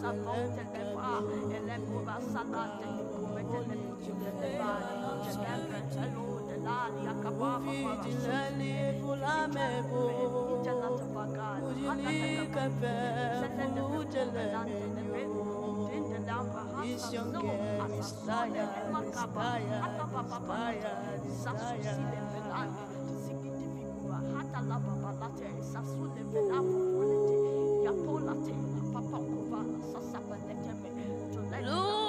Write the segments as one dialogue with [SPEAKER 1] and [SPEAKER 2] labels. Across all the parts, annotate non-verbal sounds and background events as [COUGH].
[SPEAKER 1] sakote kepa
[SPEAKER 2] 哇，
[SPEAKER 1] 湿
[SPEAKER 2] 湿
[SPEAKER 1] 啊，
[SPEAKER 2] 整
[SPEAKER 1] 出
[SPEAKER 2] 嚟，
[SPEAKER 1] 做咩？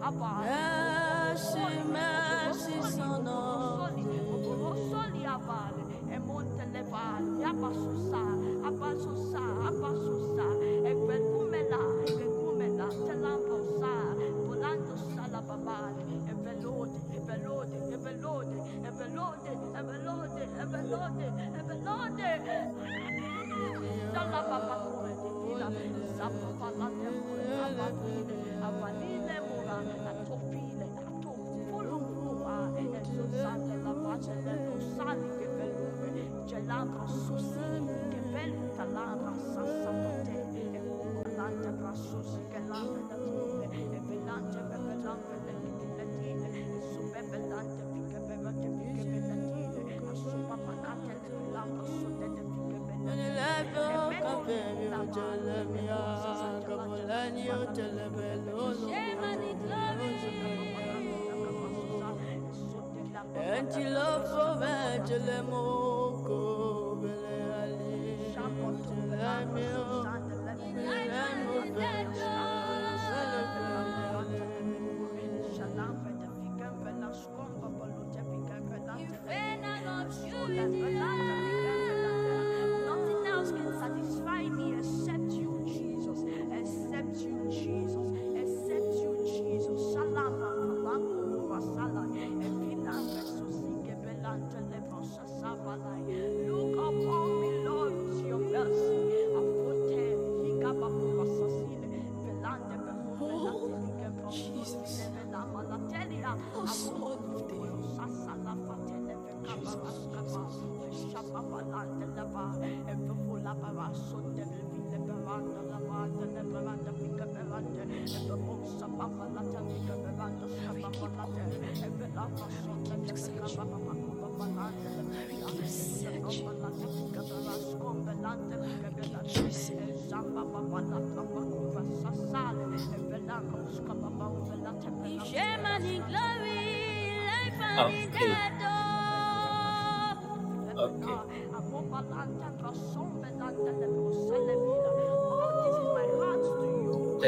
[SPEAKER 1] 好不？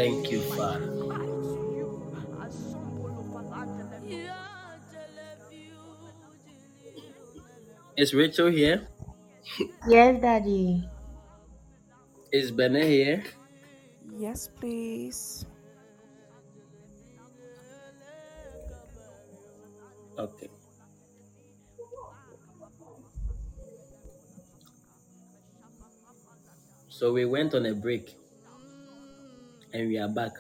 [SPEAKER 2] Thank you,
[SPEAKER 1] oh
[SPEAKER 3] Father. Is Rachel here?
[SPEAKER 4] Yes, Daddy.
[SPEAKER 3] Is Bene here?
[SPEAKER 5] Yes, please.
[SPEAKER 3] Okay. So we went on a break and we are back.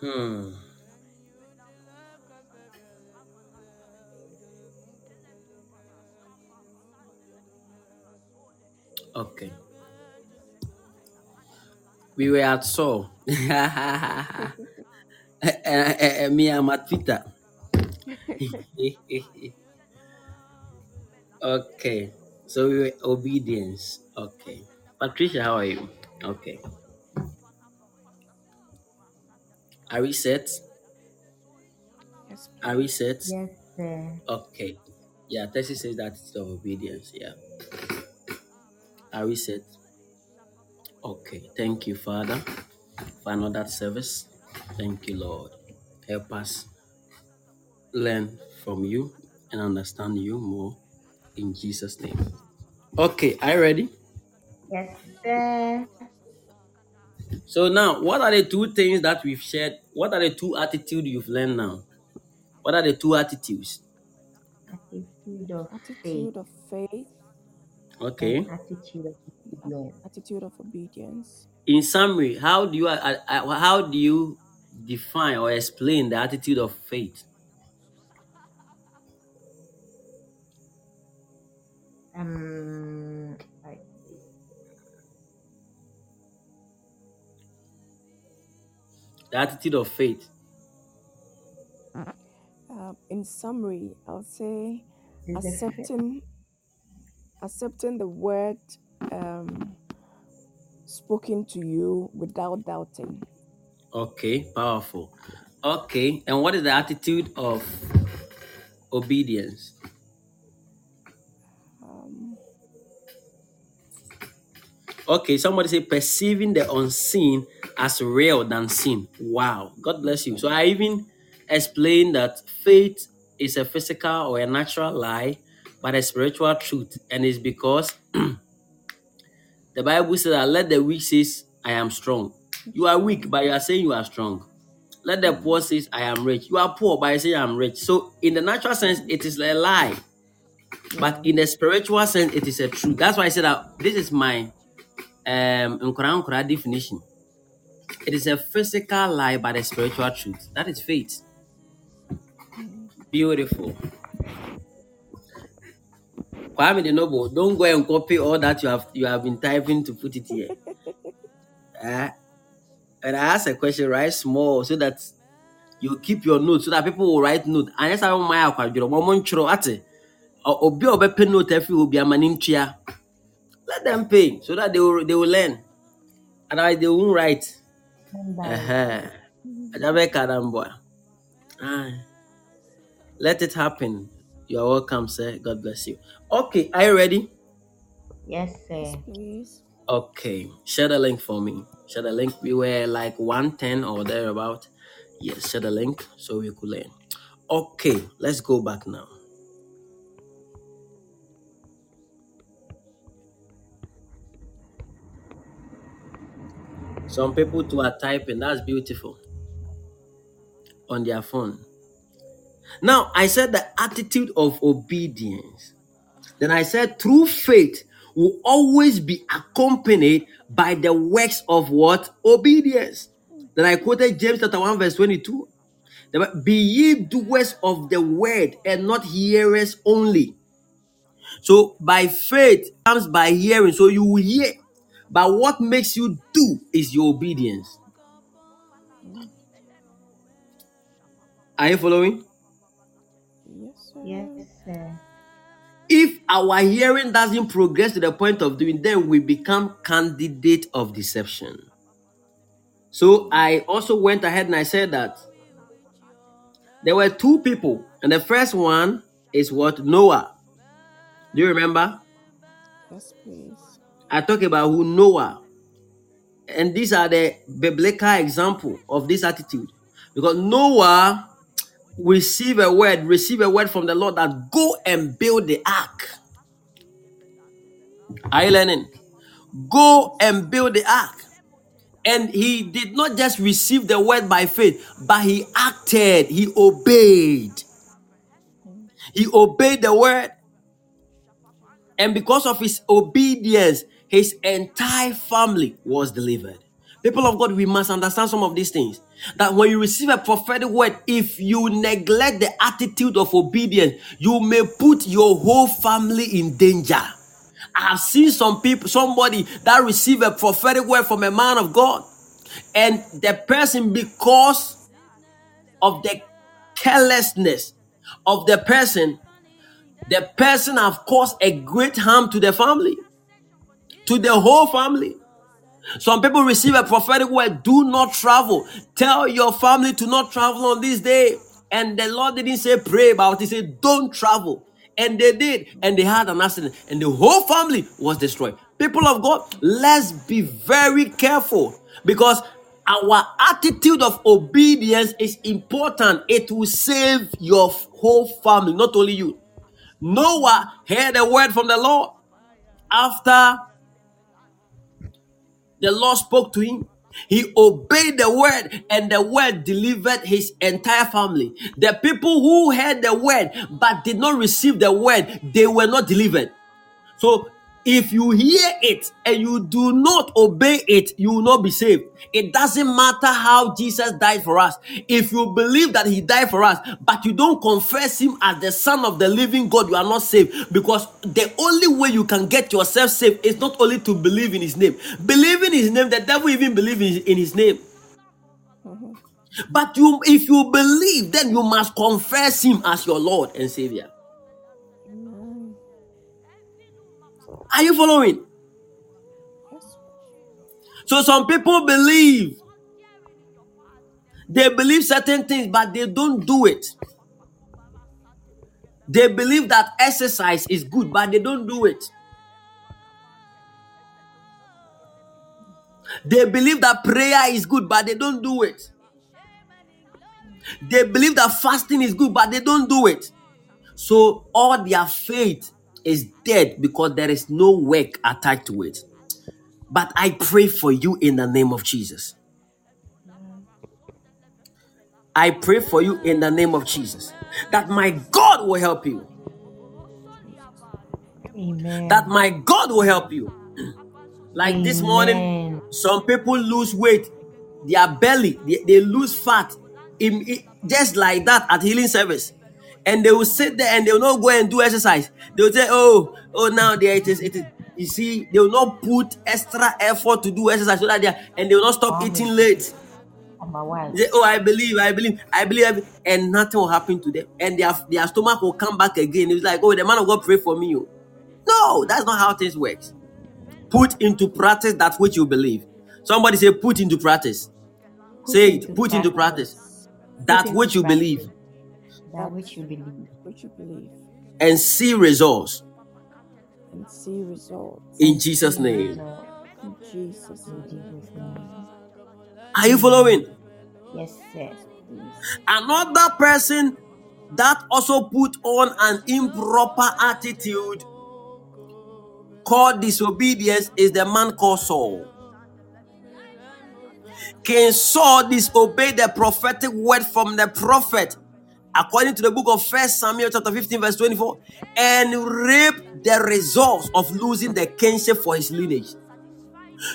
[SPEAKER 3] Hmm. Okay. We were at Saul. Eh, eh, Me, I'm at Twitter. okay. So we were obedience. Okay. Patricia, how are you? Okay. Are we set?
[SPEAKER 5] Yes,
[SPEAKER 3] Are we set?
[SPEAKER 4] Yes, sir.
[SPEAKER 3] Okay. Yeah, Tessie says that it's of obedience. Yeah. Are we set? Okay. Thank you, Father, for another service. Thank you, Lord. Help us learn from you and understand you more in Jesus' name. Okay, are you ready?
[SPEAKER 4] Yes, sir.
[SPEAKER 3] So now, what are the two things that we've shared? What are the two attitudes you've learned now? What are the two attitudes?
[SPEAKER 4] Attitude of faith
[SPEAKER 5] attitude of faith,
[SPEAKER 3] Okay.
[SPEAKER 4] and attitude of obedience.
[SPEAKER 5] attitude of obedience.
[SPEAKER 3] In summary, how do you uh, uh, how do you define or explain the attitude of faith?
[SPEAKER 4] Um, I,
[SPEAKER 3] The attitude of faith.
[SPEAKER 5] Uh, in summary, I'll say
[SPEAKER 4] is the
[SPEAKER 5] accepting accepting the word um, spoken to you without doubting.
[SPEAKER 3] Okay, powerful. Okay, and what is the attitude of obedience?
[SPEAKER 5] Um,
[SPEAKER 3] Okay, somebody say perceiving the unseen as real than seen. Wow, God bless you. So I even explained that faith is a physical or a natural lie, but a spiritual truth, and it's because [CLEARS THROAT] the Bible says let the weak says, "I am strong." You are weak, but you are saying you are strong. Let the poor says, "I am rich." You are poor, but you say, "I am rich." So in the natural sense, it is a lie, but in the spiritual sense, it is a truth. That's why I said that this is my um nkora definition. It is a physical lie but a spiritual truth. That is faith. Beautiful. Kwame the Noble, don't go and copy all that you have you have been typing to put it here. Eh? and I ask a question, write small so that you keep your notes so that people will write note. Unless I don't mind akwadwo, mo mo ntworo ate. O- Obi a obepe note every obi amani ntua. Let them pay so that they will they will learn. Otherwise they won't write. Uh-huh. Ajabe kadamboa. Aye. Let it happen. You are welcome, sir. God bless you. Okay, are you ready?
[SPEAKER 4] yes,
[SPEAKER 5] yes,
[SPEAKER 4] sir.
[SPEAKER 5] please.
[SPEAKER 3] Okay, share the link for me. Share the link. We were like 110 or thereabout. Yes, share the link so we could learn. Okay, let's go back now. Some people too are typing. That's beautiful on their phone. Now, I said the attitude of obedience. Then I said true faith will always be accompanied by the works of what? Obedience. Then I quoted James chapter 1, verse 22. The Be ye doers of the word and not hearers only. So by faith comes by hearing. So you will hear. But what makes you do is your obedience. Are you following?
[SPEAKER 5] Yes, sir.
[SPEAKER 3] If our hearing doesn't progress to the point of doing, then we become candidate of deception. So I also went ahead and I said that there were two people, and the first one is what Noah. Do you remember?
[SPEAKER 5] Yes, please.
[SPEAKER 3] I talk about who Noah, and these are the biblical example of this attitude, because Noah received a word, receive a word from the Lord that go and build the ark. Are you learning? Go and build the ark. And he did not just receive the word by faith, but he acted, he obeyed. He obeyed the word, and because of his obedience, his entire family was delivered. People of God, we must understand some of these things. That when you receive a prophetic word, if you neglect the attitude of obedience, you may put your whole family in danger. I have seen some people, somebody that received a prophetic word from a man of God, and the person, because of the carelessness of the person, the person have caused a great harm to the family, to the whole family. Some people receive a prophetic word, do not travel. Tell your family to not travel on this day. And the Lord didn't say pray about it, He said don't travel. And they did, and they had an accident, and the whole family was destroyed. People of God, let's be very careful because our attitude of obedience is important. It will save your whole family, not only you. Noah heard a word from the Lord after the Lord spoke to him. He obeyed the word, and the word delivered his entire family. The people who heard the word but did not receive the word, they were not delivered. So if you hear it and you do not obey it, you will not be saved. It doesn't matter how Jesus died for us. If you believe that he died for us, but you don't confess him as the son of the living God, you are not saved. Because the only way you can get yourself saved is not only to believe in his name. Believe in his name, the devil even believe in in his name.
[SPEAKER 5] Mhm.
[SPEAKER 3] But you if you believe, then you must confess him as your Lord and Savior. Are you following? So some people believe they believe certain things, but they don't do it. They believe that exercise is good, but they don't do it. They believe that prayer is good, but they don't do it. They believe that fasting is good, but they don't do it. So all their faith is dead because there is no work attached to it. But I pray for you in the name of Jesus. I pray for you in the name of Jesus that my God will help you.
[SPEAKER 4] Amen.
[SPEAKER 3] That my God will help you. [CLEARS THROAT] Like this morning,
[SPEAKER 4] Amen.
[SPEAKER 3] some people lose weight, their belly, they, they lose fat, just like that at healing service. And they will sit there and they will not go and do exercise. They will say, Oh, oh, now there it is. It is. You see, they will not put extra effort to do exercise so that they are, and they will not stop eating late.
[SPEAKER 4] One.
[SPEAKER 3] They say, oh, I believe, I believe, I believe, I believe," and nothing will happen to them. And their, their stomach will come back again. It's like, oh, the man of God pray for me. oh." No, that's not how things work. Put into practice that which you believe. Somebody say, put into practice.
[SPEAKER 4] Put
[SPEAKER 3] Say
[SPEAKER 4] into
[SPEAKER 3] it, put into practice.
[SPEAKER 4] practice.
[SPEAKER 3] That
[SPEAKER 4] Put
[SPEAKER 3] which you believe
[SPEAKER 4] practice That which you believe.
[SPEAKER 5] Which you believe
[SPEAKER 3] and see results
[SPEAKER 5] and see results
[SPEAKER 3] in Jesus' name.
[SPEAKER 5] in Jesus' name.
[SPEAKER 3] Are you following?
[SPEAKER 4] Yes, sir.
[SPEAKER 3] Another person that also put on an improper attitude called disobedience is the man called Saul. King Saul disobeyed the prophetic word from the prophet according to the book of First Samuel chapter 15, verse 24, and reap the results of losing the kinship for his lineage.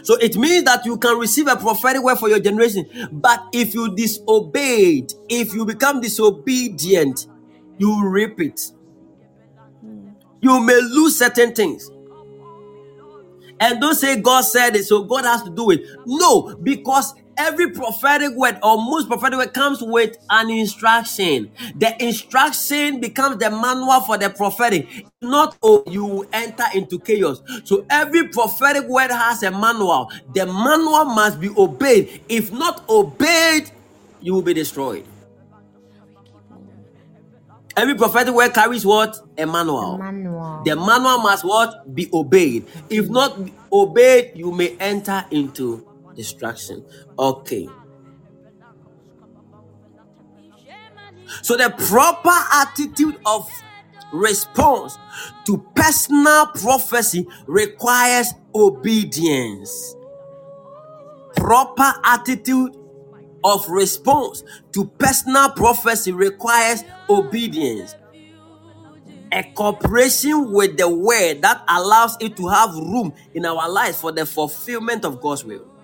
[SPEAKER 3] So it means that you can receive a prophetic word for your generation, but if you disobeyed, if you become disobedient, you reap it. You may lose certain things. And don't say God said it, so God has to do it. No, because every prophetic word or most prophetic word comes with an instruction. The instruction becomes the manual for the prophetic. Not oh, you will enter into chaos. So every prophetic word has a manual. The manual must be obeyed. If not obeyed, you will be destroyed. Every prophetic word carries what? A manual.
[SPEAKER 4] Manual.
[SPEAKER 3] The manual must what? Be obeyed. If not obeyed, you may enter into destruction. Okay. So the proper attitude of response to personal prophecy requires obedience. Proper attitude of response to personal prophecy requires obedience. A cooperation with the word that allows it to have room in our lives for the fulfillment of God's will.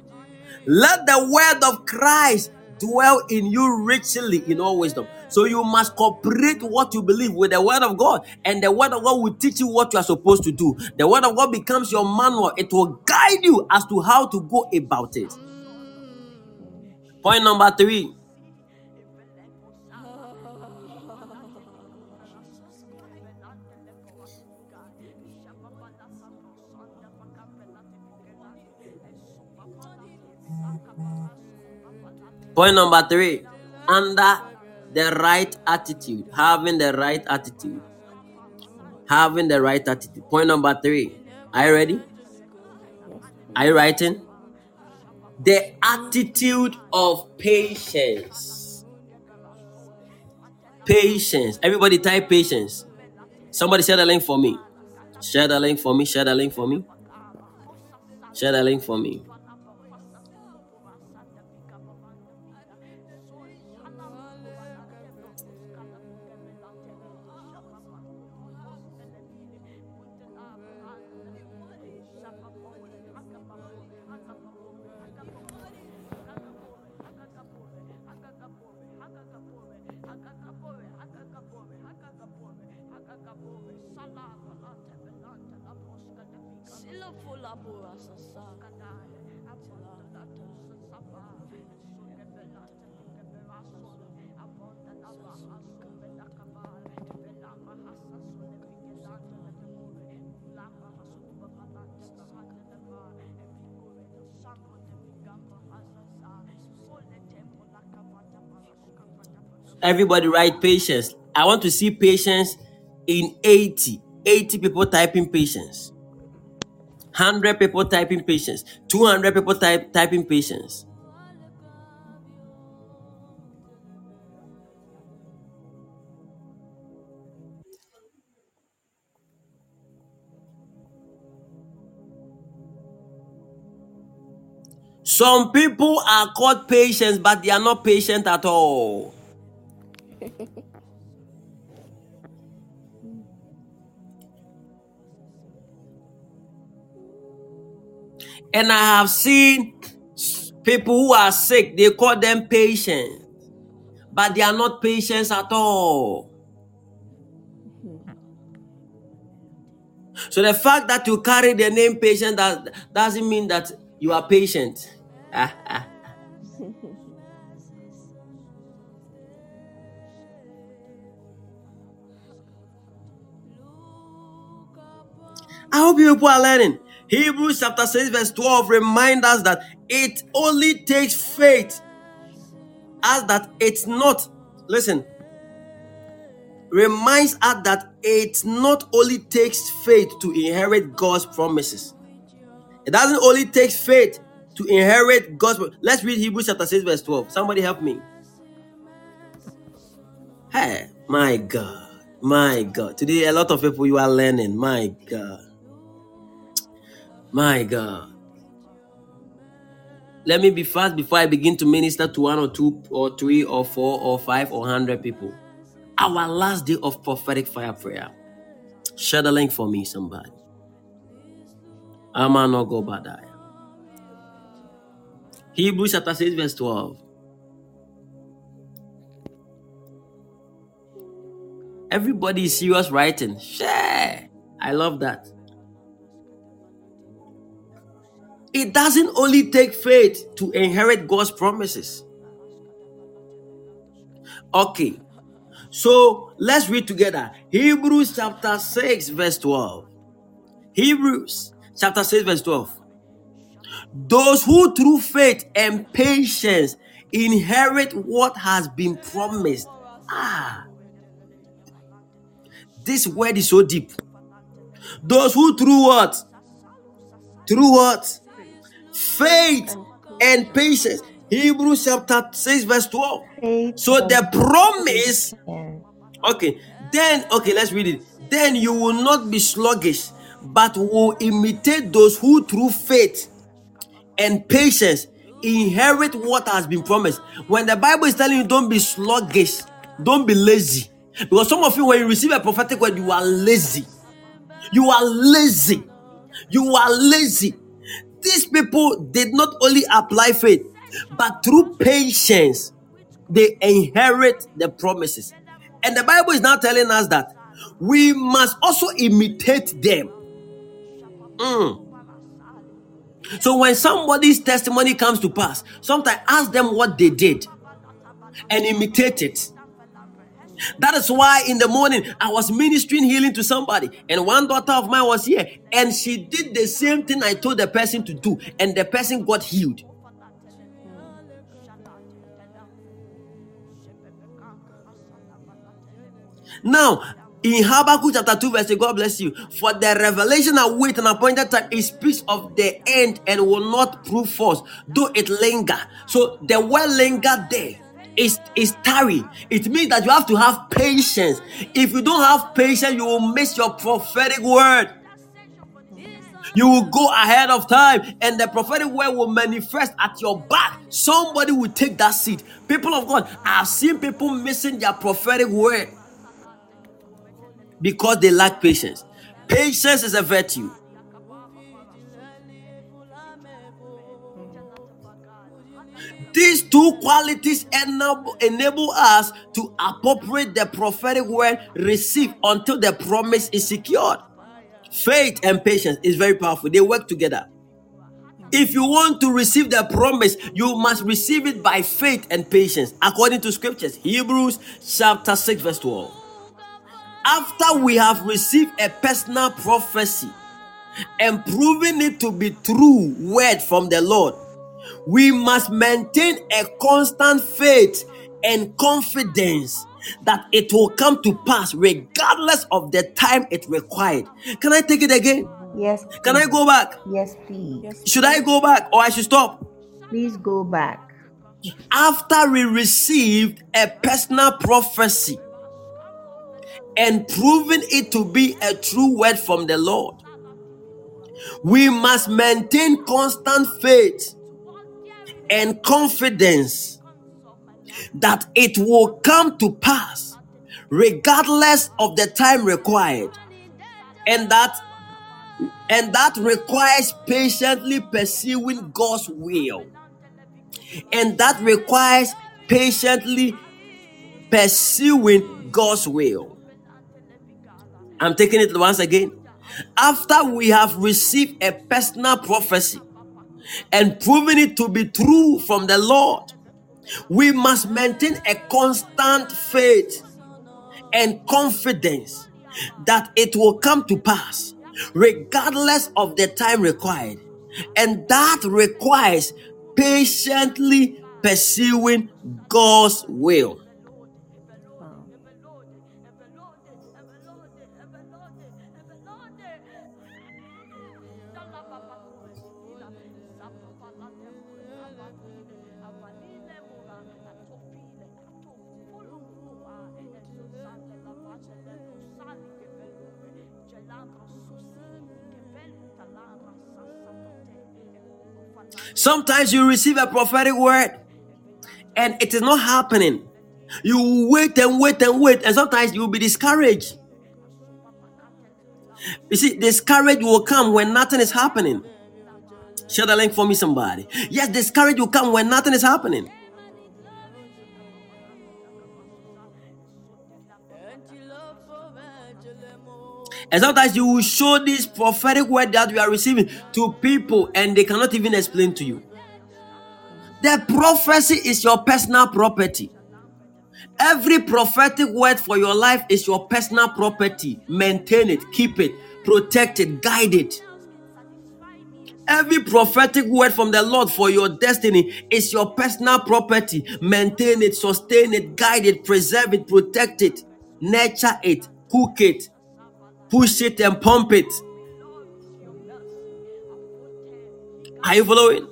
[SPEAKER 3] Let the word of Christ dwell in you richly in all wisdom. So you must cooperate what you believe with the word of God, and the word of God will teach you what you are supposed to do. The word of God becomes your manual, it will guide you as to how to go about it. Point number three. Point number three. Under the right attitude, having the right attitude, having the right attitude. Point number three. Are you ready? Are you writing? The attitude of patience. Patience. Everybody type patience. Somebody share the link for me. Share the link for me. Share the link for me. Share the link for me. Everybody write patience. I want to see patience in 80. 80 people typing patience. 100 people typing patience. 200 people type, typing patience. Some people are called patients, but they are not patient at all. [LAUGHS] And I have seen people who are sick, they call them patients, but they are not patients at all. So the fact that you carry the name patient that doesn't mean that you are patient. [LAUGHS] I hope you people are learning. Hebrews chapter 6, verse 12 reminds us that it only takes faith as that it's not, listen, reminds us that it not only takes faith to inherit God's promises. It doesn't only take faith to inherit God's. Let's read Hebrews chapter 6, verse 12. Somebody help me. Hey, my God, my God. Today, a lot of people you are learning. My God. My God. Let me be fast before I begin to minister to one or two or three or four or five or hundred people. Our last day of prophetic fire prayer. Share the link for me, somebody. Amanogo Badaya. Hebrews chapter 6, verse 12. Everybody is serious writing. Share. I love that. It doesn't only take faith to inherit God's promises. Okay. So let's read together. Hebrews chapter 6, verse 12. Hebrews chapter 6, verse 12. Those who through faith and patience inherit what has been promised. Ah, this word is so deep. Those who through what? Through what? Faith and patience. Hebrews chapter 6, verse 12.
[SPEAKER 4] Faith
[SPEAKER 3] So the promise. Okay, then, okay, let's read it. Then you will not be sluggish, but will imitate those who through faith and patience inherit what has been promised. When the Bible is telling you don't be sluggish, don't be lazy. Because some of you, when you receive a prophetic word, you are lazy. You are lazy. You are lazy. These people did not only apply faith, but through patience, they inherit the promises. And the Bible is now telling us that we must also imitate them. Mm. So when somebody's testimony comes to pass, sometimes ask them what they did and imitate it. That is why in the morning I was ministering healing to somebody, and one daughter of mine was here, and she did the same thing I told the person to do, and the person got healed. Now, in Habakkuk chapter 2, verse 8, God bless you. For the revelation await an appointed time, it speaks of the end and will not prove false, though it linger. So the word linger there is, is tarry. It means that you have to have patience. If you don't have patience, you will miss your prophetic word. You will go ahead of time, and the prophetic word will manifest at your back. Somebody will take that seat. People of God, I've seen people missing their prophetic word because they lack patience. Patience is a virtue. These two qualities enable, enable us to appropriate the prophetic word received until the promise is secured. Faith and patience is very powerful, they work together. If you want to receive the promise, you must receive it by faith and patience, according to scriptures. Hebrews chapter 6, verse 12 after we have received a personal prophecy and proven it to be true word from the Lord, we must maintain a constant faith and confidence that it will come to pass regardless of the time it required. Can I take it again?
[SPEAKER 4] Yes.
[SPEAKER 3] Can I go back?
[SPEAKER 4] Yes, please.
[SPEAKER 5] Yes,
[SPEAKER 3] Should I go back or I should stop?
[SPEAKER 4] Please go back.
[SPEAKER 3] After we received a personal prophecy and proven it to be a true word from the Lord, we must maintain constant faith and confidence that it will come to pass regardless of the time required. And that and that requires patiently pursuing God's will. And that requires patiently pursuing God's will. I'm taking it once again. After we have received a personal prophecy and proven it to be true from the Lord, we must maintain a constant faith and confidence that it will come to pass, regardless of the time required. And that requires patiently pursuing God's will. Sometimes you receive a prophetic word and it is not happening. You wait and wait and wait, and sometimes you will be discouraged. You see, discourage will come when nothing is happening. Share the link for me, somebody. Yes, discourage will come when nothing is happening. And sometimes you will show this prophetic word that you are receiving to people and they cannot even explain to you. The prophecy is your personal property. Every prophetic word for your life is your personal property. Maintain it, keep it, protect it, guide it. Every prophetic word from the Lord for your destiny is your personal property. Maintain it, sustain it, guide it, preserve it, protect it, nurture it, cook it, push it, and pump it. Are you following?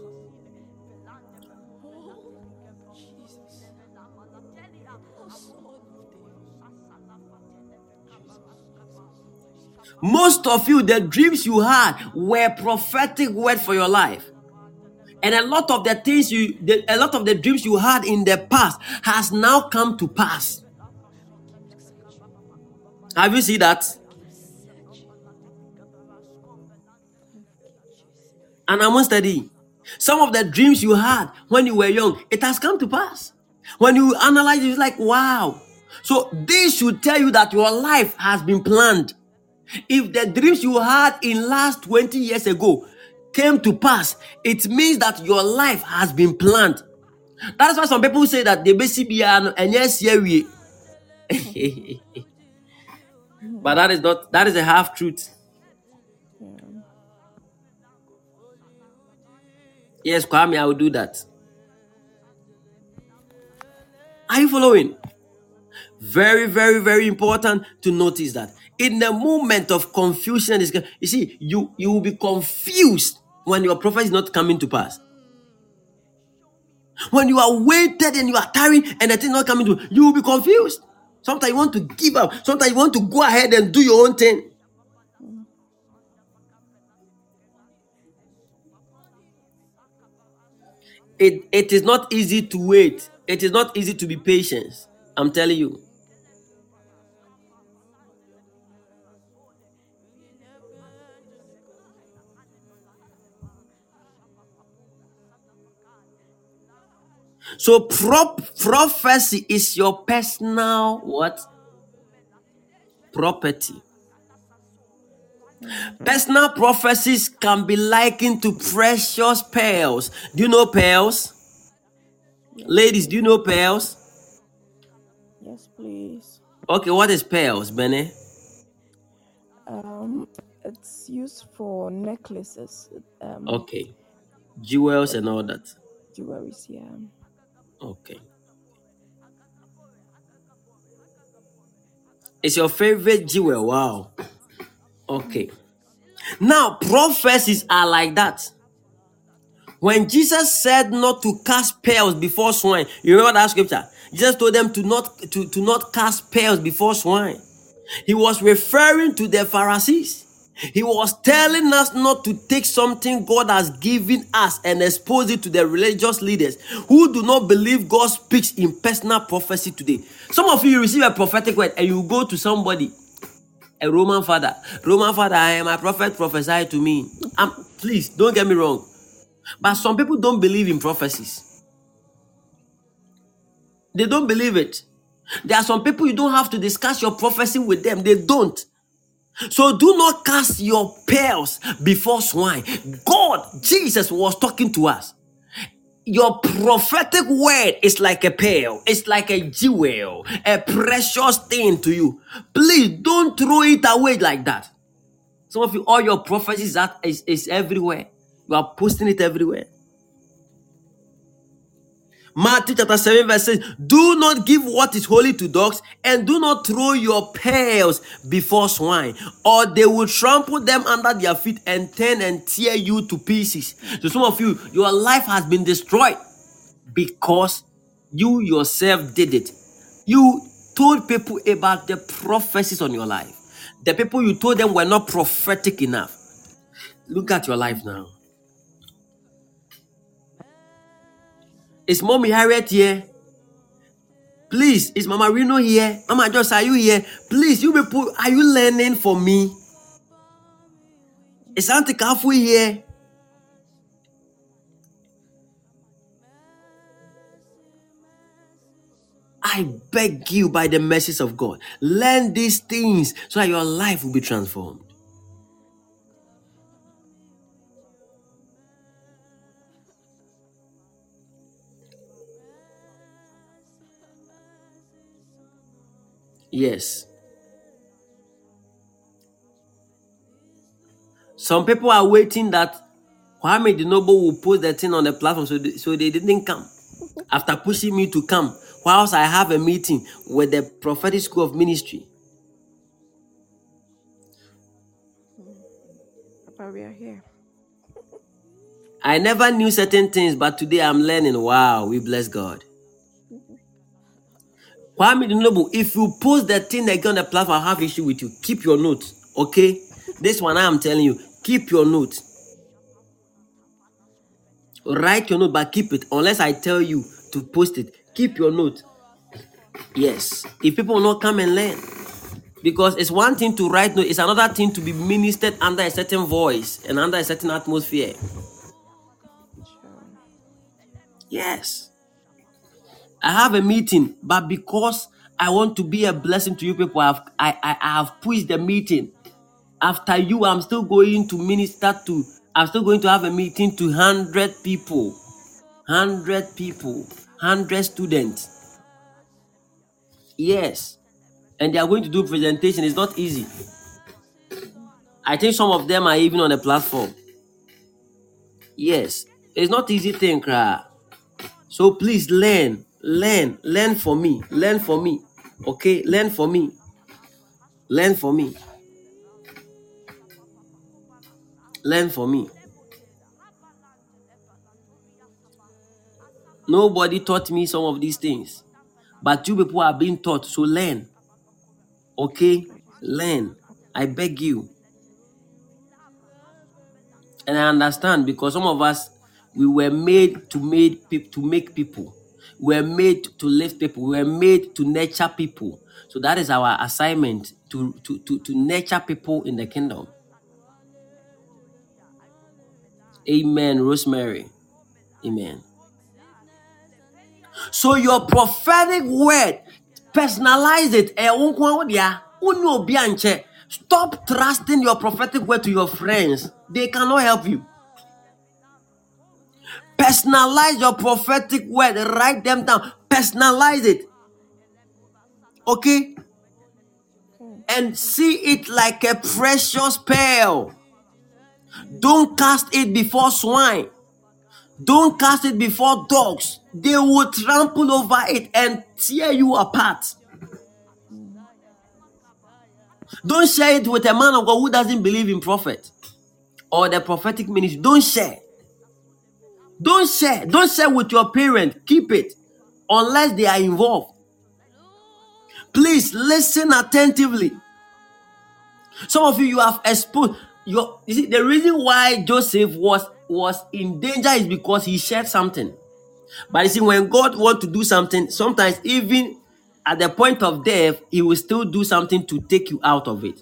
[SPEAKER 3] Most of you, the dreams you had were prophetic word for your life. And a lot of the things you, the, a lot of the dreams you had in the past has now come to pass. Have you seen that? And I'm study. Some of the dreams you had when you were young, it has come to pass. When you analyze it, it's like, wow. So this should tell you that your life has been planned. If the dreams you had in last 20 years ago came to pass, it means that your life has been planned. That is why some people say that the BCB and yes, here we. [LAUGHS] But that is not that is a half truth. Yes, Kwame, I will do that. Are you following? Very, very, very important to notice that in the moment of confusion, is you see, you you will be confused when your prophecy is not coming to pass. When you are waited and you are tiring and the thing not coming to, you will be confused. Sometimes you want to give up. Sometimes you want to go ahead and do your own thing. It, it is not easy to wait. It is not easy to be patient. I'm telling you. So prop prophecy is your personal what? Property. Personal prophecies can be likened to precious pearls. Do you know pearls? Ladies, do you know pearls?
[SPEAKER 5] Yes, please.
[SPEAKER 3] Okay, what is pearls, Benny?
[SPEAKER 5] Um, it's used for necklaces, um,
[SPEAKER 3] Okay, jewels and all that.
[SPEAKER 5] jewelries. Yeah.
[SPEAKER 3] Okay. It's your favorite jewel. Wow. Okay. Now, prophecies are like that. When Jesus said not to cast pearls before swine, you remember that scripture? Jesus told them to not to, to not cast pearls before swine. He was referring to the Pharisees. He was telling us not to take something God has given us and expose it to the religious leaders who do not believe God speaks in personal prophecy today. Some of you receive a prophetic word and you go to somebody, a Roman father. Roman father, I am a prophet, prophesy to me. Please don't get me wrong. But some people don't believe in prophecies. They don't believe it. There are some people you don't have to discuss your prophecy with them. They don't. So do not cast your pearls before swine. God, Jesus was talking to us. Your prophetic word is like a pearl, it's like a jewel, a precious thing to you. Please don't throw it away like that. Some of you, all your prophecies that is, is everywhere. You are posting it everywhere. Matthew chapter 7, verse 6 Do not give what is holy to dogs, and do not throw your pearls before swine, or they will trample them under their feet and turn and tear you to pieces. So, some of you, your life has been destroyed because you yourself did it. You told people about the prophecies on your life. The people you told them were not prophetic enough. Look at your life now. Is mommy Harriet here? Please, is Mama Reno here? Mama Joss, are you here? Please, you people, are you learning for me? Is Auntie Kafu here? I beg you by the mercies of God, learn these things so that your life will be transformed. Yes. Some people are waiting that Kwame the Noble will post the thing on the platform, so they, so they didn't come. [LAUGHS] After pushing me to come, whilst I have a meeting with the prophetic school of ministry.
[SPEAKER 5] Papa, we are here.
[SPEAKER 3] I never knew certain things, but today I'm learning. Wow, we bless God. Kwame the Noble, if you post the thing again on the platform, I have issue with you. Keep your note, okay? This one I am telling you, keep your note. Write your note, but keep it unless I tell you to post it. Keep your note. Yes. If people will not come and learn. Because it's one thing to write note, it's another thing to be ministered under a certain voice and under a certain atmosphere. Yes. I have a meeting, but because I want to be a blessing to you people, I've, I, I, have pushed the meeting. After you, I'm still going to minister to, I'm still going to have a meeting to 100 people. 100 people. 100 students. Yes. And they are going to do presentation. It's not easy. I think some of them are even on the platform. Yes. It's not easy thing, cry. So please learn, learn, learn for me, learn for me. Okay, learn for me, learn for me, learn for me. Nobody taught me some of these things, but you people are being taught. So learn, okay, learn. I beg you, and I understand because some of us we were made to people to make people. We were made to lift people. We were made to nurture people. So that is our assignment to, to, to, to nurture people in the kingdom. Amen, Rosemary. Amen. So your prophetic word, personalize it. Eh. Stop trusting your prophetic word to your friends. They cannot help you. Personalize your prophetic word. Write them down. Personalize it. Okay? And see it like a precious pearl. Don't cast it before swine. Don't cast it before dogs. They will trample over it and tear you apart. Don't share it with a man of God who doesn't believe in prophet or the prophetic ministry. Don't share. Don't share. Don't share with your parents. Keep it unless they are involved. Please listen attentively. Some of you you have exposed your you see the reason why Joseph was was in danger is because he shared something. But you see, when God wants to do something, sometimes even at the point of death, He will still do something to take you out of it.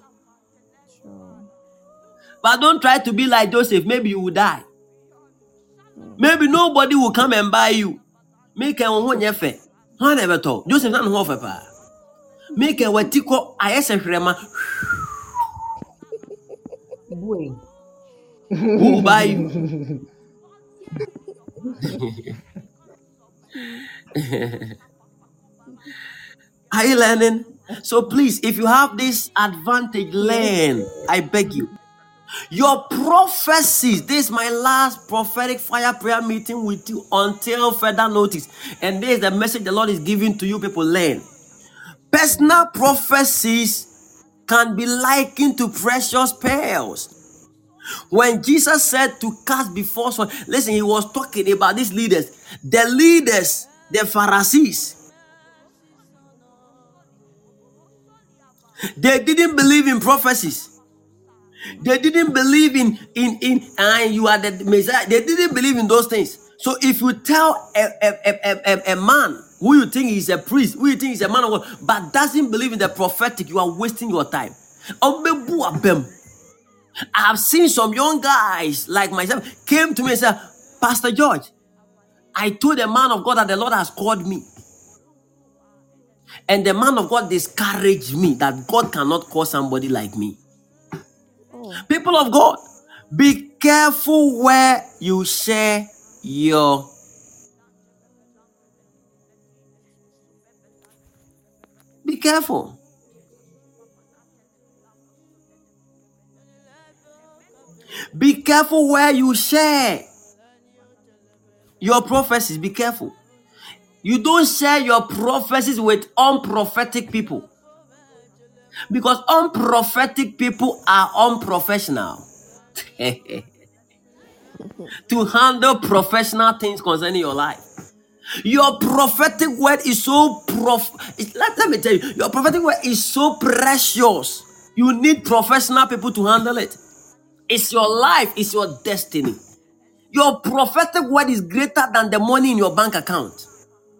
[SPEAKER 3] But don't try to be like Joseph. Maybe you will die. Maybe nobody will come and buy you. Make a one. Huh, never told. Joseph not one pa. Make a watiko ayese hrema.
[SPEAKER 4] Boy.
[SPEAKER 3] Who will buy you? Are you learning? So please, if you have this advantage, learn. I beg you. Your prophecies. This is my last prophetic fire prayer meeting with you until further notice. And this is the message the Lord is giving to you people. Learn. Personal prophecies can be likened to precious pearls. When Jesus said to cast before someone, listen, he was talking about these leaders. The leaders, the Pharisees, they didn't believe in prophecies. Mm-hmm. They didn't believe in in in and you are the Messiah. They didn't believe in those things. So if you tell a, a, a, a, a- man who you think is a priest, who you think is a man of God, but doesn't believe in the prophetic, you are wasting your time. Abem. I have seen some young guys like myself came to me and said, Pastor George, I told the man of God that the Lord has called me. And the man of God discouraged me that God cannot call somebody like me. People of God, be careful where you share your be careful. Be careful where you share your prophecies. Be careful. You don't share your prophecies with unprophetic people because unprophetic people are unprofessional [LAUGHS] to handle professional things concerning your life. Your prophetic word is so prof. it's- Let, let me tell you, your prophetic word is so precious. You need professional people to handle it. It's your life, it's your destiny. Your prophetic word is greater than the money in your bank account.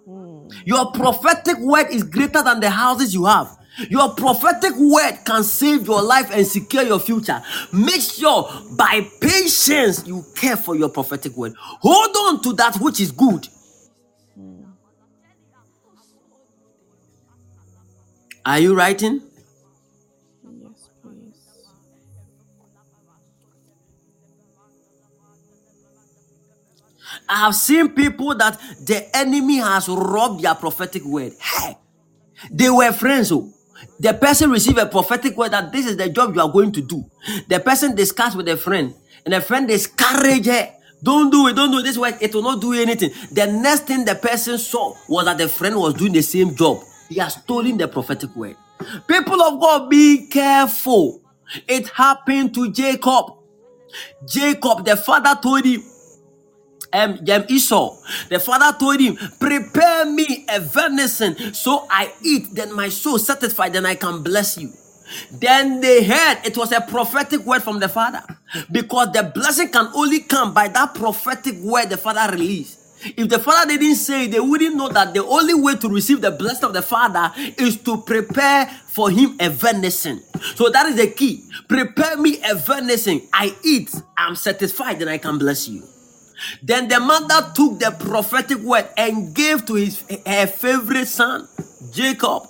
[SPEAKER 3] Hmm. Your prophetic word is greater than the houses you have. Your prophetic word can save your life and secure your future. Make sure by patience you care for your prophetic word. Hold on to that which is good. Are you writing?
[SPEAKER 5] yes, please.
[SPEAKER 3] I have seen people that the enemy has robbed their prophetic word. Hey, they were friends. Oh, the person receive a prophetic word that this is the job you are going to do. The person discussed with a friend, and the friend discouraged her. Don't do it, don't do this work, it will not do anything. The next thing the person saw was that the friend was doing the same job. He has stolen the prophetic word. People of God, be careful. It happened to Jacob. Jacob, the father told him, um, um, Esau, the father told him, Prepare me a venison so I eat, then my soul satisfied, then I can bless you. Then they heard it was a prophetic word from the father because the blessing can only come by that prophetic word the father released. If the father didn't say they wouldn't know that the only way to receive the blessing of the father is to prepare for him a venison. So that is the key. Prepare me a venison. I eat, I'm satisfied, then I can bless you. Then the mother took the prophetic word and gave to his her favorite son, Jacob,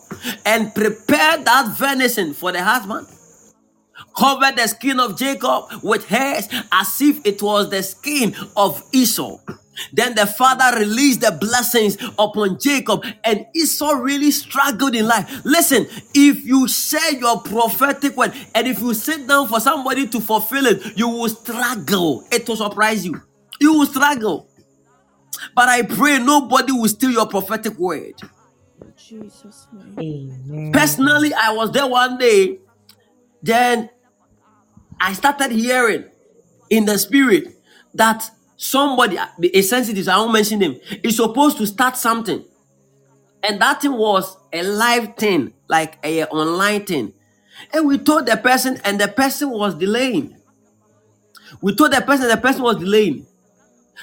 [SPEAKER 3] and prepared that venison for the husband. Covered the skin of Jacob with hairs as if it was the skin of Esau. Then the father released the blessings upon Jacob, and Esau really struggled in life. Listen, if you share your prophetic word and if you sit down for somebody to fulfill it, you will struggle. It will surprise you. You will struggle. But I pray nobody will steal your prophetic word.
[SPEAKER 5] In Jesus' name.
[SPEAKER 4] Amen.
[SPEAKER 3] Personally, I was there one day. Then I started hearing in the spirit that somebody, a sensitive, I won't mention him, is supposed to start something. And that thing was a live thing, like a online thing. And we told the person, and the person was delaying. We told the person, the person was delaying.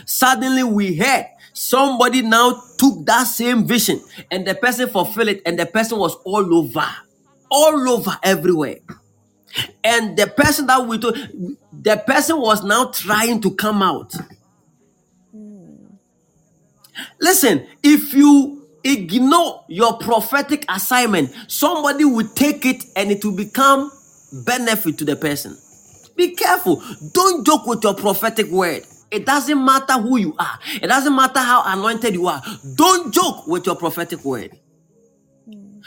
[SPEAKER 3] Suddenly we heard somebody now took that same vision and the person fulfilled it, and the person was all over, all over everywhere. And the person that we told, the person was now trying to come out. Listen, if you ignore your prophetic assignment, somebody will take it and it will become benefit to the person. Be careful. Don't joke with your prophetic word. It doesn't matter who you are. It doesn't matter how anointed you are. Don't joke with your prophetic word.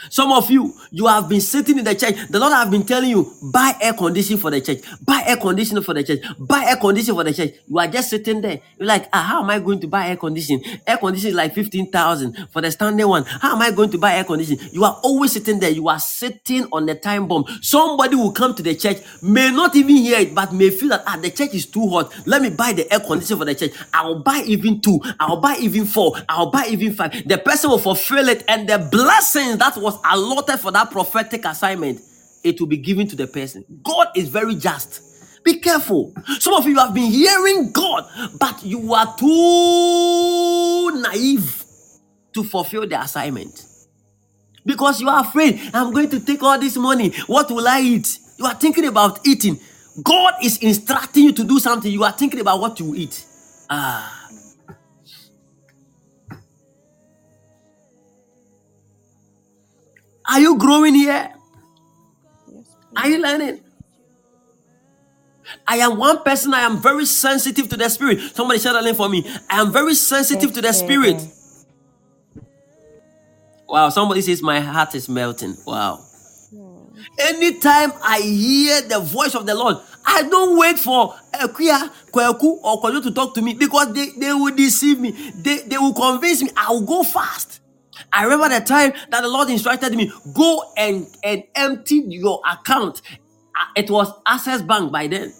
[SPEAKER 3] Some of you, you have been sitting in the church. The Lord have been telling you, buy air conditioning for the church, buy air conditioning for the church, buy air conditioning for the church. You are just sitting there. You're like, ah, how am I going to buy air conditioning? Air conditioning is like 15,000 for the standard one. How am I going to buy air conditioning? You are always sitting there. You are sitting on the time bomb. Somebody will come to the church, may not even hear it, but may feel that, ah, the church is too hot. Let me buy the air conditioner for the church. I'll buy even two. I'll buy even four. I'll buy even five. The person will fulfill it and the blessings that was allotted for that prophetic assignment, it will be given to the person. God is very just. Be careful. Some of you have been hearing God, but you are too naive. to fulfill the assignment. Because you are afraid, I'm going to take all this money. What will I eat? You are thinking about eating. God is instructing you to do something. You are thinking about what you eat. Ah. Are you growing here?
[SPEAKER 5] Yes,
[SPEAKER 3] Are you learning? I am one person. I am very sensitive to the spirit. Somebody shout that name for me. I am very sensitive to the spirit. Wow. Somebody says my heart is melting. Wow. Anytime I hear the voice of the Lord, I don't wait for a Ekuya, Kweku, or Kojo to talk to me because they, they will deceive me. They, they will convince me. I will go fast. I remember the time that the Lord instructed me, go and, and empty your account. Uh, It was Access Bank by then.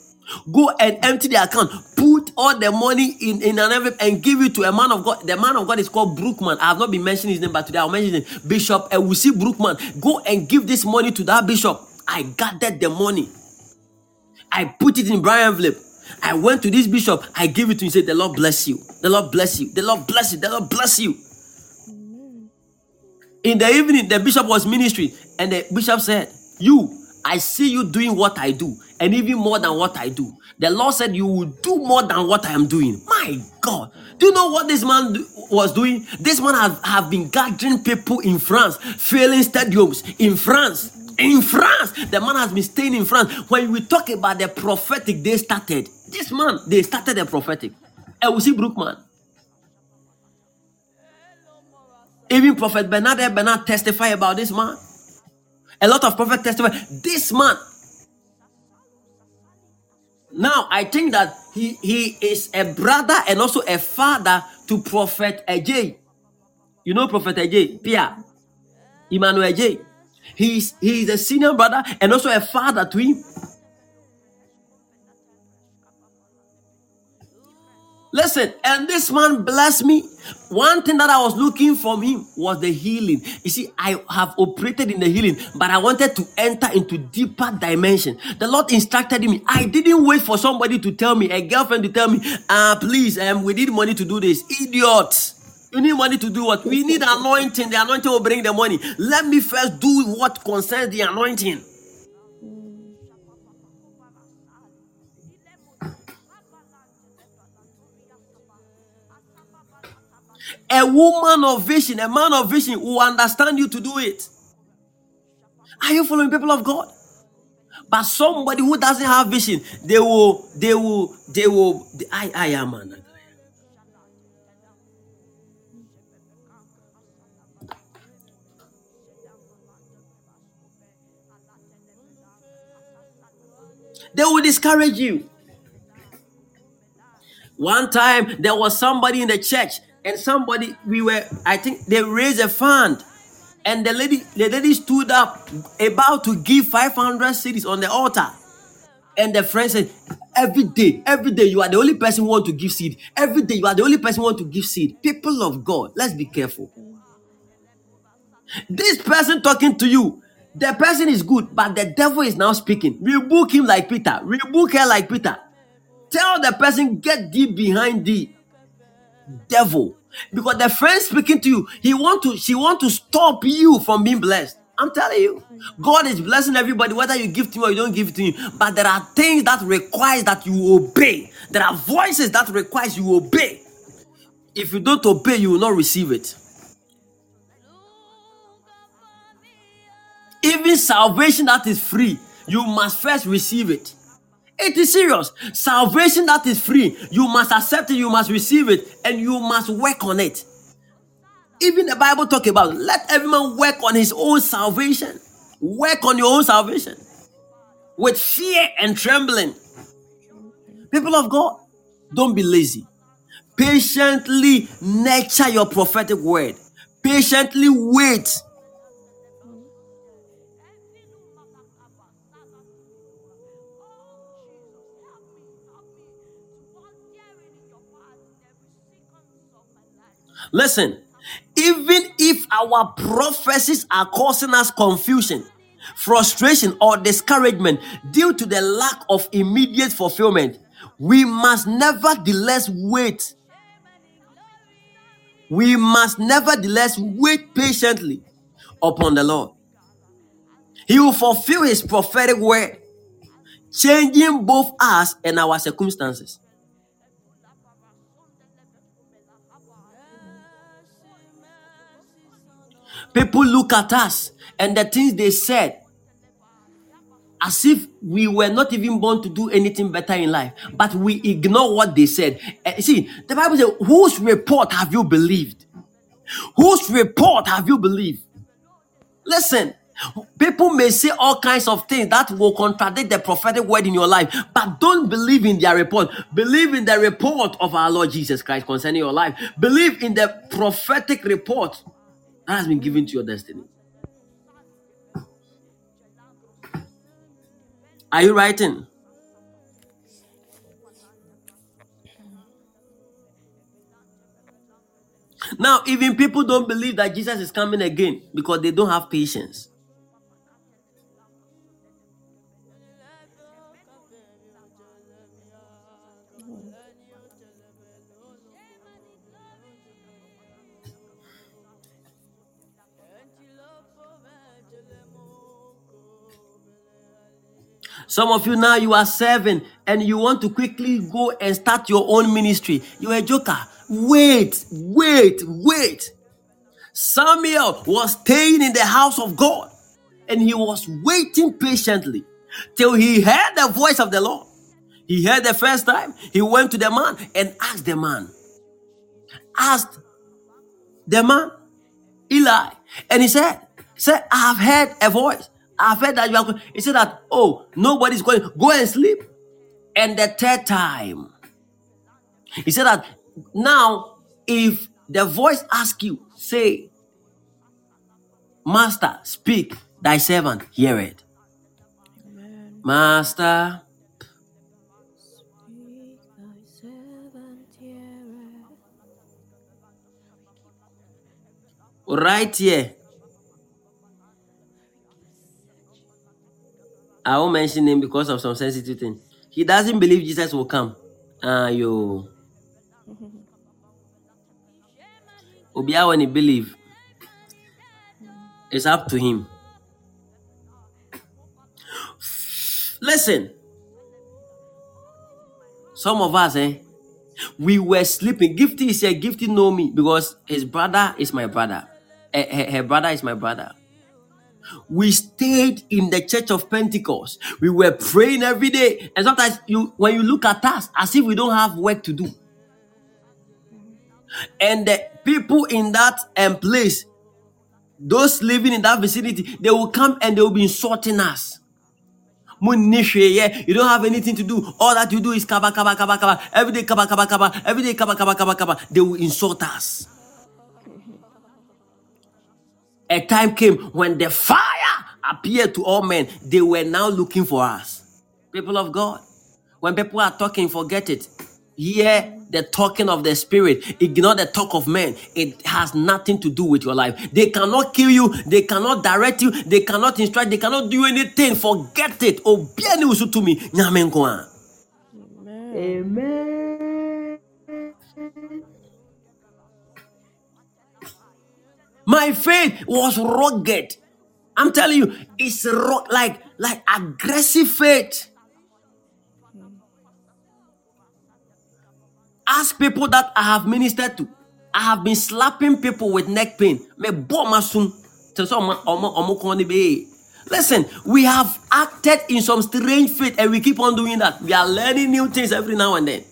[SPEAKER 3] Go and empty the account. Put all the money in, in an envelope and give it to a man of God. The man of God is called Brookman. I have not been mentioning his name, but today I'll mention him. Bishop and we see Brookman. Go and give this money to that bishop. I gathered the money. I put it in brown envelope. I went to this bishop. I gave it to him. He said, The Lord bless you. The Lord bless you. The Lord bless you. The Lord bless you. In the evening, the bishop was ministering, and the bishop said, You, I see you doing what I do, and even more than what I do. The Lord said, You will do more than what I am doing. My God. Do you know what this man do- was doing? This man have, have been gathering people in France, filling stadiums in France. In France, the man has been staying in France. When we talk about the prophetic, they started. This man, they started the prophetic. And we see Brookman. Even Prophet Bernard Bernard testify about this man. A lot of prophet testify. This man. Now I think that he he is a brother and also a father to Prophet Ajay. You know Prophet Ajay, Pia, Emmanuel Ajay. He's he is a senior brother and also a father to him. Listen, and this man blessed me. One thing that I was looking from him was the healing. You see, I have operated in the healing, but I wanted to enter into deeper dimension. The Lord instructed me. I didn't wait for somebody to tell me, a girlfriend to tell me, ah, please, um, we need money to do this. Idiot. You need money to do what? We need anointing. The anointing will bring the money. Let me first do what concerns the anointing. A woman of vision, a man of vision will understand you to do it. Are you following people of God? But somebody who doesn't have vision, they will, they will, they will. I, I am man. They will discourage you. One time there was somebody in the church, and somebody we were, I think they raised a fund, and the lady, the lady stood up about to give 500 cedis on the altar. And the friend said, Every day, every day, you are the only person who want to give seed. Every day, you are the only person who want to give seed. People of God, let's be careful. This person talking to you, the person is good, but the devil is now speaking. Rebuke him like Peter. Rebuke her like Peter. Tell the person, get deep behind thee, devil. Because the friend speaking to you, he want to, she want to stop you from being blessed. I'm telling you, God is blessing everybody, whether you give to him or you don't give to him. But there are things that requires that you obey. There are voices that requires you obey. If you don't obey, you will not receive it. Even salvation that is free, you must first receive it. It is serious. Salvation that is free, you must accept it, you must receive it, and you must work on it. Even the Bible talk about let every man work on his own salvation. Work on your own salvation with fear and trembling. People of God, don't be lazy. Patiently nurture your prophetic word. Patiently wait. Listen, even if our prophecies are causing us confusion, frustration, or discouragement due to the lack of immediate fulfillment, we must nevertheless wait. we must nevertheless wait patiently upon the Lord. He will fulfill his prophetic word, changing both us and our circumstances. People look at us and the things they said as if we were not even born to do anything better in life, but we ignore what they said. Eh, see, the Bible says, Whose report have you believed? Whose report have you believed? Listen, people may say all kinds of things that will contradict the prophetic word in your life, but don't believe in their report. Believe in the report of our Lord Jesus Christ concerning your life. Believe in the prophetic report that has been given to your destiny. Are you writing? Now, even people don't believe that Jesus is coming again because they don't have patience. Some of you now you are serving and you want to quickly go and start your own ministry. You're a joker. Wait, wait, wait. Samuel was staying in the house of God and he was waiting patiently till he heard the voice of the Lord. He heard the first time, he went to the man and asked the man, asked the man, Eli, and he said, said, I have heard a voice. I've heard that you are going. He said that, oh, nobody's going. Go and sleep. And the third time, he said that now, if the voice asks you, say, Master, speak, thy servant hear it.
[SPEAKER 5] Amen.
[SPEAKER 3] Master,
[SPEAKER 5] Speak, thy servant
[SPEAKER 3] right here. I won't mention him because of some sensitive thing. He doesn't believe Jesus will come. Ah, yo. [LAUGHS] Obia when he believe, it's up to him. Listen, some of us, eh, we were sleeping. Gifty is here. Gifty know me because his brother is my brother. Eh, her, her brother is my brother. We stayed in the church of Pentecost. We were praying every day. And sometimes you when you look at us as if we don't have work to do. And the people in that um, place, those living in that vicinity, they will come and they will be insulting us. Mo yɛ, You don't have anything to do. All that you do is kaba kaba kaba kaba. Every day kaba kaba kaba. Every day kaba kaba kaba kaba. They will insult us. A time came when the fire appeared to all men. They were now looking for us. People of God, when people are talking, forget it. Hear the talking of the spirit. Ignore the talk of men. It has nothing to do with your life. They cannot kill you. They cannot direct you. They cannot instruct. They cannot do anything. Forget it. Obiani usu to me. Nyame nko.
[SPEAKER 5] Amen.
[SPEAKER 3] My faith was rugged. I'm telling you, it's ru- like like aggressive faith. Ask people that I have ministered to. I have been slapping people with neck pain. Me bo. Listen, we have acted in some strange faith and we keep on doing that. We are learning new things every now and then.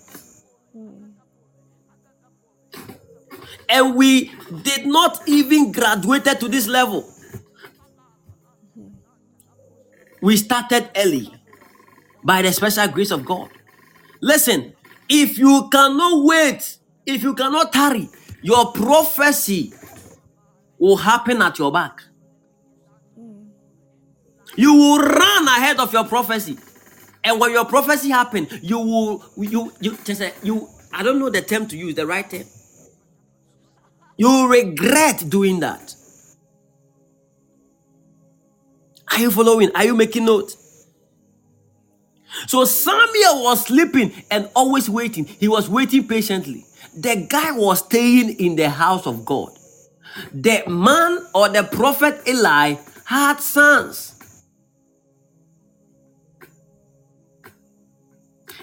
[SPEAKER 3] And we did not even graduated to this level. We started early by the special grace of God. Listen, if you cannot wait, if you cannot tarry, your prophecy will happen at your back. You will run ahead of your prophecy. And when your prophecy happen, you will you you just say you I don't know the term to use, the right term. You regret doing that. Are you following? Are you making note? So Samuel was sleeping and always waiting. He was waiting patiently. The guy was staying in the house of God. The man or the prophet Eli had sons.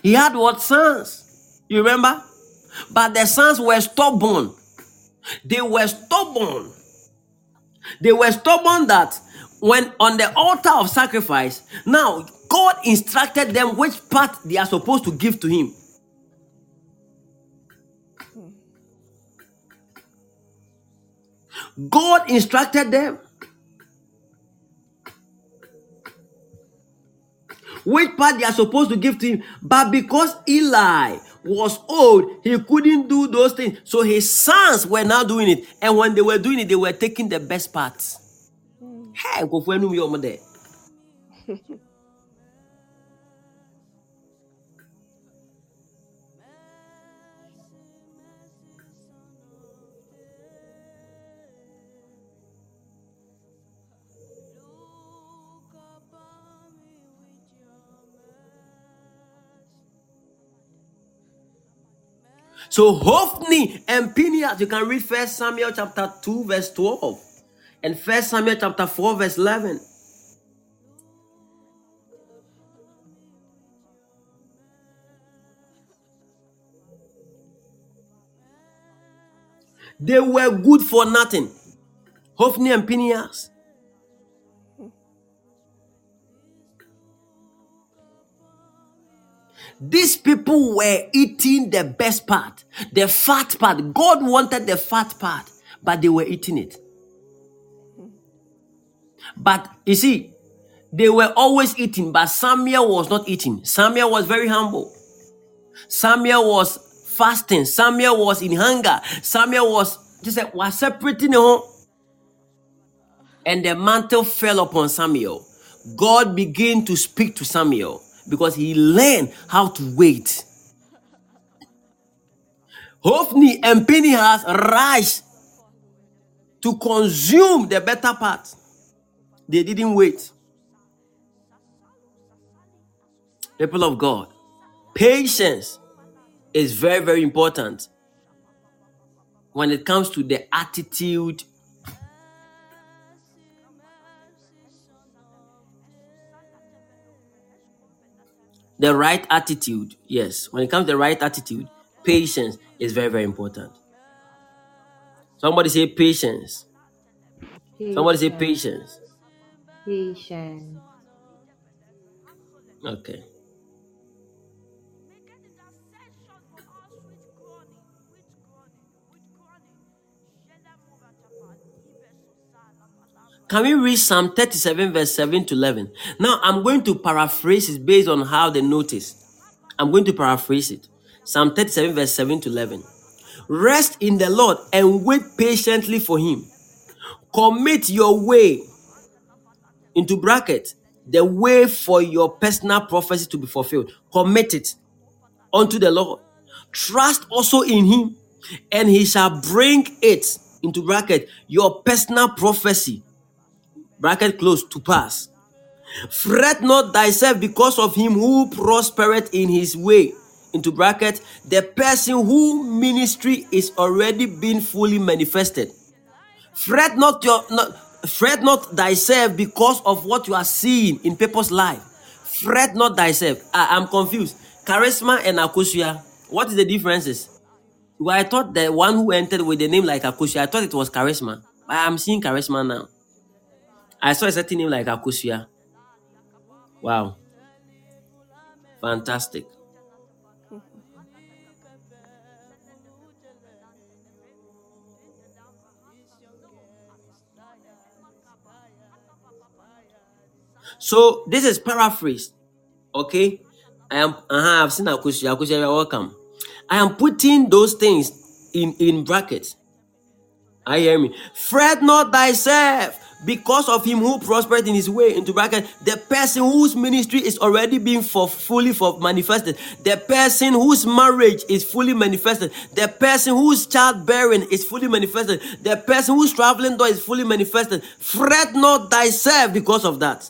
[SPEAKER 3] He had what sons? You remember? But the sons were stubborn. They were stubborn. They were stubborn that when on the altar of sacrifice, now God instructed them which part they are supposed to give to Him. God instructed them which part they are supposed to give to him. But because Eli was old, he couldn't do those things. So his sons were now doing it. And when they were doing it, they were taking the best parts. Hmm. Hey, go for there. [LAUGHS] So Hophni and Phineas, you can read First Samuel chapter 2, verse 12, and First Samuel chapter 4, verse 11. They were good for nothing. Hophni and Phineas. These people were eating the best part, the fat part. God wanted the fat part, but they were eating it. But you see, they were always eating, but Samuel was not eating. Samuel was very humble. Samuel was fasting. Samuel was in hunger. Samuel was just like, was separating home. And the mantle fell upon Samuel. God began to speak to Samuel because he learned how to wait. Hophni and Phinehas rise to consume the better part. They didn't wait. People of God, patience is very, very important when it comes to the attitude the right attitude yes. When it comes to the right attitude patience is very very important. Somebody say patience. Somebody say
[SPEAKER 4] Patience.
[SPEAKER 3] patience.
[SPEAKER 4] Patience.
[SPEAKER 3] okay can we read psalm 37 verse 7 to 11 now i'm going to paraphrase it based on how they notice. I'm going to paraphrase it. Psalm 37 verse 7 to 11 rest in the lord and wait patiently for him. Commit your way into bracket the way for your personal prophecy to be fulfilled. Commit it unto the lord. Trust also in him and he shall bring it into bracket your personal prophecy bracket close to pass fret not thyself because of him who prospereth in his way into bracket the person who ministry is already been fully manifested Fret not your not fret not thyself because of what you are seeing in people's life. Fret not thyself. I am confused. Charisma and Akosia. What is the differences? Well, I thought the one who entered with the name like Akosia, I thought it was charisma. I'm seeing charisma now. I saw a certain name like Akosia. Wow. Fantastic. So this is paraphrased. Okay. I am uh-huh, I've seen Akosia. Akosia, you're welcome. I am putting those things in, in brackets. I hear me. Fret not thyself because of him who prospered in his way into bracket the person whose ministry is already being for fully for manifested the person whose marriage is fully manifested the person whose childbearing is fully manifested the person whose traveling door is fully manifested fret not thyself because of that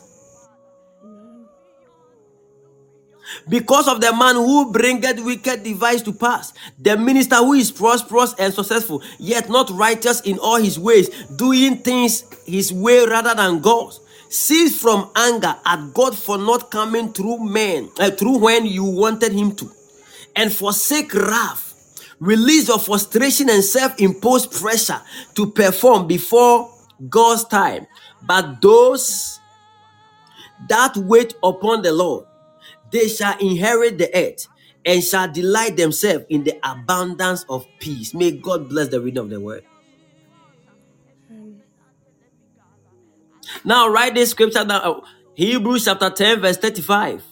[SPEAKER 3] Because of the man who bringeth wicked device to pass, the minister who is prosperous and successful, yet not righteous in all his ways, doing things his way rather than God's. Cease from anger at God for not coming through men, uh, through when you wanted him to, and forsake wrath. Release your frustration and self-imposed pressure to perform before God's time. But those that wait upon the Lord, they shall inherit the earth and shall delight themselves in the abundance of peace. May God bless the reading of the word. Now, write this scripture down. uh, Hebrews chapter 10, verse 35.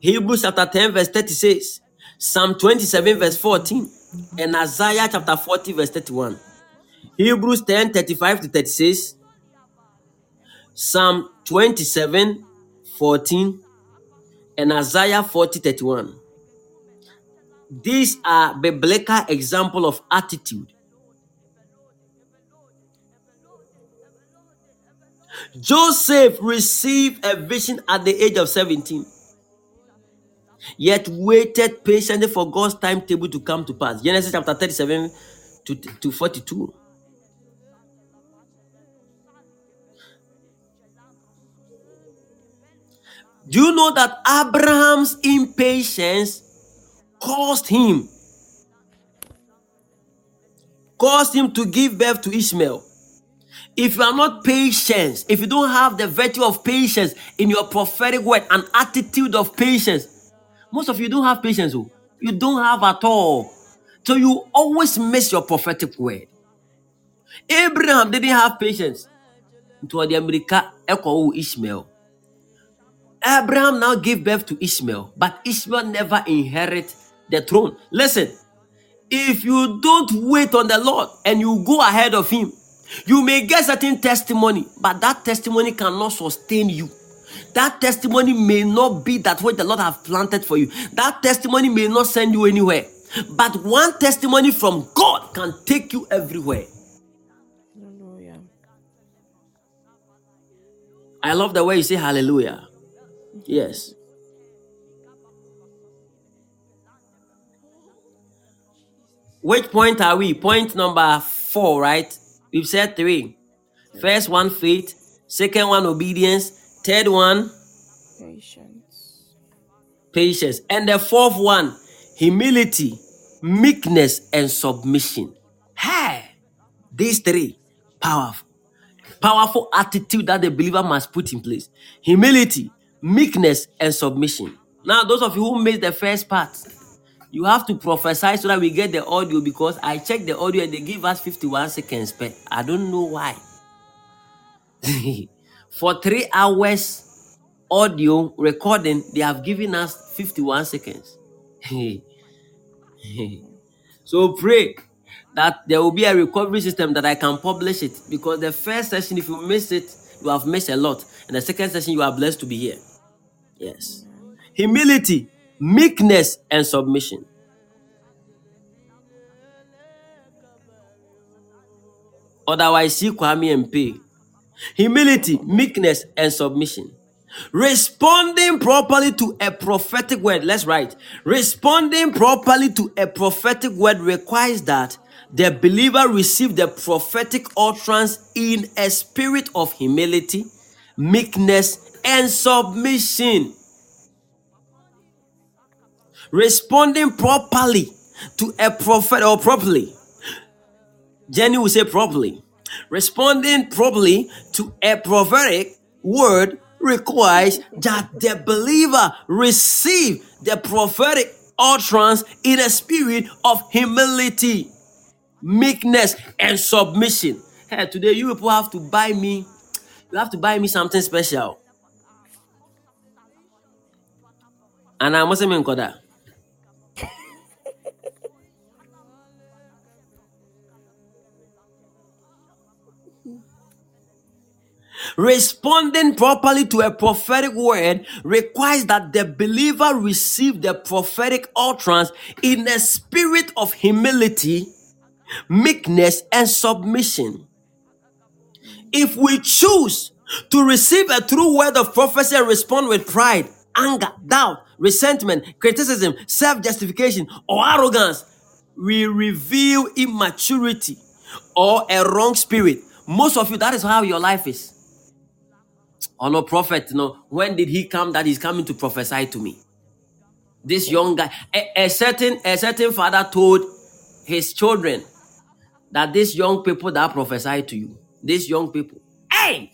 [SPEAKER 3] Hebrews chapter 10, verse 36. Psalm 27, verse 14. And Isaiah chapter 40, verse 31. Hebrews 10, 35 to 36. Psalm 27, 14. And Isaiah 40, 31. These are biblical example of attitude. Joseph received a vision at the age of 17, yet waited patiently for God's timetable to come to pass. Genesis chapter 37 to, to 42. Do you know that Abraham's impatience caused him caused him to give birth to Ishmael? If you are not patient, if you don't have the virtue of patience in your prophetic word, an attitude of patience, most of you don't have patience. oh. You don't have at all. So you always miss your prophetic word. Abraham didn't have patience. America echo Ishmael. Abraham now gave birth to Ishmael, but Ishmael never inherit the throne. Listen, if you don't wait on the Lord and you go ahead of Him, you may get certain testimony, but that testimony cannot sustain you. That testimony may not be that what the Lord have planted for you. That testimony may not send you anywhere. But one testimony from God can take you everywhere.
[SPEAKER 5] Hallelujah.
[SPEAKER 3] I love the way you say hallelujah. Yes. Which point are we? Point number four, right? We've said three. First one, faith. Second one, obedience. Third one,
[SPEAKER 5] Patience.
[SPEAKER 3] patience. And the fourth one, humility, meekness, and submission. Hey, these three, powerful. Powerful attitude that the believer must put in place. Humility, meekness, and submission. Now, those of you who missed the first part, you have to prophesy so that we get the audio because I checked the audio and they give us 51 seconds per. I don't know why. [LAUGHS] For three hours audio recording, they have given us 51 seconds. [LAUGHS] so pray that there will be a recovery system that I can publish it because the first session, if you miss it, you have missed a lot. And the second session, you are blessed to be here. Yes. Humility, meekness, and submission. Otherwise, see Kwame and. Humility, meekness, and submission. Responding properly to a prophetic word. Let's write. Responding properly to a prophetic word requires that the believer receive the prophetic utterance in a spirit of humility, meekness, and submission. Responding properly to a prophet or properly Jenny will say properly. Responding properly to a prophetic word requires that the believer receive the prophetic utterance in a spirit of humility, meekness, and submission. Hey, today you people have to buy me, you have to buy me something special. And I must say, Koda. Responding properly to a prophetic word requires that the believer receive the prophetic utterance in a spirit of humility, meekness, and submission. If we choose to receive a true word of prophecy and respond with pride, anger, doubt, resentment, criticism, self justification, or arrogance will reveal immaturity or a wrong spirit. Most of you, that is how your life is. Oh no, prophet, no. When did he come that he's coming to prophesy to me? This young guy, a, a certain a certain father told his children that these young people that prophesy to you, these young people, hey.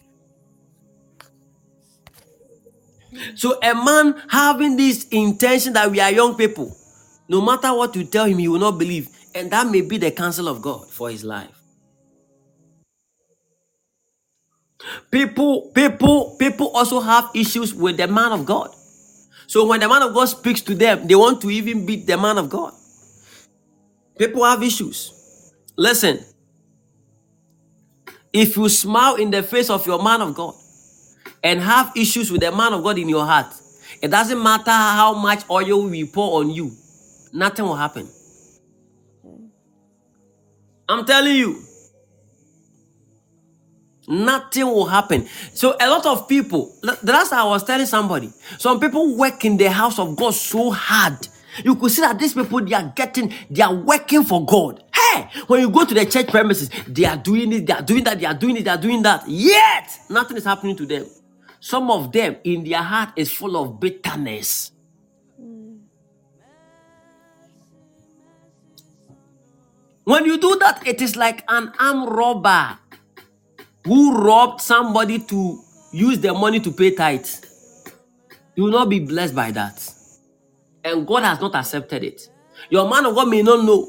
[SPEAKER 3] So a man having this intention that we are young people, no matter what you tell him, he will not believe, and that may be the counsel of God for his life. People, people, people also have issues with the man of God. So when the man of God speaks to them, they want to even beat the man of God. People have issues. Listen, if you smile in the face of your man of God and have issues with the man of God in your heart, it doesn't matter how much oil we pour on you, nothing will happen. I'm telling you, nothing will happen. So a lot of people, the last I was telling somebody, some people work in the house of God so hard. You could see that these people they are getting, they are working for God. Hey, when you go to the church premises, they are doing it, they are doing that, they are doing it, they are doing that. Yet nothing is happening to them. Some of them in their heart is full of bitterness. When you do that, it is like an armed robber who robbed somebody to use their money to pay tithes. You will not be blessed by that. And God has not accepted it. Your man of God may not know.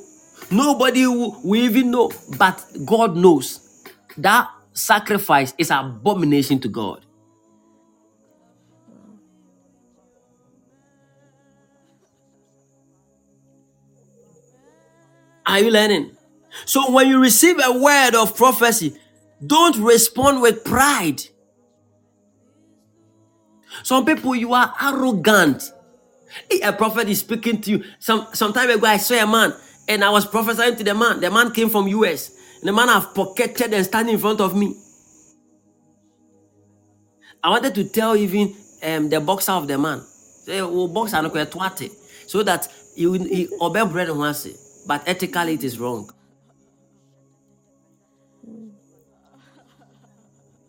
[SPEAKER 3] Nobody will, will even know, but God knows. That sacrifice is an abomination to God. Are you learning? So when you receive a word of prophecy, don't respond with pride. Some people you are arrogant. A prophet is speaking to you. Some some time ago, I saw a man and I was prophesying to the man. The man came from US. And the man have pocketed and standing in front of me. I wanted to tell even um, the boxer of the man. Say, oh, boxer. So that he he obey bread once. But ethically it is wrong.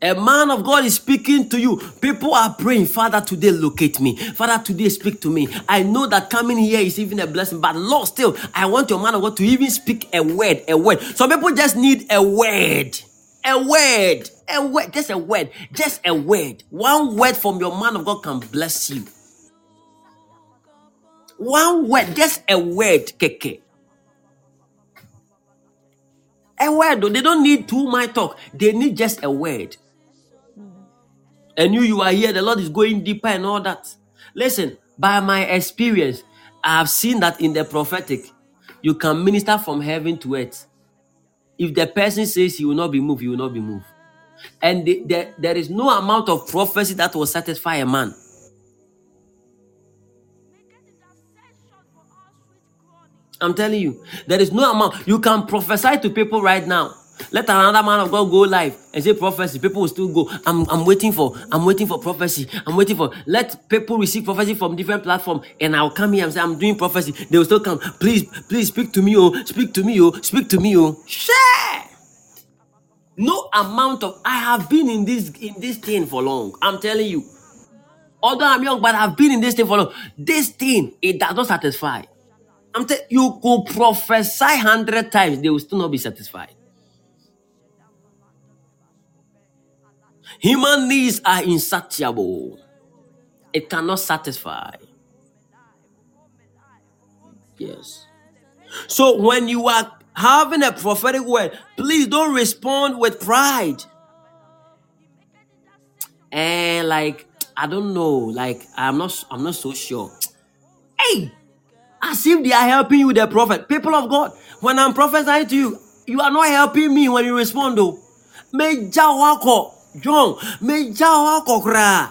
[SPEAKER 3] A man of God is speaking to you. People are praying, Father, today locate me. Father, today speak to me. I know that coming here is even a blessing, but Lord, still, I want your man of God to even speak a word, a word. Some people just need a word, a word, a word, just a word, just a word. One word from your man of God can bless you. One word, just a word, keke. A word, though. They don't need two my talk. They need just a word. and you you are here the lord is going deeper and all that listen by my experience i have seen that in the prophetic you can minister from heaven to earth if the person says he will not be moved he will not be moved and the, the- there is no amount of prophecy that will satisfy a man i'm telling you there is no amount. You can prophesy to people right now. Let another man of god go live and say prophecy. People will still go. I'm, I'm waiting for i'm waiting for prophecy. I'm waiting for let people receive prophecy from different platforms and i'll come here and say i'm doing prophecy. They will still come. Please please speak to me oh. Speak to me oh. Speak to me oh. Share! No amount of i have been in this in this thing for long. I'm telling you. Although i'm young but i've been in this thing for long. This thing it does not satisfy i'm telling you could prophesy 100 times they will still not be satisfied. Human needs are insatiable. It cannot satisfy. Yes. So when you are having a prophetic word please don't respond with pride. And like i don't know like i'm not i'm not so sure. Hey as if they are helping you the prophet. People of god when i'm prophesying to you you are not helping me when you respond though. Meja wako john. Meja wako kra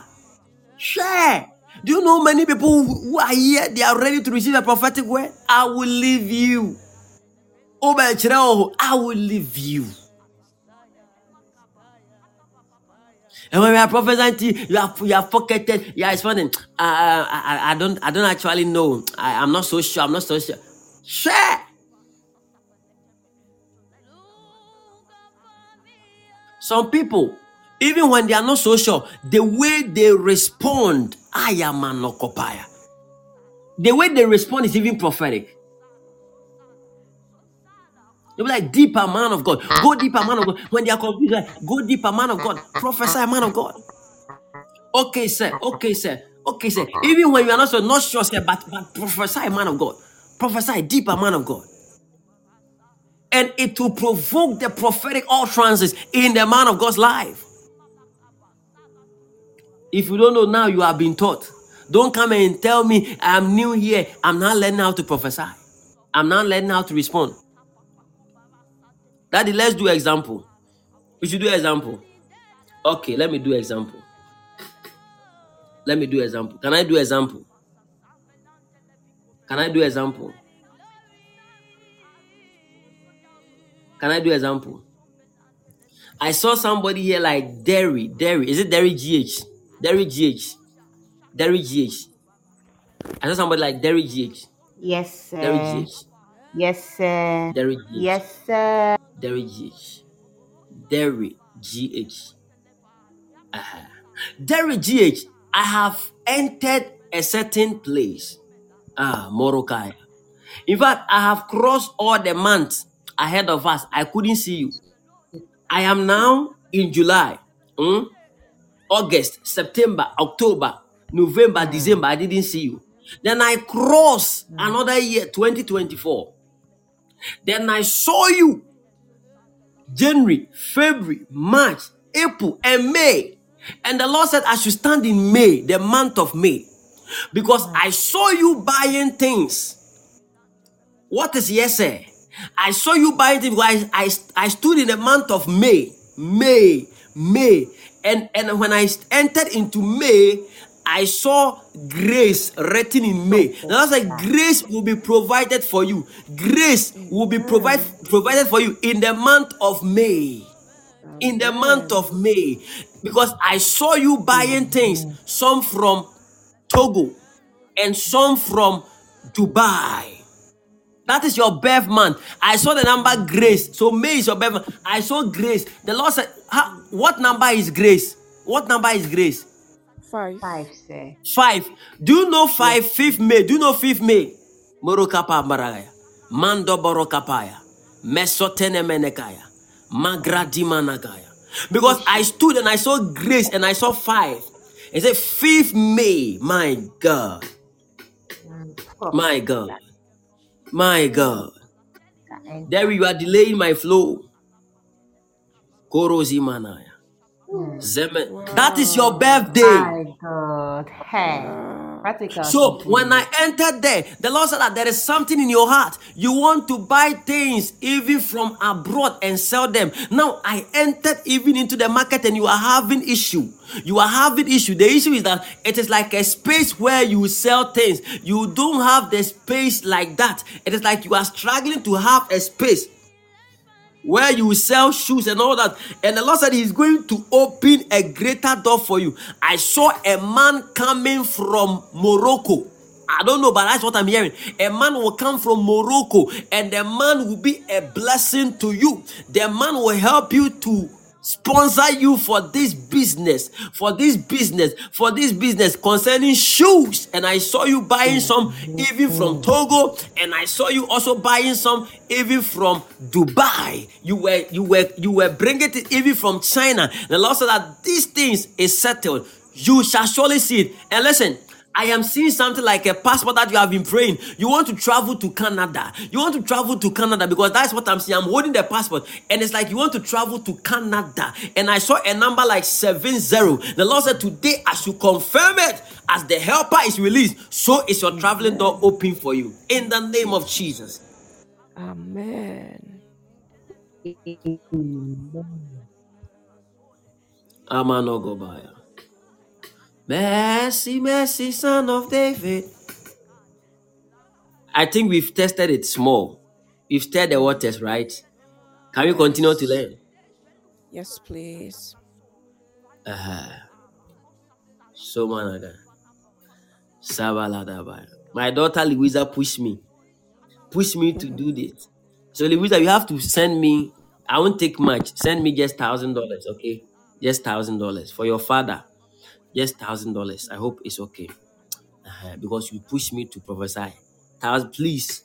[SPEAKER 3] share do you know many people who are here they are ready to receive a prophetic word? I will leave you. Oh, Hɔ, i will leave you And when we are prophesying to you, you are you are pocketed, you are responding. I, I, I don't I don't actually know. I, I'm not so sure. I'm not so sure. Share. Some people, even when they are not so sure, the way they respond, I am an occupier. The way they respond is even prophetic. They'll be like, deeper man of God. Go deeper, man of God. When they are confused, like, go deeper, man of God. Prophesy, man of God. Okay, sir. Okay, sir. Okay, sir. Even when you are not so not sure, sir, but, but prophesy, man of God. Prophesy, deeper, man of God. And it will provoke the prophetic utterances in the man of God's life. If you don't know now, you have been taught. Don't come and tell me I'm new here. I'm not learning how to prophesy. I'm not learning how to respond. Daddy, let's do example. We should do example. Okay, let me do example. [LAUGHS] Let me do example. Can I do example? Can I do example? Can I do example? I saw somebody here like Derry. Derry. Is it Derry GH? Derry GH. Derry GH. I saw somebody like Derry GH.
[SPEAKER 4] Yes,
[SPEAKER 3] Derry. GH.
[SPEAKER 4] Yes, sir.
[SPEAKER 3] Derry GH.
[SPEAKER 4] Yes, sir.
[SPEAKER 3] Derry GH. Derry GH. Uh-huh. Derry GH. I have entered a certain place. Ah, Morokai. In fact, I have crossed all the months ahead of us. I couldn't see you. I am now in July, mm, August, September, October, November, December. I didn't see you. Then I cross another year, 2024. Then I saw you January, February, March, April, and May. And the Lord said, I should stand in May, the month of May, because I saw you buying things. What is yes, sir? I saw you buying things I, I, I stood in the month of May, May, May. And, and when I entered into May, I saw grace written in May. The Lord said, Grace will be provided for you. Grace will be provide, provided for you in the month of May in the month of May because I saw you buying things, some from Togo and some from Dubai. That is your birth month. I saw the number grace. So May is your birth month. I saw grace. The Lord said, What number is grace? What number is grace?
[SPEAKER 5] Five.
[SPEAKER 4] Five, sir.
[SPEAKER 3] Five. Do you know five? Fifth May. Do you know fifth May? Morokapa Maraya. Mando Borokapaya. Mesotene Menekaya. Magradimanagaya. Because I stood and I saw grace and I saw five. It said fifth May. My God. My God. My God. There you are delaying my flow. Korozimanaya. Mm. Zemen. That is your birthday.
[SPEAKER 4] My God. Hey.
[SPEAKER 3] So when I entered there, the Lord said that there is something in your heart. You want to buy things even from abroad and sell them. Now I entered even into the market and you are having issue. You are having issue. The issue is that it is like a space where you sell things. You don't have the space like that. It is like you are struggling to have a space where you sell shoes and all that. And the Lord said He's going to open a greater door for you. I saw a man coming from Morocco. I don't know, but that's what I'm hearing. A man will come from Morocco, and the man will be a blessing to you. The man will help you to sponsor you for this business, for this business, for this business concerning shoes. And I saw you buying some even from Togo, and I saw you also buying some even from Dubai. You were you were you were bringing it even from China. The Lord said that these things is settled. You shall surely see it. And listen, I am seeing something like a passport that you have been praying. You want to travel to Canada. You want to travel to Canada because that's what I'm seeing. I'm holding the passport, and it's like you want to travel to Canada. And I saw a number like seven zero. The Lord said, Today I should confirm it as the helper is released. So is your traveling door open for you. In the name of Jesus.
[SPEAKER 5] Amen.
[SPEAKER 3] Amanogobaya. Mercy, mercy, son of David. I think we've tested it small. We've stirred the waters, right? Can we continue to learn?
[SPEAKER 5] Yes, please.
[SPEAKER 3] Uh-huh. So managa. Sabaladaba. My daughter Louisa pushed me. Pushed me to do this. So Louisa, you have to send me. I won't take much. Send me just thousand dollars, okay? Just thousand dollars for your father. Just thousand dollars. I hope it's okay. Uh-huh. Because you pushed me to prophesy. Thousand, please.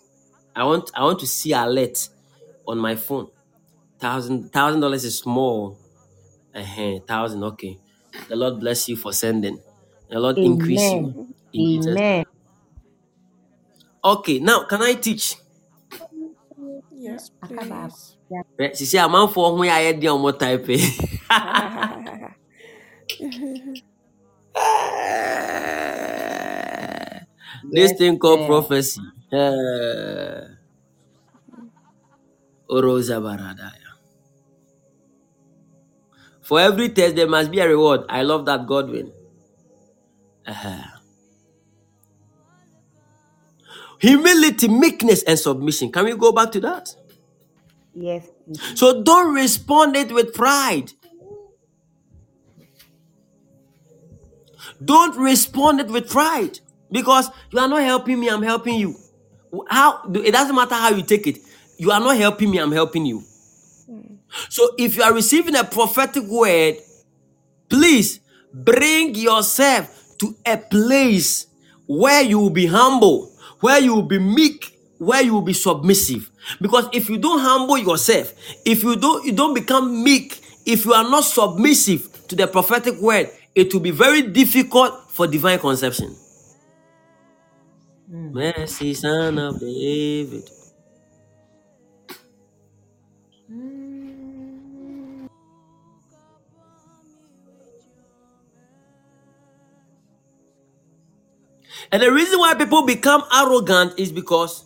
[SPEAKER 3] I want I want to see alert on my phone. Thousand thousand dollars is small. Uh-huh. Thousand, okay. The Lord bless you for sending. The Lord increase you.
[SPEAKER 4] Amen.
[SPEAKER 3] In Jesus.
[SPEAKER 4] Amen.
[SPEAKER 3] Okay, now can I teach?
[SPEAKER 5] Yes,
[SPEAKER 4] Akaba.
[SPEAKER 5] please.
[SPEAKER 4] Yeah.
[SPEAKER 3] Eh, Sisi amanfoɔ ho yɛ ayɛ deɛ ɔmo type. [LAUGHS] this thing called prophecy. Baradaya. For every test, there must be a reward. I love that Godwin. Uh-huh. Humility, meekness, and submission. Can we go back to that?
[SPEAKER 4] Yes.
[SPEAKER 3] So don't respond it with pride. Don't respond it with pride because you are not helping me. I'm helping you. How? It doesn't matter how you take it. You are not helping me. I'm helping you. Hmm. So if you are receiving a prophetic word, please bring yourself to a place where you will be humble, where you will be meek, where you will be submissive. Because if you don't humble yourself, if you don't you don't become meek, if you are not submissive to the prophetic word, it will be very difficult for divine conception. Hmm. Mercy, son of David. And the reason why people become arrogant is because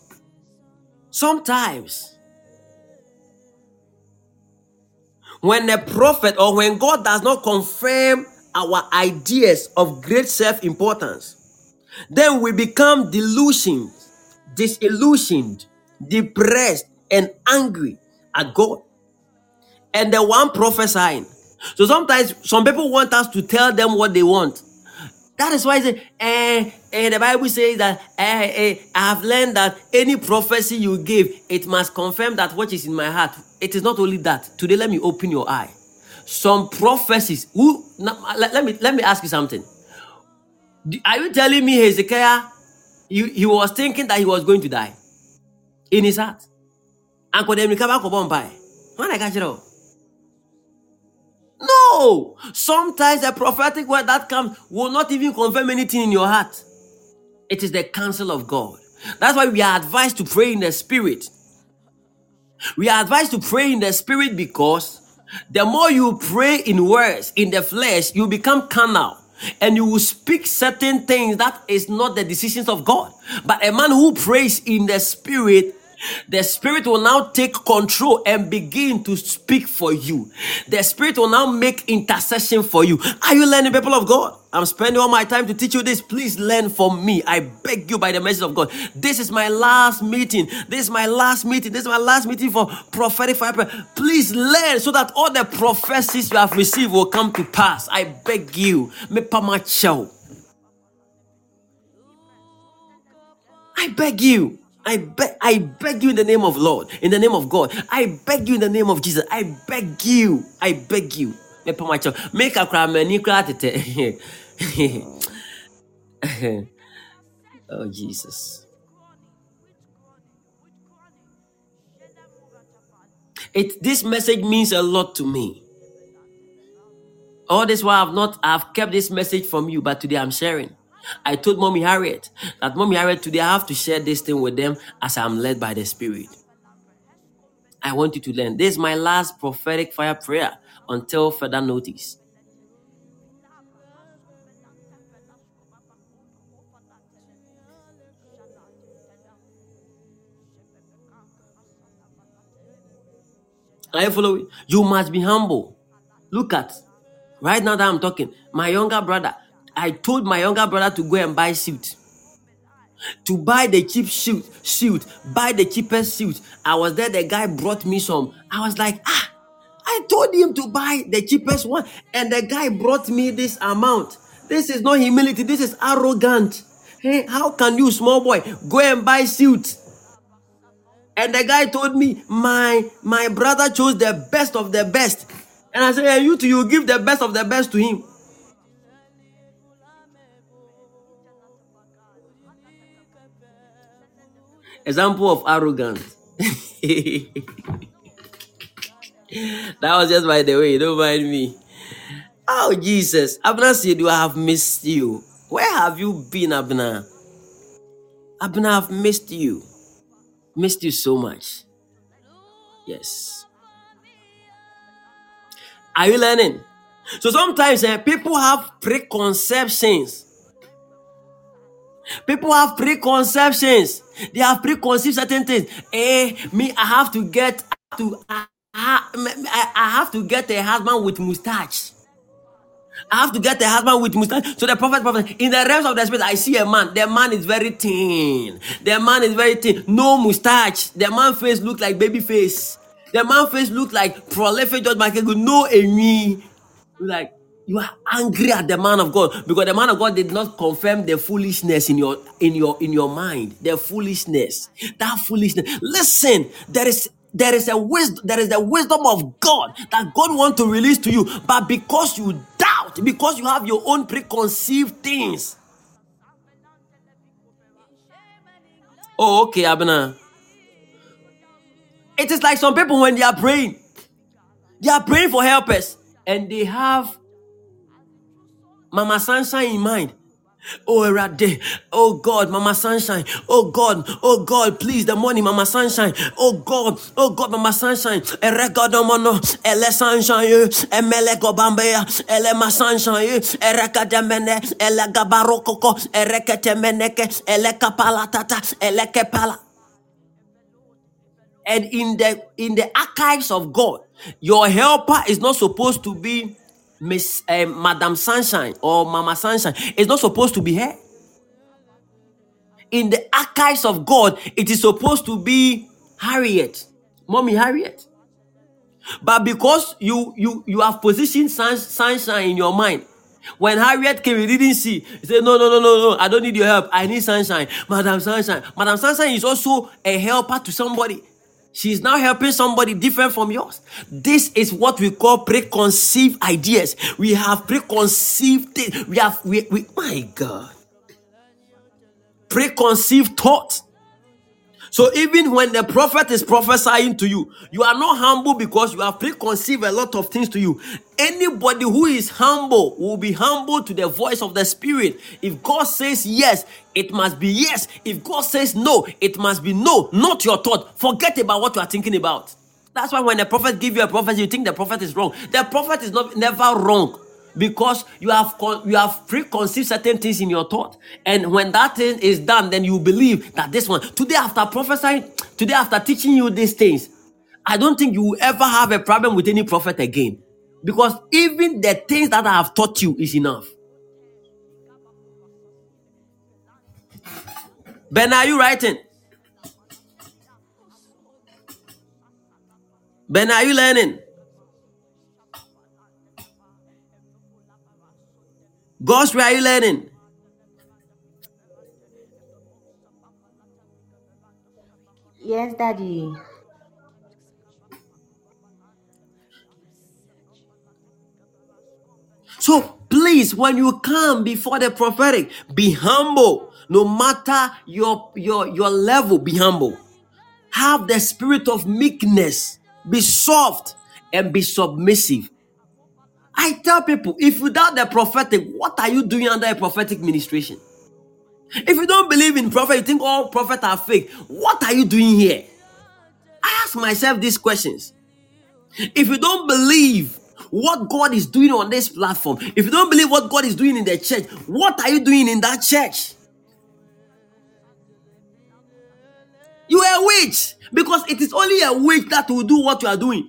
[SPEAKER 3] sometimes when a prophet or when God does not confirm our ideas of great self importance, then we become delusioned, disillusioned, depressed, and angry at God and the one prophesying. So sometimes some people want us to tell them what they want. That is why I say, eh, eh, the Bible says that eh, eh, I have learned that any prophecy you give, it must confirm that what is in my heart. It is not only that. Today, let me open your eye. Some prophecies. Who? now, let, let me let me ask you something. Are you telling me Hezekiah? He, he was thinking that he was going to die in his heart. And could them recover by? When I catch it all. No! Sometimes the prophetic word that comes will not even confirm anything in your heart. It is the counsel of God. That's why we are advised to pray in the spirit. We are advised to pray in the spirit because the more you pray in words, in the flesh, you become carnal. And you will speak certain things that is not the decisions of God. But a man who prays in the spirit the spirit will now take control and begin to speak for you. The spirit will now make intercession for you. Are you learning, people of God? I'm spending all my time to teach you this. Please learn from me. I beg you by the message of God. This is my last meeting. This is my last meeting. This is my last meeting for prophetic fire. Please learn so that all the prophecies you have received will come to pass. I beg you. I beg you. I beg, I beg you in the name of Lord, in the name of God. I beg you in the name of Jesus. I beg you. I beg you. Pa my child. Make a cry, man. Cry. Oh Jesus. It this message means a lot to me. All this while I've not I've kept this message from you, but today I'm sharing. I told Mommy Harriet that Mommy Harriet today I have to share this thing with them as I'm led by the Spirit. I want you to learn. This is my last prophetic fire prayer until further notice. Are you following? You must be humble. Look at right now that I'm talking, my younger brother. I told my younger brother to go and buy suit. To buy the cheap suit, suit, buy the cheapest suit. I was there, the guy brought me some. I was like, ah, I told him to buy the cheapest one, and the guy brought me this amount. This is not humility, this is arrogant. Hey, how can you, small boy, go and buy suit? And the guy told me, my my brother chose the best of the best. And I said, you you give the best of the best to him. Example of arrogance. that was just by the way, don't mind me. Oh Jesus, Abner said, "Do I have missed you? Where have you been, Abner? Abner, I've missed you. Missed you so much. Yes. Are you learning? So sometimes eh, people have preconceptions. People have preconceptions. They have preconceived certain things. Eh, me, I have to get to. I, I, I have to get a husband with mustache. I have to get a husband with mustache. So the prophet, prophet, in the realms of the spirit, I see a man. The man is very thin. The man is very thin. No mustache. The man face look like baby face. The man face look like prolific George Michael. No emi. Like you are angry at the man of God because the man of God did not confirm the foolishness in your in your in your mind. The foolishness. That foolishness. Listen, there is there is a wisdom there is the wisdom of god that god wants to release to you but because you doubt because you have your own preconceived things oh okay abner it is like some people when they are praying they are praying for helpers and they have mama sunshine in mind Oh, Erade. Oh God, Mama Sunshine. Oh God. Oh God, please, the money, Mama Sunshine. Oh God. Oh God, Mama Sunshine. Eregadomono. Ele Sunshine. Eh. Emele Gobambea. Eh. Ele Ma Sunshine. Eh. Erekademene. Ele Gabarokoko. Ereketemeneke. Ele Kapalatata. Ele Kepala. And in the in the archives of God, your helper is not supposed to be Miss uh, Madam Sunshine or Mama Sunshine. It's not supposed to be her. In the archives of God, it is supposed to be Harriet, Mommy Harriet. But because you you you have positioned sun, sunshine in your mind, when Harriet came, you didn't see. He said, No, no, no, no, no. I don't need your help. I need sunshine. Madam Sunshine. Madam Sunshine is also a helper to somebody. She's now helping somebody different from yours. This is what we call preconceived ideas. We have preconceived things. We have, we, we, my God, preconceived thoughts. So even when the prophet is prophesying to you, you are not humble because you have preconceived a lot of things to you. Anybody who is humble will be humble to the voice of the spirit. If God says yes, it must be yes. If God says no, it must be no, not your thought. Forget about what you are thinking about. That's why when the prophet give you a prophecy, you think the prophet is wrong. The prophet is not never wrong because you have you have preconceived certain things in your thought. And when that thing is done then you believe that this one today after prophesying today after teaching you these things i don't think you will ever have a problem with any prophet again. Because even the things that i have taught you is enough. Ben are you writing? Ben are you learning God's where are you learning
[SPEAKER 4] Yes, Daddy.
[SPEAKER 3] So please, when you come before the prophetic, be humble. No matter your your your level, be humble. Have the spirit of meekness. Be soft and be submissive. I tell people, if without the prophetic, what are you doing under a prophetic ministration? If you don't believe in prophet, you think all prophets are fake. What are you doing here? I ask myself these questions. If you don't believe what God is doing on this platform, if you don't believe what God is doing in the church, what are you doing in that church? You are a witch because it is only a witch that will do what you are doing.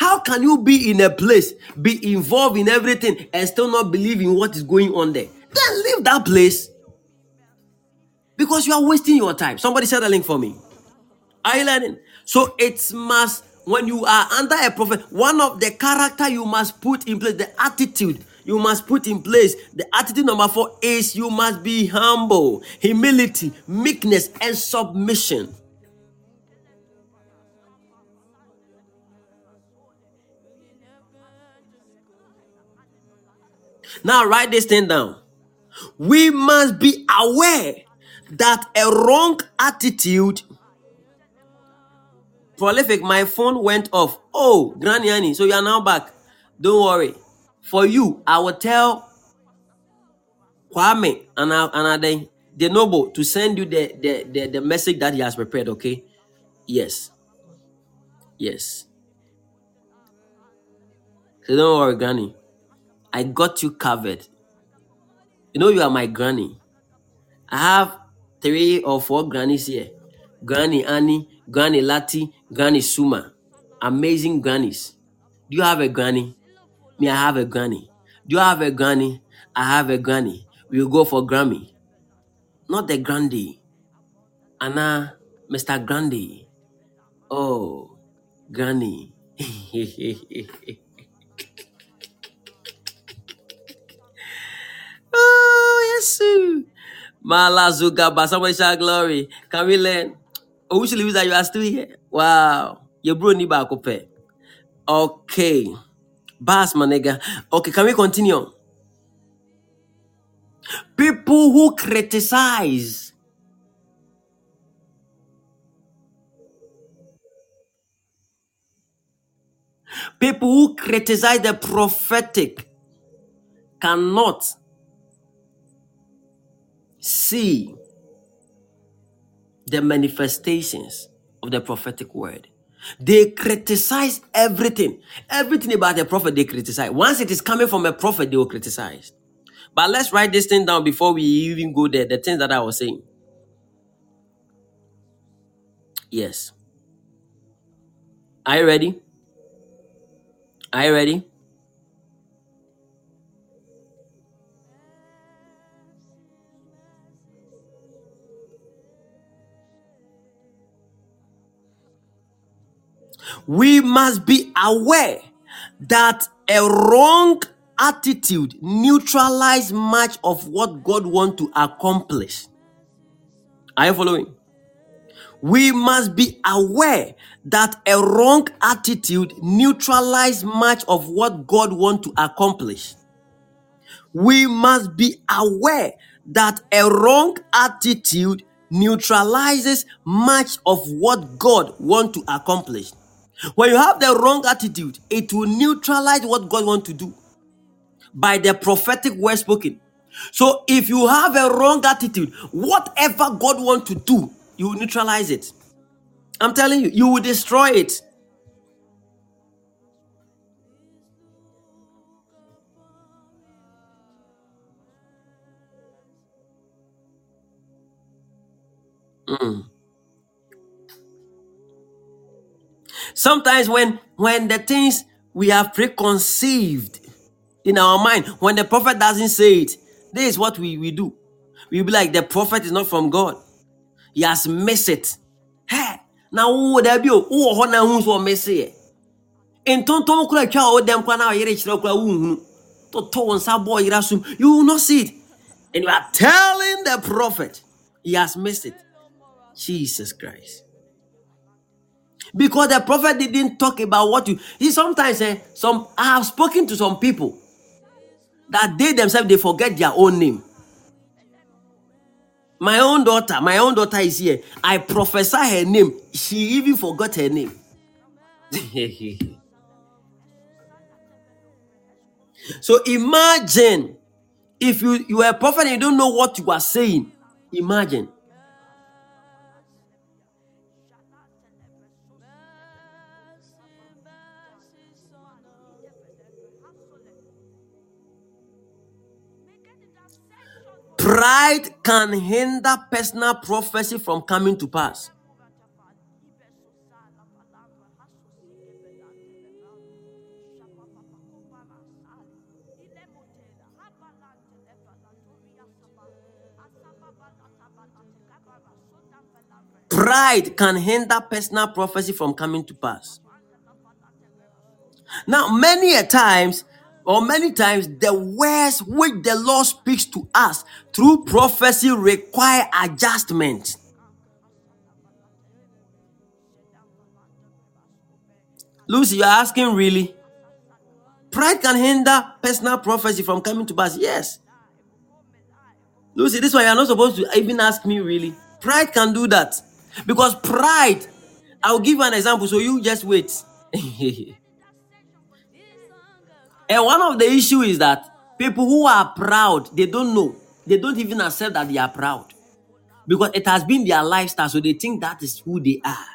[SPEAKER 3] How can you be in a place, be involved in everything, and still not believe in what is going on there? Then leave that place because you are wasting your time. Somebody said a link for me. Are you learning? So it must when you are under a prophet, one of the character you must put in place, the attitude you must put in place. The attitude number four is you must be humble, humility, meekness, and submission. Now write this thing down. We must be aware that a wrong attitude prolific my phone went off. Oh granny annie so you are now back. Don't worry. For you i will tell kwame and the, the noble to send you the, the the the message that he has prepared okay? Yes. Yes. So don't worry granny i got you covered you know you are my granny I have three or four grannies here. Granny Annie, Granny Lati, Granny Suma. Amazing grannies. Do you have a granny? Me, I have a granny. Do you have a granny? I have a granny. We'll go for Grammy. Not the Grandy. Anna, Mr. Grandy. Oh, Granny. [LAUGHS] yes, sir. Malazugaba. Somebody shout glory. Can we learn? Oh, which believes that you are still here? Wow. Your bro ni baako pɛ. Okay. Bas, my nigga. Okay, can we continue? People who criticize. People who criticize the prophetic cannot see the manifestations of the prophetic word. They criticize everything. Everything about the prophet, they criticize. Once it is coming from a prophet, they will criticize. But let's write this thing down before we even go there. The things that I was saying. Yes. Are you ready? Are you ready? We must be aware that a wrong attitude neutralize much of what God want to accomplish. Are you following? We must be aware that a wrong attitude neutralize much of what God want to accomplish. We must be aware that a wrong attitude neutralizes much of what God want to accomplish. When you have the wrong attitude, it will neutralize what God want to do by the prophetic word spoken. So if you have a wrong attitude, whatever God want to do, you will neutralize it. I'm telling you, you will destroy it. Mm. Sometimes when when the things we have preconceived in our mind, when the prophet doesn't say it, this is what we, we do. We be like the prophet is not from God. He has missed it. Hey, now who there be who wɔ hɔ na who so miss it? Ntontom kura twa a ɔdɛm kura na ɔyere kyerɛ kura wuhunu. Totɔ wɔn nsa bɔ ɔyere. You will not see it. And you are telling the prophet he has missed it. Jesus Christ. Because the prophet didn't talk about what you he sometimes eh, some I have spoken to some people that they themselves they forget their own name. My own daughter, my own daughter is here. I prophesy her name. She even forgot her name. [LAUGHS] so imagine if you you are a prophet and you don't know what you are saying. Imagine. Pride can hinder personal prophecy from coming to pass. Pride can hinder personal prophecy from coming to pass. Now, many a times, or many times, the words which the Lord speaks to us through prophecy require adjustment. Lucy, you're asking really? Pride can hinder personal prophecy from coming to pass. Yes. Lucy, this one you're not supposed to even ask me really. Pride can do that. Because pride, I'll give you an example, so you just wait. [LAUGHS] and one of the issue is that people who are proud, they don't know. They don't even accept that they are proud. Because it has been their lifestyle, so they think that is who they are.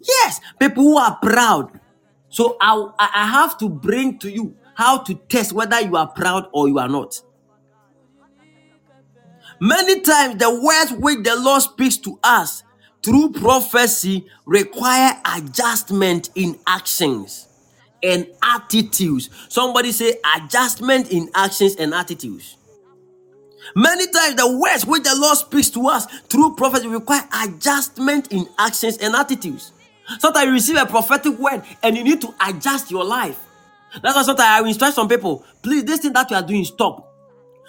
[SPEAKER 3] Yes, people who are proud. So I, I I have to bring to you how to test whether you are proud or you are not. Many times the words which the Lord speaks to us through prophecy require adjustment in actions and attitudes. Somebody say adjustment in actions and attitudes. Many times the words which the Lord speaks to us through prophecy require adjustment in actions and attitudes. Sometimes you receive a prophetic word and you need to adjust your life. That's why sometimes I instruct some people, please, this thing that you are doing, stop.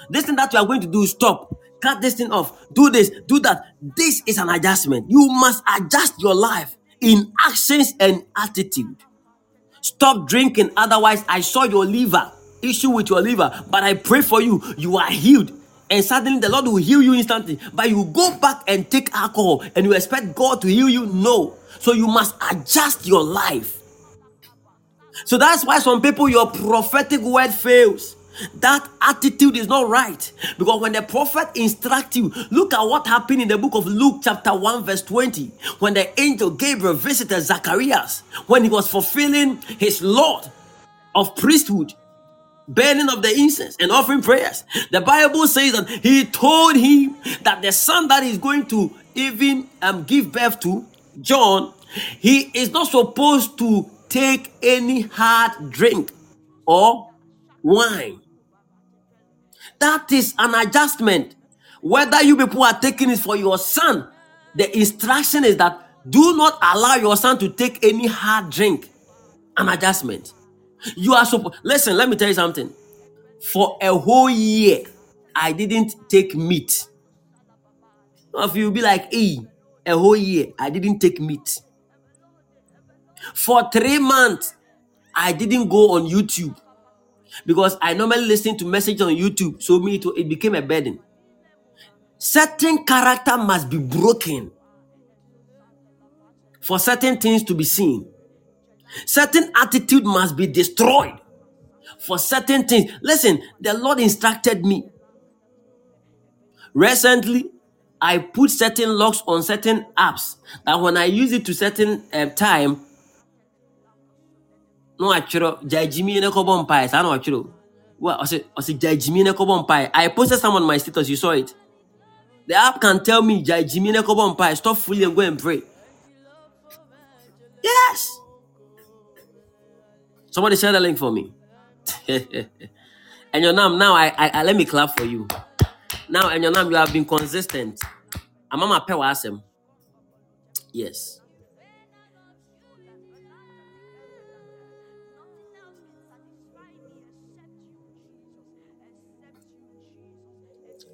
[SPEAKER 3] This thing that you are going to do, stop. Cut this thing off. Do this, do that. This is an adjustment. You must adjust your life in actions and attitude. Stop drinking, otherwise, I saw your liver, issue with your liver, but I pray for you. You are healed. And suddenly the Lord will heal you instantly. But you go back and take alcohol and you expect God to heal you? No. So you must adjust your life. So that's why some people, your prophetic word fails. That attitude is not right. Because when the prophet instructs you, look at what happened in the book of Luke, chapter 1, verse 20. When the angel Gabriel visited Zacharias, when he was fulfilling his Lord of priesthood, burning of the incense and offering prayers. The Bible says that he told him that the son that is going to even um, give birth to, John, he is not supposed to take any hard drink or wine. That is an adjustment. Whether you people are taking it for your son, the instruction is that do not allow your son to take any hard drink. An adjustment. You are supposed. Listen, let me tell you something. For a whole year, I didn't take meat. Some of you will be like, hey, a whole year, I didn't take meat. For three months, I didn't go on YouTube because I normally listen to messages on YouTube. So me, it, it became a burden. Certain character must be broken for certain things to be seen. Certain attitude must be destroyed for certain things. Listen, the Lord instructed me. Recently, I put certain locks on certain apps that when I use it to certain uh, time, no atwerɛ gyae gyimi ne kɔbɔ mpae saa na ɔtwerɛ wa ɔsɛ ɔsɛ gyae gyimi ne kɔbɔ mpae I posted some on my status you saw it. The app can tell me gyae gyimi ne kɔbɔ mpae stop fooling and go and pray. Yes! Somebody share the link for me. [LAUGHS] And your name now I, I, I let me clap for you. Now and your name you have been consistent. Amama pɛ w'asɛm yes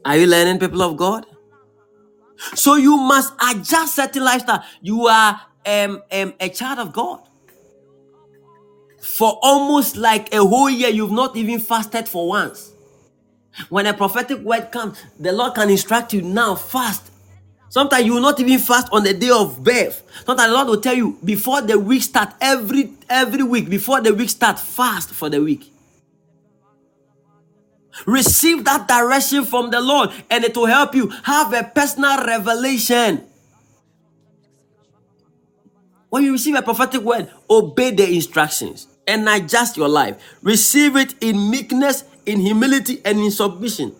[SPEAKER 3] are you learning people of God? So you must adjust certain lifestyle. You are um, um, a child of God. For almost like a whole year you've not even fasted for once. When a prophetic word comes the lord can instruct you now fast. Sometimes you will not even fast on the day of birth. Sometimes the lord will tell you before the week start every every week before the week start fast for the week receive that direction from the lord and it will help you have a personal revelation When you receive a prophetic word, obey the instructions and adjust your life. Receive it in meekness, in humility, and in submission.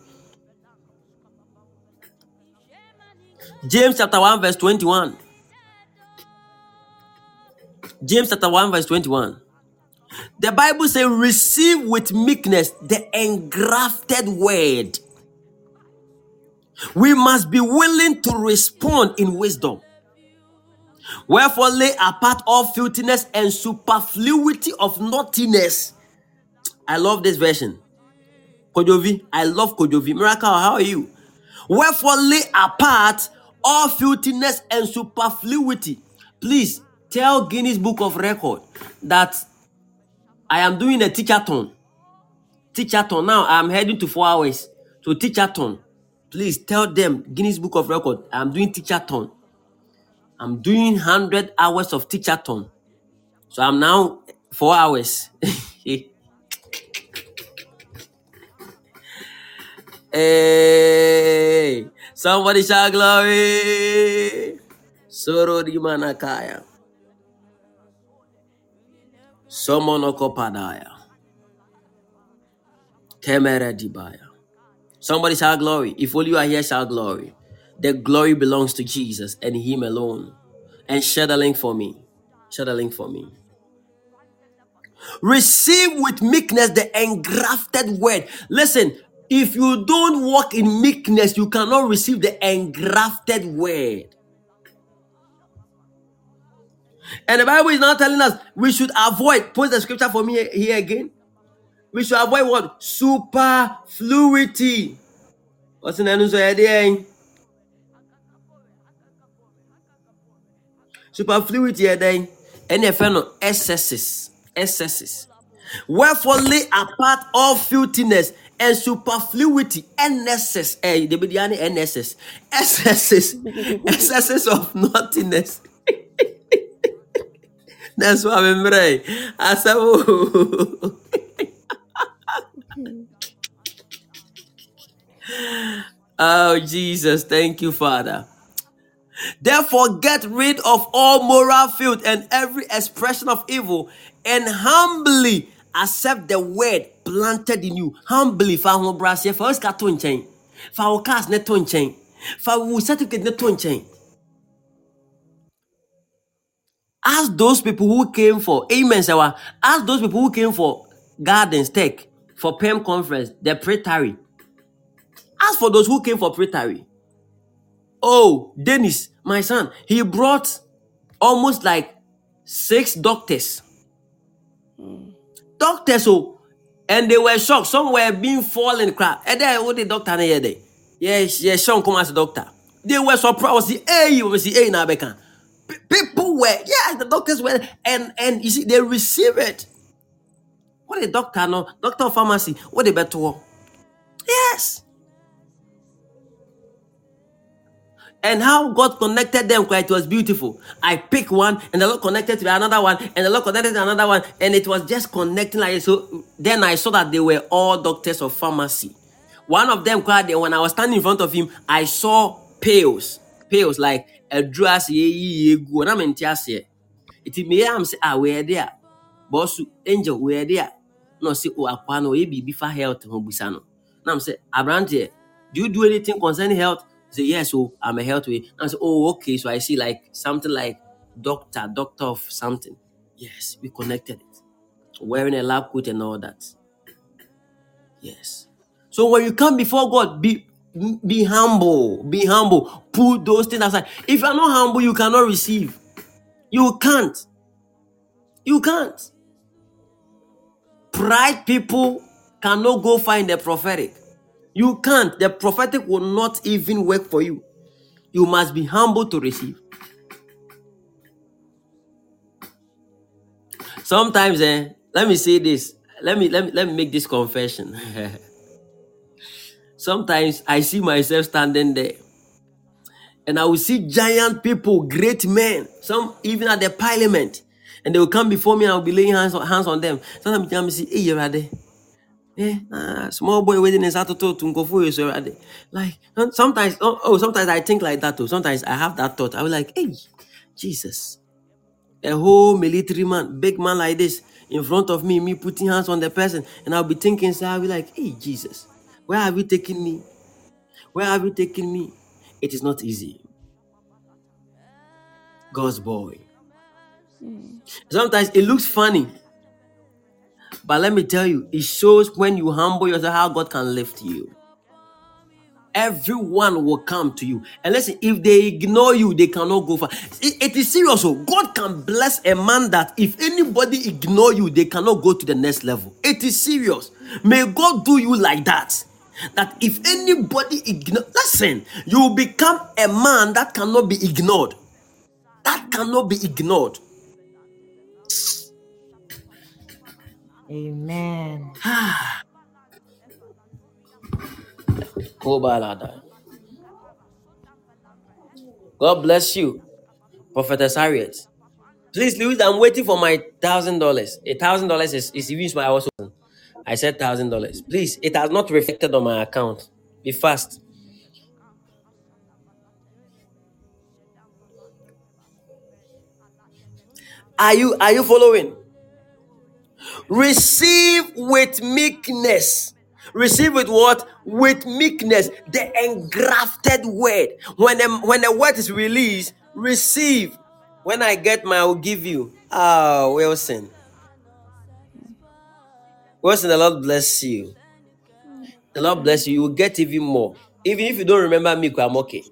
[SPEAKER 3] James chapter 1, verse 21. James chapter 1, verse 21. The Bible says, Receive with meekness the engrafted word. We must be willing to respond in wisdom. Wherefore lay apart all filthiness and superfluity of naughtiness. I love this version. Kojovi, I love Kojovi. Miracle, how are you? Wherefore lay apart all filthiness and superfluity. Please tell Guinness Book of Record that I am doing a teacher-ton. Teacher-ton. Now I'm heading to four hours. So teacher-ton. Please tell them Guinness Book of Record. I'm doing teacher-ton. I'm doing 100 hours of teacher-ton. So I'm now four hours. [LAUGHS] hey, somebody shout glory. Soro di manakaya. Somebody shout glory. If only you are here, shout glory. The glory belongs to Jesus and Him alone. And share the link for me. Share the link for me. Receive with meekness the engrafted word. Listen, if you don't walk in meekness, you cannot receive the engrafted word. And the Bible is now telling us we should avoid, post the scripture for me here again. We should avoid what? Superfluity. What's in the? Superfluity, then. Any no excesses. Excesses. Wherefore lay apart all filthiness and superfluity, NSS, eh, the NSS, excesses, [LAUGHS] excesses of naughtiness. [LAUGHS] That's what I'm saying. I said, oh. Jesus, thank you, Father. Therefore, get rid of all moral filth and every expression of evil, and humbly accept the word planted in you. Humbly, fa ho brase, fa oska to nkyɛn. Fa cars ne to nkyɛn. Fa wo certificate ne. Ask those people who came for Amen, Sawa. Ask those people who came for Gardens Tech, for PEM conference, the Pretary. Ask for those who came for Pretary. Oh, Dennis, my son, he brought almost like six doctors. Hmm. Doctors, oh, and they were shocked. Some were being fallen crap. And then what the doctor here day? Yes, yes, Sean come as a doctor. They were surprised. See, hey, you see, hey, now People were, yeah, the doctors were, and and you see, they receive it. What a doctor, no, doctor of pharmacy, what a better one. Yes. and how God connected them, it was beautiful. I pick one, and the Lord connected to another one, and the Lord connected to another one, and it was just connecting like so. Then I saw that they were all doctors of pharmacy. One of them cried, when I was standing in front of him, I saw pails, pails like a dress, ye ye go, and I'm in Tiasia. It may am say, ah, we're there, boss, angel, we're there. No, see, oh, aquano, ye be before health, hobusano. Now I'm say, Abrante, do you do anything concerning health? say, yes, so I'm a health way. And I say, oh, okay. So I see like something like doctor, doctor of something. Yes, we connected it. Wearing a lab coat and all that. Yes. So when you come before God, be be humble. Be humble. Put those things aside. If you're not humble, you cannot receive. You can't. You can't. Pride people cannot go find the prophetic. You can't. The prophetic will not even work for you. You must be humble to receive. Sometimes, eh, let me say this. Let me let me let me make this confession. [LAUGHS] Sometimes I see myself standing there and I will see giant people, great men, some even at the parliament, and they will come before me and I will be laying hands on, hands on them. Sometimes I see, hey, you're there. Eh, small boy waiting in Saturday to go so like sometimes, oh, oh, sometimes I think like that too. Sometimes I have that thought. I will like, hey, Jesus, a whole military man, big man like this in front of me, me putting hands on the person, and I'll be thinking, so I'll be like, hey, Jesus, where have you taken me? Where have you taken me? It is not easy. God's boy. Hmm. Sometimes it looks funny but let me tell you, it shows when you humble yourself how God can lift you. everyone will come to you. And listen, if they ignore you, they cannot go far. It- it is serious. So God can bless a man that if anybody ignore you, they cannot go to the next level. It is serious. May God do you like that. That if anybody ignore, listen, you will become a man that cannot be ignored. That cannot be ignored.
[SPEAKER 4] Amen. [SIGHS]
[SPEAKER 3] Oh, Kobalada. God bless you, Prophetess Harriet. Please, Louis, I'm waiting for my thousand dollars. A thousand dollars is is even my also. I said thousand dollars. Please, it has not reflected on my account. Be fast. Are you are you following? Receive with meekness. Receive with what? With meekness. The engrafted word. When the, when the word is released, receive. When I get my, I will give you. Ah, Wilson. Wilson, the Lord bless you. The Lord bless you. You will get even more. Even if you don't remember me, I'm okay.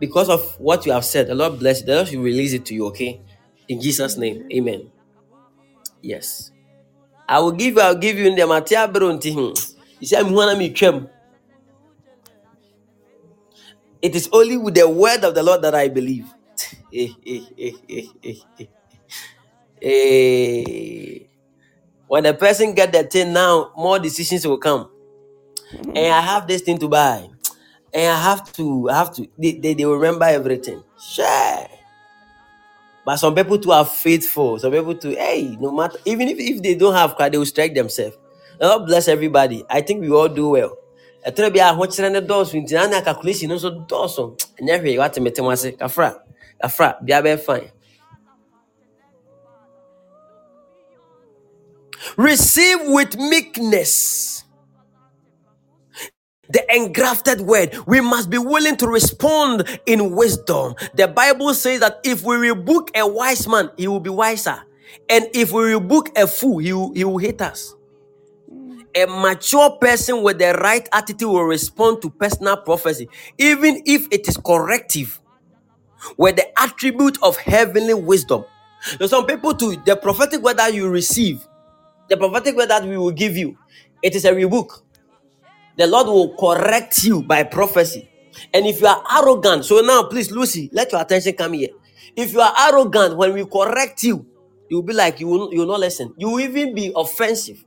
[SPEAKER 3] Because of what you have said, the Lord bless you. The Lord will release it to you, okay? In Jesus' name. Amen. Yes. I will give you, I'll give you in the Matia Bronti. You say, I'm one of. It is only with the word of the Lord that I believe. [LAUGHS] Eh, eh, eh, eh, eh, eh. Eh. When the person get the thing now, more decisions will come. And I have this thing to buy. And I have to, I have to, they, they, they will remember everything. Sure. But some people too are faithful. Some people too, hey, no matter, even if, if they don't have car, they will strike themselves. God bless everybody. I think we all do well. ɛtɔrɔ bi a ahokyerɛ ne dɔɔso nti na na calculation no nso dɔɔso ɛnyɛ hwee wate mete mu ase kafra kafra bia bɛyɛ fine receive with meekness the engrafted word. We must be willing to respond in wisdom. The Bible says that if we rebuke a wise man, he will be wiser. And if we rebuke a fool, he will, he will hate us. A mature person with the right attitude will respond to personal prophecy, even if it is corrective, with the attribute of heavenly wisdom. There's some people too, the prophetic word that you receive, the prophetic word that we will give you, it is a rebuke. The Lord will correct you by prophecy. And if you are arrogant, so now please, Lucy, let your attention come here. If you are arrogant, when we correct you, you'll be like you will, you will not listen. You will even be offensive.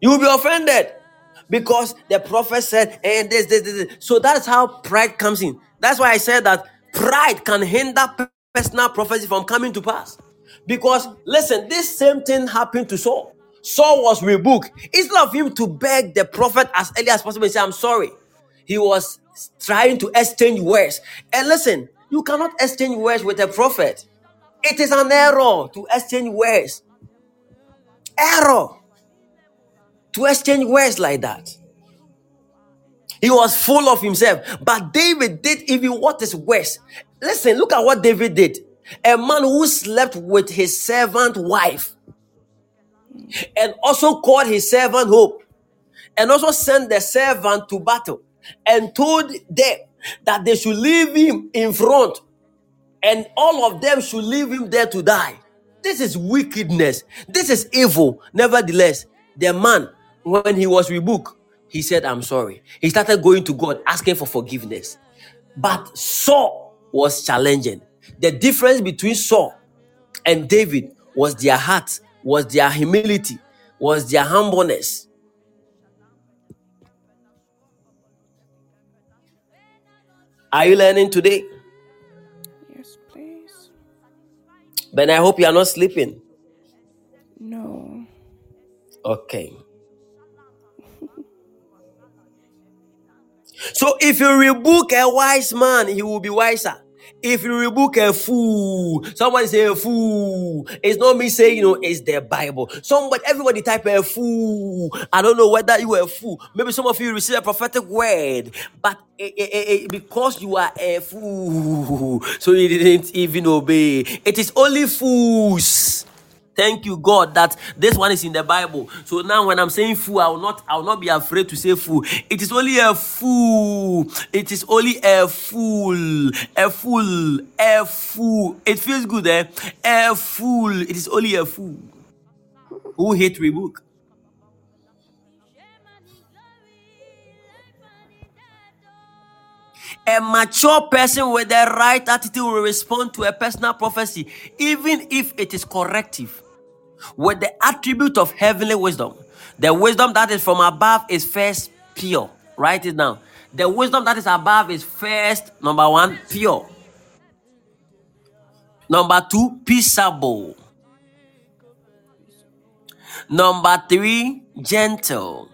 [SPEAKER 3] You will be offended because the prophet said, and this, this, this, this. So that's how pride comes in. That's why I said that pride can hinder personal prophecy from coming to pass. Because listen, this same thing happened to Saul. Saul was rebuked. Instead of him to beg the prophet as early as possible and say, I'm sorry, he was trying to exchange words. And listen, you cannot exchange words with a prophet. It is an error to exchange words. Error to exchange words like that. He was full of himself. But David did even what is worse. Listen, look at what David did. A man who slept with his servant wife and also called his servant Hope and also sent the servant to battle and told them that they should leave him in front and all of them should leave him there to die. This is wickedness. This is evil. Nevertheless, the man, when he was rebuked, he said, I'm sorry. He started going to God asking for forgiveness. But Saul was challenging. The difference between Saul and David was their heart, was their humility, was their humbleness. Are you learning today?
[SPEAKER 5] Yes, please.
[SPEAKER 3] But I hope you are not sleeping.
[SPEAKER 5] No.
[SPEAKER 3] Okay. So if you rebuke a wise man, he will be wiser. If you rebuke a fool, somebody say a fool. It's not me saying, you know, it's the Bible. Somebody, everybody type a fool. I don't know whether you are a fool. Maybe some of you receive a prophetic word, but eh, eh, eh, because you are a fool, [LAUGHS] so you didn't even obey. It is only fools Thank you, God, that this one is in the Bible. So now when I'm saying fool, I will not I will not be afraid to say fool. It is only a fool. It is only a fool. A fool. A fool. It feels good, eh? A fool. It is only a fool. Who hate rebuke? A mature person with the right attitude will respond to a personal prophecy, even if it is corrective, with the attribute of heavenly wisdom. The wisdom that is from above is first pure. Write it down. The wisdom that is above is first, number one, pure. Number two, peaceable. Number three, gentle.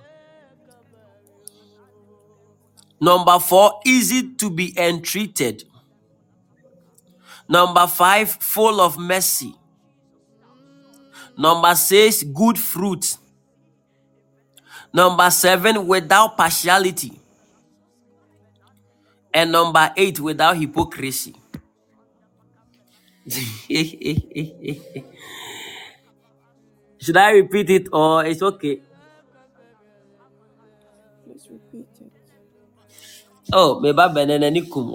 [SPEAKER 3] Number four, easy to be entreated. Number five, full of mercy. Number six, good fruit. Number seven, without partiality. And number eight, without hypocrisy. [LAUGHS] Should I repeat it or it's okay?
[SPEAKER 5] Please repeat it.
[SPEAKER 3] Oh, me ba benene ni kum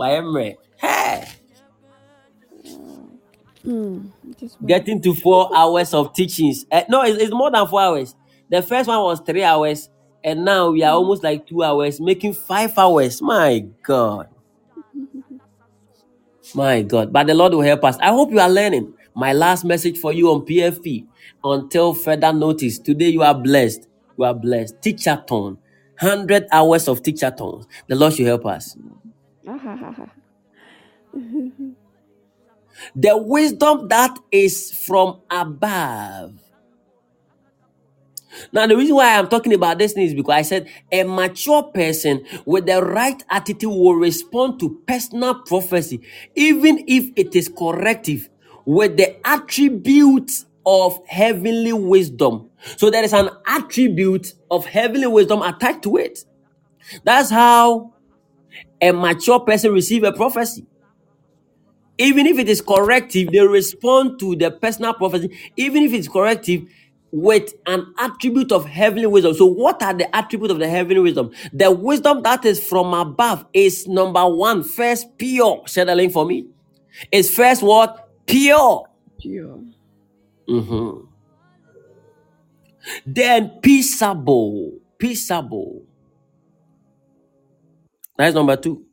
[SPEAKER 5] Mm, it is well.
[SPEAKER 3] getting to four hours of teachings. Eh, no, it's, it's more than four hours. The first one was three hours, and now we are almost like two hours, making five hours. My God, [LAUGHS] my God. But the Lord will help us. I hope you are learning. My last message for you on PFP until further notice. Today you are blessed. You are blessed. Teacher tone. 100 hours of teacher tones. The Lord should help us.
[SPEAKER 5] Ah, ha, ha, ha. [LAUGHS]
[SPEAKER 3] The wisdom that is from above. Now, the reason why I'm talking about this thing is because I said a mature person with the right attitude will respond to personal prophecy, even if it is corrective, with the attributes of heavenly wisdom. So, there is an attribute of heavenly wisdom attached to it. That's how a mature person receive a prophecy. Even if it is corrective, they respond to the personal prophecy, even if it's corrective, with an attribute of heavenly wisdom. So, what are the attributes of the heavenly wisdom? The wisdom that is from above is number one, first pure. Share the link for me. It's first what? Pure.
[SPEAKER 5] Pure.
[SPEAKER 3] Mhm. Then peaceable. Peaceable. That's number two.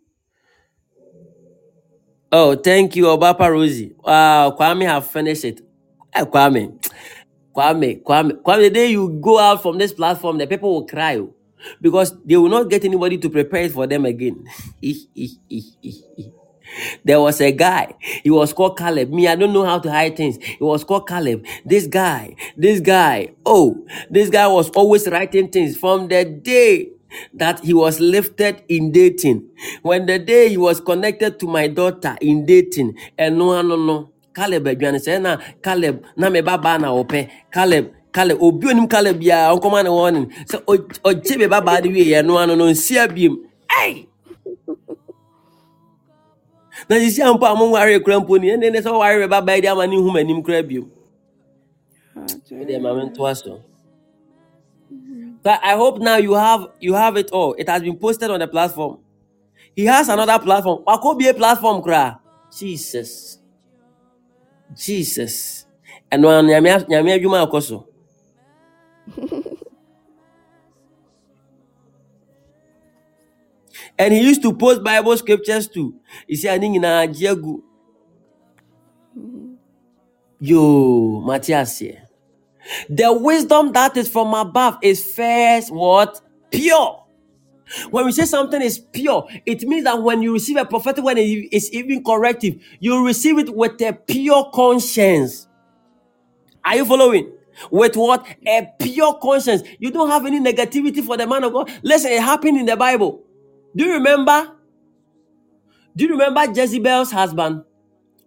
[SPEAKER 3] Oh, thank you, Obapa Rosie. Wow, Kwame have finished it. Eh, Kwame. Kwame, Kwame, Kwame, the day you go out from this platform, the people will cry oh, because they will not get anybody to prepare it for them again. [LAUGHS] there was a guy, he was called Caleb. Me, I don't know how to hide things. He was called Caleb. This guy, this guy, oh, this guy was always writing things from the day that he was lifted in dating. When the day he was connected to my daughter in dating, and no, no, no. Caleb aduane sɛ na Caleb na me babaa na wɔpɛ Caleb Caleb obi onim Caleb biara ɔnkɔma ne ne sɛ ɔ- ɔgye me babaa de wie yɛ no ano no nsia biem ɛy na sisi a mpo a mo nware kura mpo ni ɛnɛ sɛ ɔware me babaa yi de ama ne hu m'anim kura biem
[SPEAKER 5] Ah,
[SPEAKER 3] ɛdeɛ ma me ntoa so so I hope now you have you have it all. It has been posted on the platform. He has another platform. Wakɔ bie platform koraa Jesus. Jesus. Ɛno ano nyame nyame adwuma akɔ so. [LAUGHS] And he used to post Bible scriptures too. He said, "Ani nyinaa gye agu." Yo, Matthias here. The wisdom that is from above is first what? Pure. When we say something is pure, it means that when you receive a prophetic word, it is even corrective. You receive it with a pure conscience. Are you following? With what? A pure conscience. You don't have any negativity for the man of God. Listen, it happened in the Bible. Do you remember? Do you remember Jezebel's husband?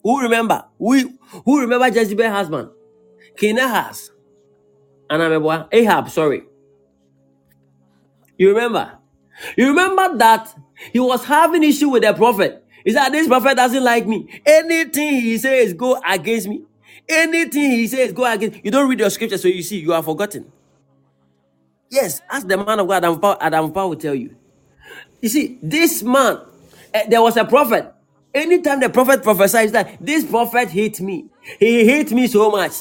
[SPEAKER 3] Who remember? Who, who remember Jezebel's husband? King Amebwa. Ahab, sorry. You remember? You remember that he was having issue with the prophet. He said, This prophet doesn't like me. Anything he says go against me. Anything he says, go against. You don't read your scripture, so you see, you are forgotten. Yes, as the man of God, Adam Paul, Adam Paul will tell you. You see, this man, eh, there was a prophet. Anytime the prophet prophesies that this prophet hate me, he hate me so much.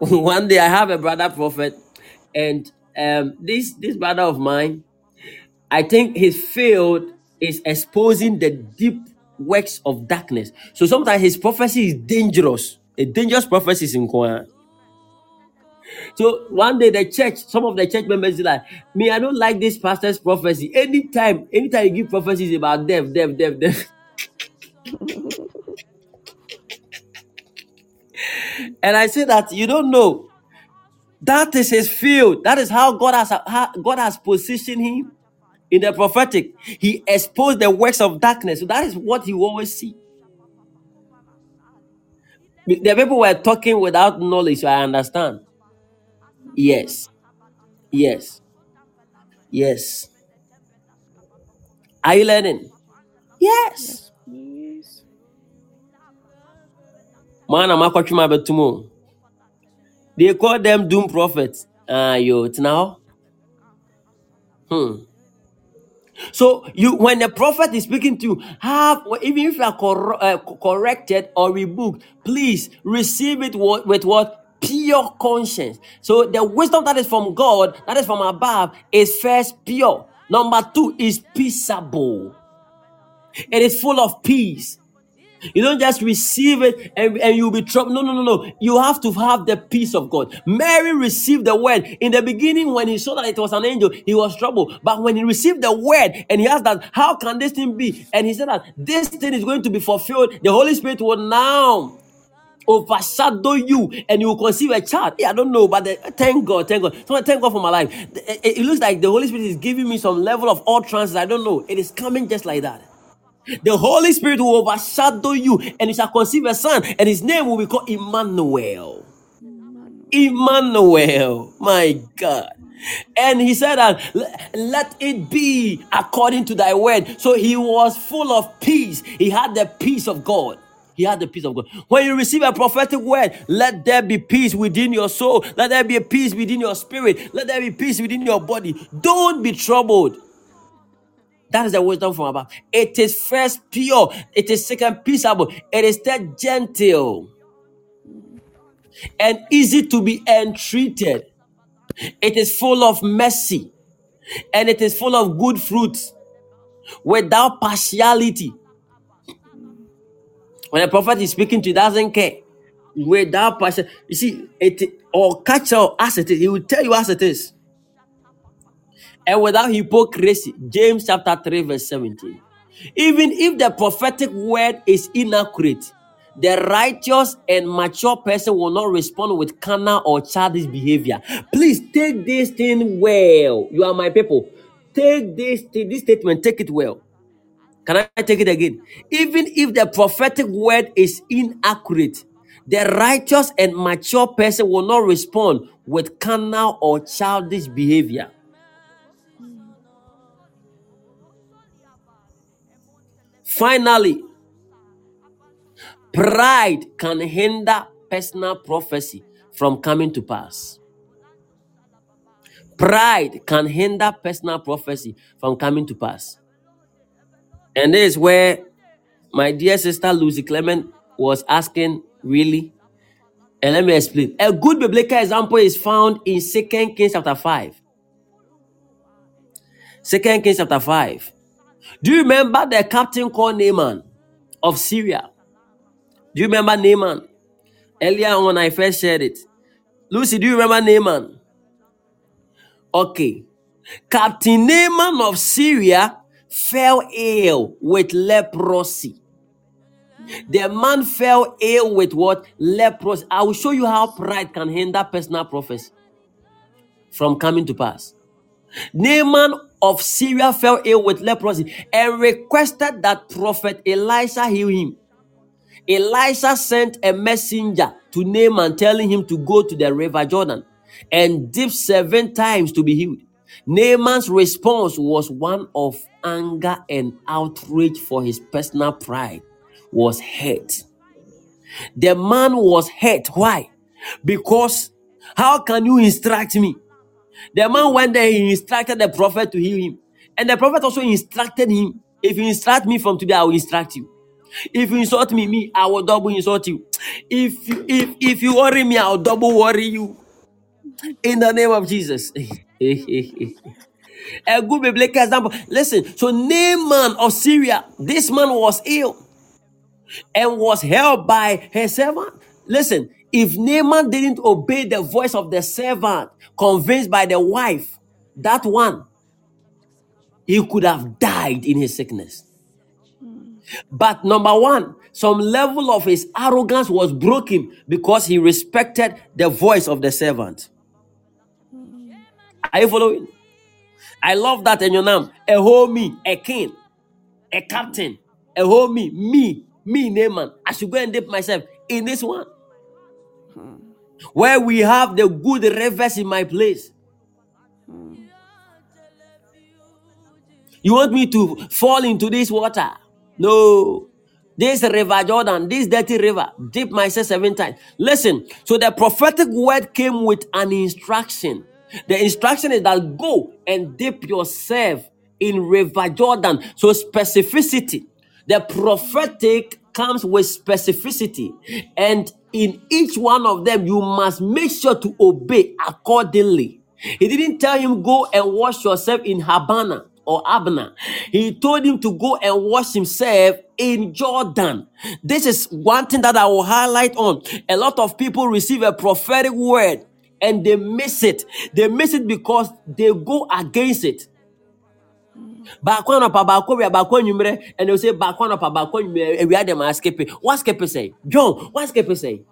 [SPEAKER 3] [LAUGHS] One day I have a brother prophet, and um, this this brother of mine, I think his field is exposing the deep works of darkness. So sometimes his prophecy is dangerous. A dangerous prophecy is in Quran. So one day the church, some of the church members like, me, I don't like this pastor's prophecy. Anytime, anytime you give prophecies about death, death, death, death. [LAUGHS] And I say that you don't know. That is his field. That is how God has how God has positioned him in the prophetic. He exposed the works of darkness. So that is what you always see. The people were talking without knowledge, so I understand. Yes, yes, yes. Are you learning? Yes. Man, I'm a tomorrow. They call them doom prophets. Ah, yo, it's now. Hmm. So you, when the prophet is speaking to you, have even if you are cor- uh, corrected or rebuked, please receive it with, with what pure conscience. So the wisdom that is from God, that is from above, is first pure. Number two is peaceable. It is full of peace. You don't just receive it and, and you'll be troubled. No, no, no, no. You have to have the peace of God. Mary received the word. In the beginning, when he saw that it was an angel, he was troubled. But when he received the word and he asked that, how can this thing be? And he said that this thing is going to be fulfilled. The Holy Spirit will now overshadow you and you will conceive a child. Yeah, I don't know, but the, thank God, thank God. So thank God for my life. It, it- it looks like the Holy Spirit is giving me some level of all trances. I don't know. It is coming just like that. The Holy Spirit will overshadow you, and you shall conceive a son, and his name will be called Emmanuel. Emmanuel, my God. And he said that let it be according to thy word. So he was full of peace. He had the peace of God. He had the peace of God. When you receive a prophetic word, let there be peace within your soul. Let there be peace within your spirit. Let there be peace within your body. Don't be troubled. That is the wisdom from above. It is first pure. It is second peaceable. It is third gentle and easy to be entreated. It is full of mercy and it is full of good fruits without partiality. When a prophet is speaking to you, he doesn't care. Without partial, you see, it or catch you as it is. He will tell you as it is. And without hypocrisy. James chapter 3, verse 17. Even if the prophetic word is inaccurate, the righteous and mature person will not respond with carnal or childish behavior. Please take this thing well. You are my people. Take this, this statement, take it well. Can I take it again? Even if the prophetic word is inaccurate, the righteous and mature person will not respond with carnal or childish behavior. Finally, pride can hinder personal prophecy from coming to pass. Pride can hinder personal prophecy from coming to pass. And this is where my dear sister Lucy Clement was asking, really? And let me explain. A good biblical example is found in 2 Kings chapter 5. 2 Kings chapter 5. Do you remember the captain called Naaman of Syria? Do you remember Naaman? Earlier on when I first shared it. Lucy, do you remember Naaman? Okay. Captain Naaman of Syria fell ill with leprosy. The man fell ill with what? Leprosy. I will show you how pride can hinder personal prophecy from coming to pass. Naaman of Syria fell ill with leprosy and requested that prophet Elisha heal him. Elisha sent a messenger to Naaman telling him to go to the river Jordan and dip seven times to be healed. Naaman's response was one of anger and outrage for his personal pride was hurt. The man was hurt. Why? Because how can you instruct me? The man went there, he instructed the prophet to heal him. And the prophet also instructed him if you instruct me from today, I will instruct you. If you insult me, me, I will double insult you. If you, if if you worry me, I'll double worry you. In the name of Jesus. [LAUGHS] A good biblical example. Listen, so Naaman of Syria, this man was ill and was held by her servant. Listen, if Naaman didn't obey the voice of the servant, convinced by the wife, that one, he could have died in his sickness. But number one, some level of his arrogance was broken because he respected the voice of the servant. Are you following? I love that in your name. A homie, a king, a captain, a homie, me, me, Naaman. I should go and dip myself in this one. Where we have the good rivers in my place. You want me to fall into this water? No. This river Jordan, this dirty river, dip myself seven times. Listen, so the prophetic word came with an instruction. The instruction is that go and dip yourself in river Jordan. So specificity. The prophetic comes with specificity. And in each one of them, you must make sure to obey accordingly. He didn't tell him, go and wash yourself in Abana or Abner. He told him to go and wash himself in Jordan. This is one thing that I will highlight on. A lot of people receive a prophetic word and they miss it. They miss it because they go against it. Baako anɔpa baako wia baako anwummerɛ and they will say baako anɔpa baako anwummerɛ awia dem a skip it. What it say? John, what it say?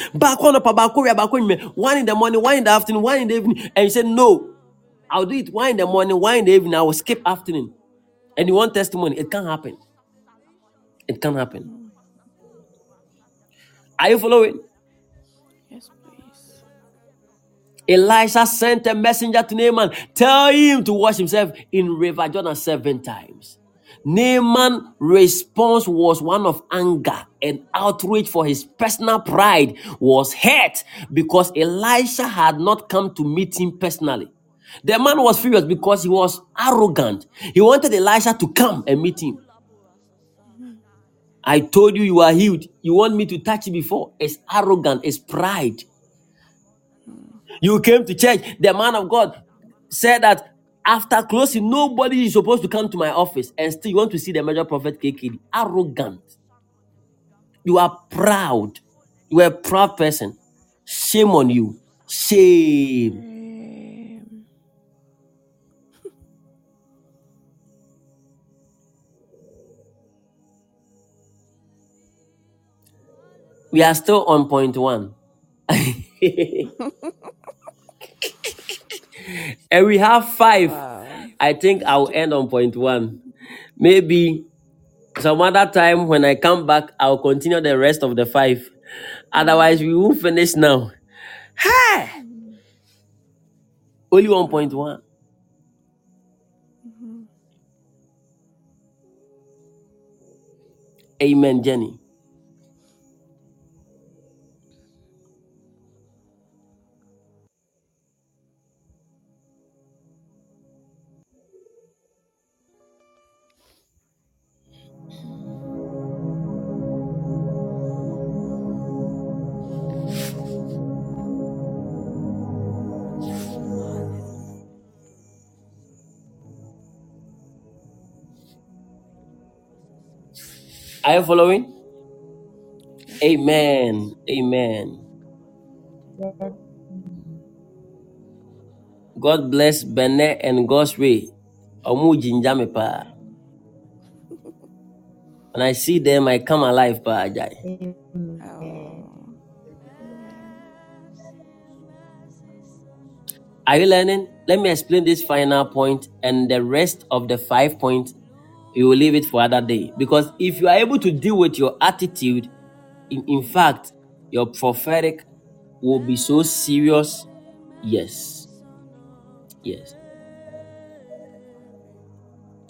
[SPEAKER 3] [LAUGHS] Baako anɔpa baako wia baako anwummerɛ one in the morning, one in the afternoon, one in the evening and you say no. I'll do it one in the morning, one in the evening. I will skip afternoon. And you want testimony? It can't happen. It can't happen. Are you following? Elisha sent a messenger to Naaman, tell him to wash himself in River Jordan seven times. Naaman's response was one of anger and outrage for his personal pride was hurt because Elisha had not come to meet him personally. The man was furious because he was arrogant. He wanted Elisha to come and meet him. I told you you are healed. You want me to touch you before? It's arrogant, it's pride. You came to church. The man of God said that after closing, nobody is supposed to come to my office, and still you want to see the major prophet KKD. Arrogant. You are proud. You are a proud person. Shame on you. Shame.
[SPEAKER 5] Um,
[SPEAKER 3] We are still on point one. [LAUGHS] [LAUGHS] and we have five.
[SPEAKER 5] wow.
[SPEAKER 3] I think I'll end on point one. Maybe some other time when I come back, I'll continue the rest of the five. Otherwise, we won't finish now. Hey! Only 1.1. Mm-hmm. Amen, Jenny. Are you following? Amen. Amen. God bless Benne and God's way. Me pa. When I see them, I come alive pa ajay. Are you learning? Let me explain this final point and the rest of the five points. You will leave it for other day. Because if you are able to deal with your attitude, in, in fact, your prophetic will be so serious. Yes. Yes.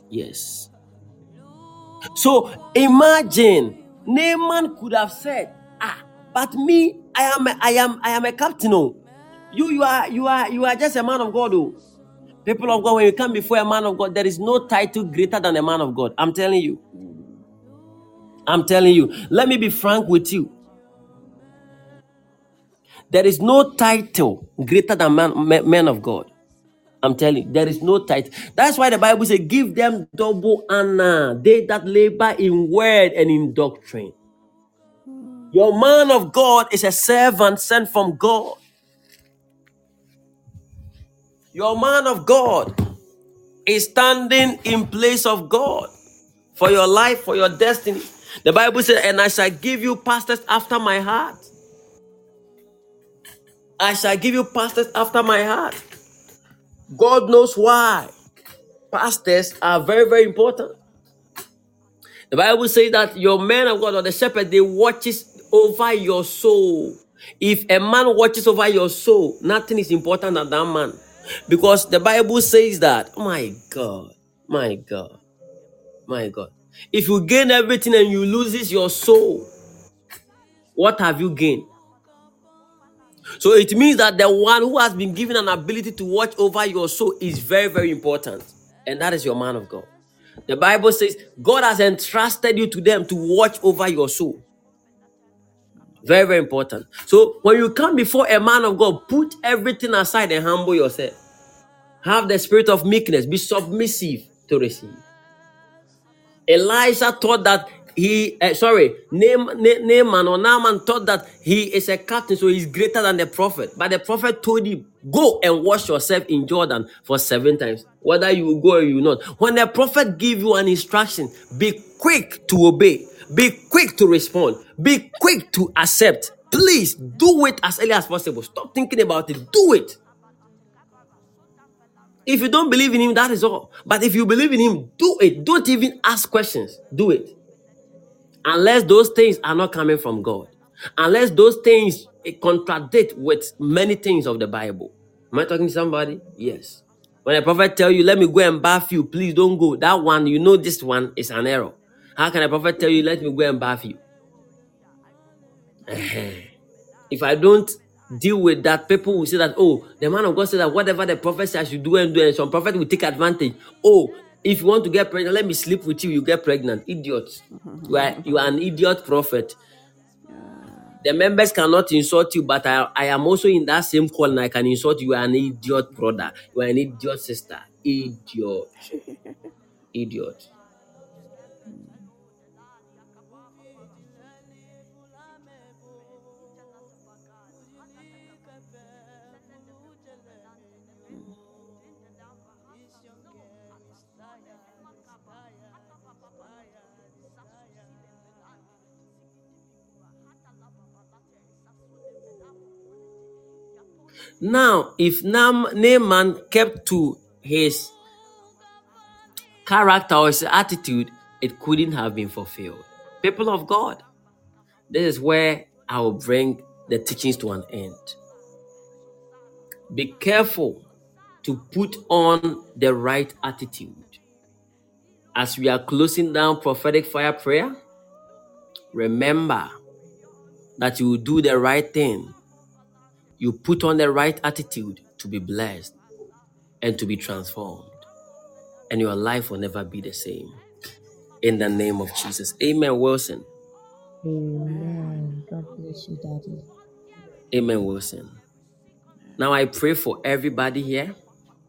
[SPEAKER 3] Yes. So imagine Naaman could have said, Ah, but me, I am a, I am I am a captain. Oh. You you are you are you are just a man of God. Oh. People of God, when you come before a man of God, there is no title greater than a man of God. I'm telling you. I'm telling you. Let me be frank with you. There is no title greater than man, ma- man of God. I'm telling you, there is no title. That's why the Bible says, Give them double honor, they that labor in word and in doctrine. Your man of God is a servant sent from God. Your man of God is standing in place of God for your life, for your destiny. The Bible says, And I shall give you pastors after my heart. I shall give you pastors after my heart. God knows why. Pastors are very, very important. The Bible says that your man of God or the shepherd, they watches over your soul. If a man watches over your soul, nothing is important than that man. Because the Bible says that, my God, my God, my God. If you gain everything and you loses your soul, what have you gained? So it means that the one who has been given an ability to watch over your soul is very, very important. And that is your man of God. The Bible says God has entrusted you to them to watch over your soul. Very, very important. So when you come before a man of God, put everything aside and humble yourself. Have the spirit of meekness. Be submissive to receive. Elisha thought that he, uh, sorry, Naaman, Na- Naaman or Naaman thought that he is a captain, so he's greater than the prophet. But the prophet told him, Go and wash yourself in Jordan for seven times, whether you go or you not. When the prophet give you an instruction, be quick to obey, be quick to respond, be quick to accept. Please do it as early as possible. Stop thinking about it. Do it. If you don't believe in him, that is all. But if you believe in him, do it. Don't even ask questions. Do it. Unless those things are not coming from God. Unless those things eh, contradict with many things of the Bible. Am I talking to somebody? Yes. When a prophet tell you, let me go and bath you, please don't go. That one, you know this one is an error. How can a prophet tell you, let me go and bath you? if I don't deal with that, people will say that, oh, the man of God said that whatever the prophet says I should do and do, and some prophet will take advantage. Oh, if you want to get pregnant, let me sleep with you, you get pregnant. Idiot. You are, you are an idiot prophet. The members cannot insult you, but I, I am also in that same call and I can insult you. You are an idiot brother. You are an idiot sister. Idiot. [LAUGHS] Idiot. Now, if Nam, Naaman kept to his character or his attitude, it couldn't have been fulfilled. People of God, this is where I will bring the teachings to an end. Be careful to put on the right attitude. As we are closing down prophetic fire prayer, remember that you will do the right thing. You put on the right attitude to be blessed and to be transformed, and your life will never be the same. In the name of Jesus. Amen, Wilson.
[SPEAKER 4] Amen. God bless you, Daddy.
[SPEAKER 3] Amen, Wilson. Now I pray for everybody here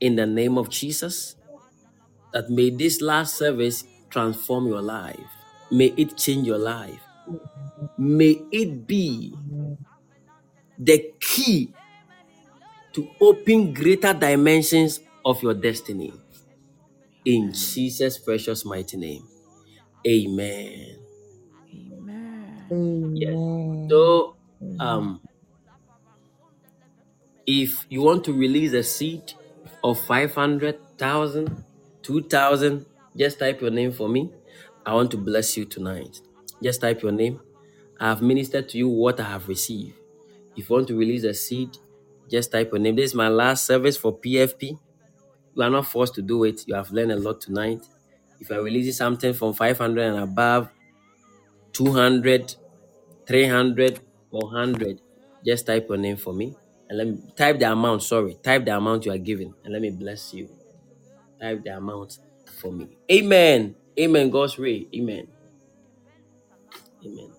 [SPEAKER 3] in the name of Jesus that may this last service transform your life. May it change your life. May it be the key to open greater dimensions of your destiny. In Jesus' precious mighty name. Amen.
[SPEAKER 5] Amen.
[SPEAKER 3] Yes.
[SPEAKER 4] Amen.
[SPEAKER 3] So, um, if you want to release a seed of 500,000, 2,000, just type your name for me. I want to bless you tonight. Just type your name. I have ministered to you what I have received. If you want to release a seed, just type your name. This is my last service for PFP. You are not forced to do it. You have learned a lot tonight. If you're releasing something from 500 and above, 200, 300, 400, just type your name for me. And let me type the amount. Sorry, type the amount you are giving. And let me bless you. Type the amount for me. Amen. Amen. God's way. Amen. Amen.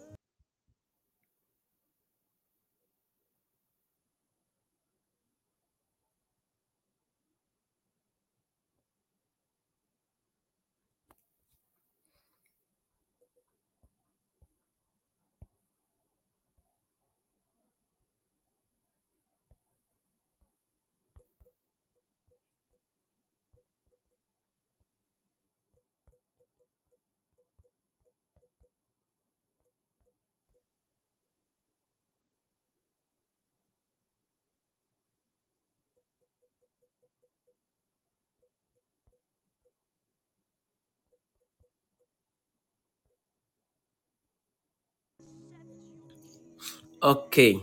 [SPEAKER 3] Okay.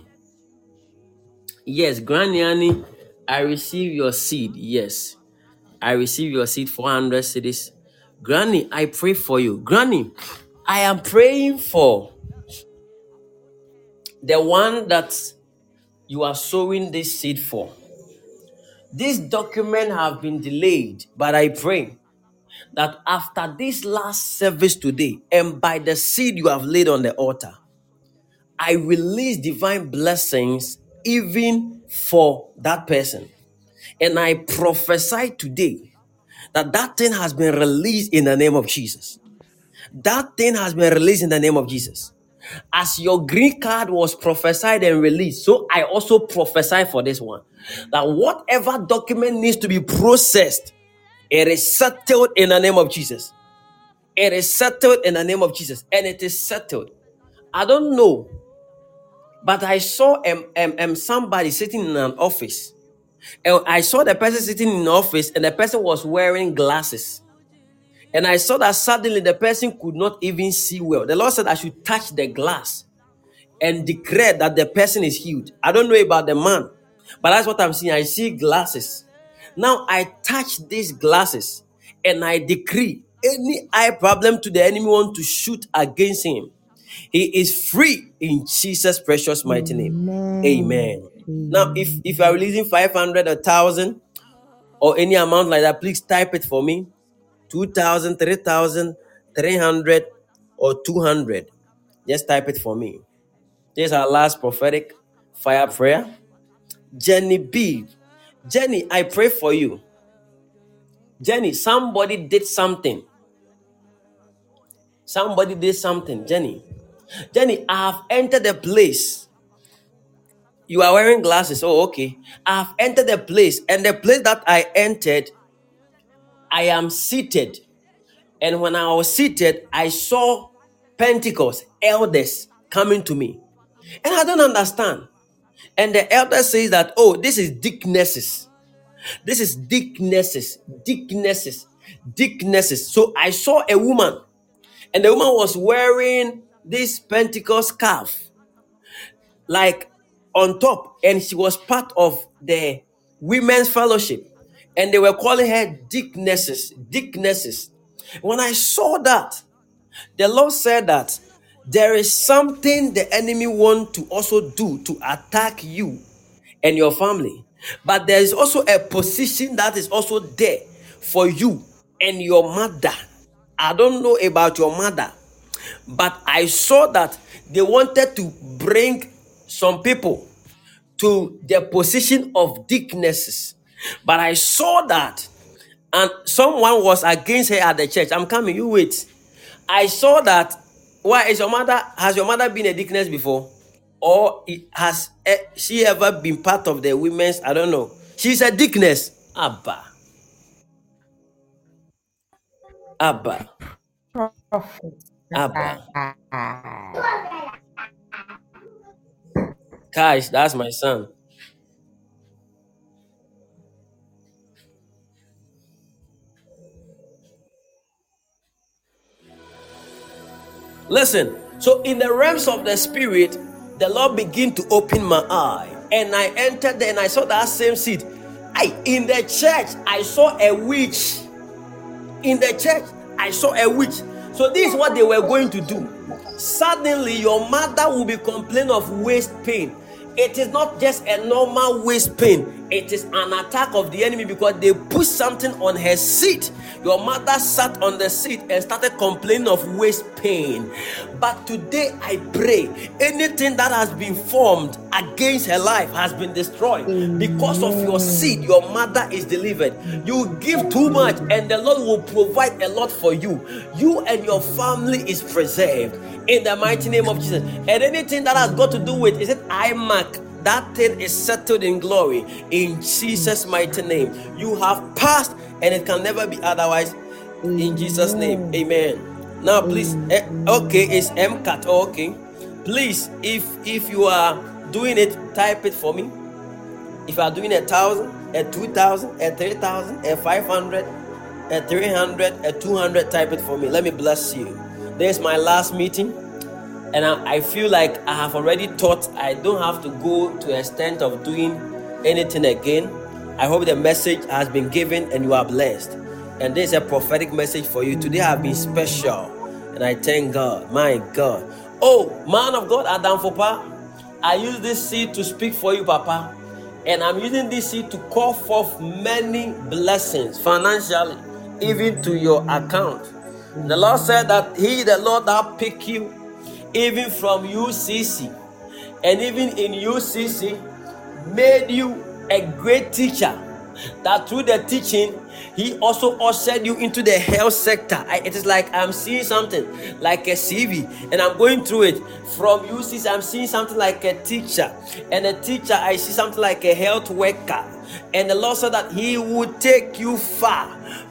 [SPEAKER 3] Yes, Granny I receive your seed. Yes. I receive your seed 400 cedis. Granny, I pray for you. Granny, I am praying for the one that you are sowing this seed for. This document have been delayed, but I pray that after this last service today and by the seed you have laid on the altar, I release divine blessings even for that person. And I prophesy today that that thing has been released in the name of Jesus. That thing has been released in the name of Jesus. As your green card was prophesied and released, so I also prophesy for this one that whatever document needs to be processed, it is settled in the name of Jesus. It is settled in the name of Jesus, and it is settled. I don't know, but I saw um, um, um, somebody sitting in an office, and I saw the person sitting in the office, and the person was wearing glasses. And I saw that suddenly the person could not even see well. The Lord said I should touch the glass and declare that the person is healed. I don't know about the man, but that's what I'm seeing. I see glasses. Now I touch these glasses and I decree any eye problem to the enemy want to shoot against him. He is free in Jesus' precious mighty name.
[SPEAKER 4] Amen.
[SPEAKER 3] Amen. Now, if if you are releasing 500, a thousand, or any amount like that, please type it for me. 2,000, 3,000, 300, or 200. Just type it for me. This is our last prophetic fire prayer. Jenny B. Jenny, I pray for you. Jenny, somebody did something. Somebody did something. Jenny. Jenny, I have entered the place. You are wearing glasses. Oh, okay. I have entered the place, and the place that I entered, I am seated. And when I was seated, I saw Pentecost elders coming to me. And I don't understand. And the elder says that, oh, this is deaconesses. This is deaconesses, deaconesses, deaconesses. So I saw a woman, and the woman was wearing this Pentecost scarf, like on top, and she was part of the women's fellowship, and they were calling her deaconesses, deaconesses. When I saw that, the Lord said that there is something the enemy want to also do to attack you and your family. But there is also a position that is also there for you and your mother. I don't know about your mother, but I saw that they wanted to bring some people to the position of deaconesses. But I saw that, and someone was against her at the church. I'm coming, you wait. I saw that. Why is your mother? Has your mother been a deaconess before, or has eh, she ever been part of the women's? I don't know. She's a deaconess. Abba, Abba, Abba. Guys, that's my son. Listen, so in the realms of the spirit, the Lord began to open my eye, and I entered there and I saw that same seat. I in the church, I saw a witch. In the church, I saw a witch. So this is what they were going to do. Suddenly, your mother will be complaining of waist pain. It is not just a normal waist pain, it is an attack of the enemy because they put something on her seat. Your mother sat on the seat and started complaining of waist pain. But today I pray anything that has been formed against her life has been destroyed because of your seed. Your mother is delivered. You give too much, and the Lord will provide a lot for you. You and your family is preserved in the mighty name of Jesus. And anything that has got to do with is it iMac? That thing is settled in glory in Jesus' mighty name. You have passed, and it can never be otherwise. In Jesus' name, Amen. Now, please, eh, okay, it's MCAT. Oh, okay, please, if if you are doing it, type it for me. If you are doing a thousand, a two thousand, a three thousand, a five hundred, a three hundred, a two hundred, type it for me. Let me bless you. This is my last meeting, and I, I feel like I have already taught. I don't have to go to the extent of doing anything again. I hope the message has been given and you are blessed. And this is a prophetic message for you. Today I've been special, and I thank God. My God. Oh, man of God, Adam Fopa, I use this seed to speak for you, Papa. And I'm using this seed to call forth many blessings financially, even to your account. The Lord said that He, the Lord, that pick you, even from UCC, and even in UCC, made you a great teacher. That through the teaching, He also ushered you into the health sector. I- it is like I'm seeing something like a CV, and I'm going through it. From UCC, I'm seeing something like a teacher, and a teacher, I see something like a health worker. And the Lord said that He would take you far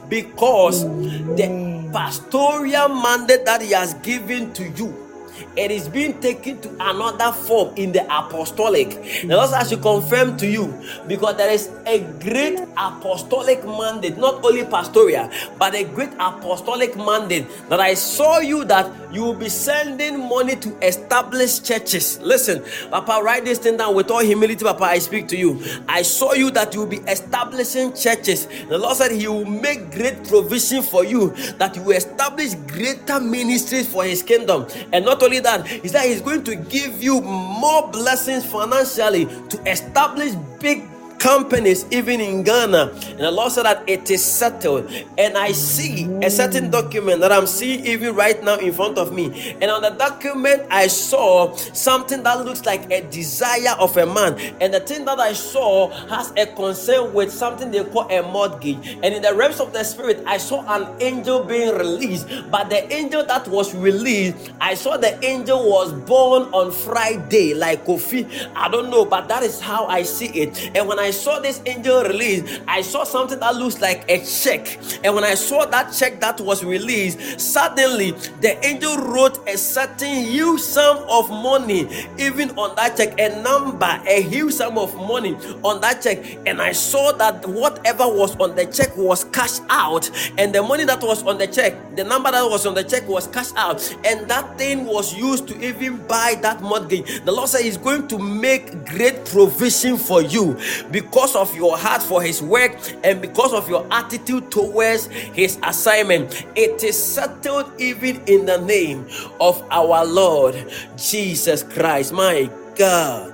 [SPEAKER 3] because the pastoral mandate that He has given to you it is being taken to another form in the apostolic. The Lord has to confirm to you because there is a great apostolic mandate, not only pastoral, but a great apostolic mandate that I saw you that you will be sending money to establish churches. Listen, Papa, write this thing down with all humility, Papa. I speak to you. I saw you that you will be establishing churches. The Lord said He will make great provision for you, that you will establish greater ministries for His kingdom. And not only that, He said He's going to give you more blessings financially to establish big companies even in Ghana. And the Lord said that it is settled. And I see a certain document that I'm seeing even right now in front of me. And on the document, I saw something that looks like a desire of a man. And the thing that I saw has a concern with something they call a mortgage. And in the realms of the spirit, I saw an angel being released. But the angel that was released, I saw the angel was born on Friday, like Kofi. I don't know, but that is how I see it. And when I saw this angel released, I saw something that looks like a check. And when I saw that check that was released, suddenly the angel wrote a certain huge sum of money, even on that check, a number, a huge sum of money on that check. And I saw that whatever was on the check was cashed out, and the money that was on the check, the number that was on the check was cashed out, and that thing was used to even buy that mortgage. The Lord said He's going to make great provision for you because of your heart for His work and because of your attitude towards His assignment. It is settled even in the name of our Lord Jesus Christ. My God,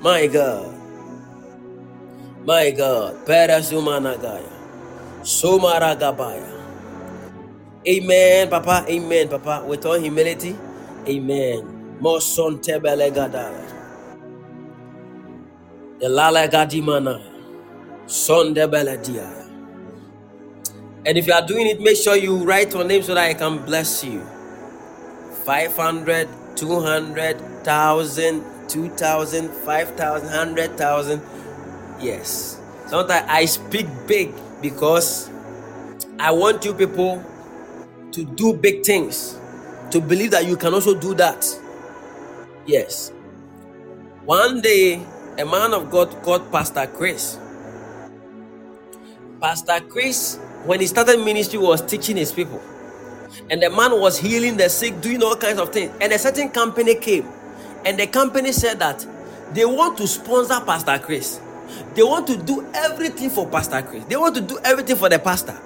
[SPEAKER 3] my God, my God. Perasumanagaya, Sumaragabaya. Amen, Papa. Amen, Papa. With all humility, Amen. Moson tebelegadaya. The lala gadimana. Son debeledia. And if you are doing it, make sure you write your name so that I can bless you. 500, 200, 1,000, 2,000, 5,000, 100,000. Yes. Sometimes I speak big because I want you people to do big things, to believe that you can also do that. Yes. One day, a man of God called Pastor Chris. Pastor Chris, when he started ministry, was teaching his people. And the man was healing the sick, doing all kinds of things. And a certain company came. And the company said that they want to sponsor Pastor Chris. They want to do everything for Pastor Chris. They want to do everything for the pastor.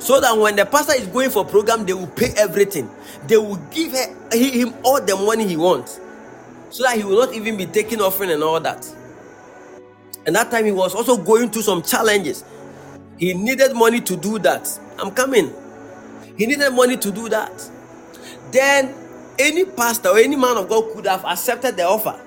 [SPEAKER 3] So that when the pastor is going for program, they will pay everything. They will give her, him all the money he wants. So that he will not even be taking offering and all that. And that time he was also going through some challenges. He needed money to do that. I'm coming. He needed money to do that. Then any pastor or any man of God could have accepted the offer.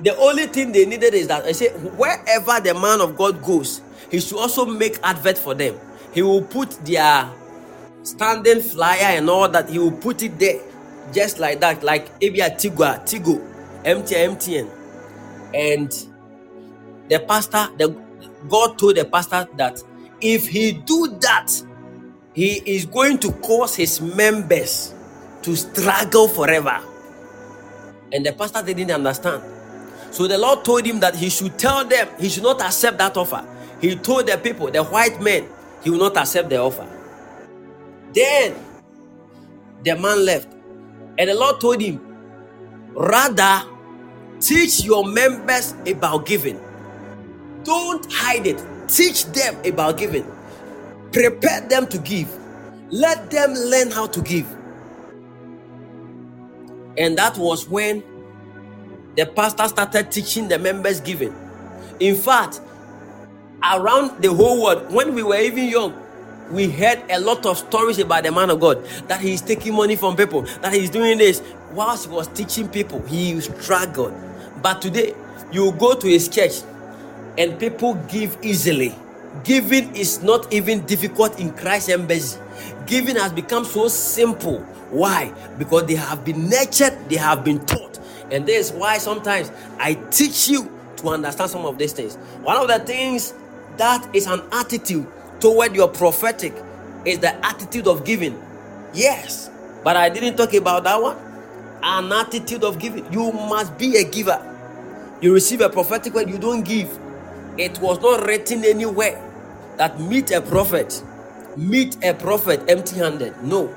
[SPEAKER 3] The only thing they needed is that I say wherever the man of God goes, he should also make advert for them. He will put their standing flyer and all that. He will put it there, just like that, like maybe a Tigo, Tigo, MTN, MTN, and the pastor, the God told the pastor that if he do that, he is going to cause his members to struggle forever. And the pastor didn't understand. So the Lord told him that he should tell them he should not accept that offer. He told the people, the white men, he will not accept the offer. Then the man left. And the Lord told him, rather teach your members about giving. Don't hide it. Teach them about giving. Prepare them to give. Let them learn how to give. And that was when the pastor started teaching the members giving. In fact, around the whole world, when we were even young, we heard a lot of stories about the man of God that he's taking money from people, that he's doing this. Whilst he was teaching people, he struggled. But today, you go to his church and people give easily. Giving is not even difficult in Christ embassy. Giving has become so simple. Why? Because they have been nurtured, they have been taught. And this is why sometimes I teach you to understand some of these things. One of the things that is an attitude toward your prophetic is the attitude of giving. Yes, but I didn't talk about that one. An attitude of giving. You must be a giver. You receive a prophetic word, you don't give it was not written anywhere that meet a prophet, meet a prophet empty handed. No.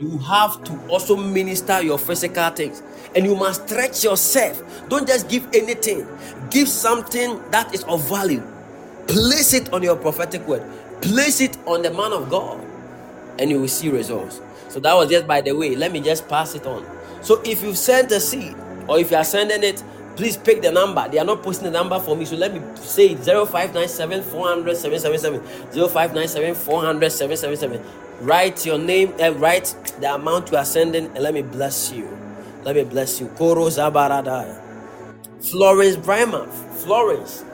[SPEAKER 3] You have to also minister your physical things and you must stretch yourself. Don't just give anything, give something that is of value. Place it on your prophetic word, place it on the man of God, and you will see results. So, that was just by the way. Let me just pass it on. So, if you've sent a seed or if you are sending it, please pick the number. They are not posting the number for me. So let me say it 0597 400 777. 0597 400 777. Write your name and uh, write the amount you are sending and let me bless you. Let me bless you. Koro Zabarada. Florence Brima. Florence.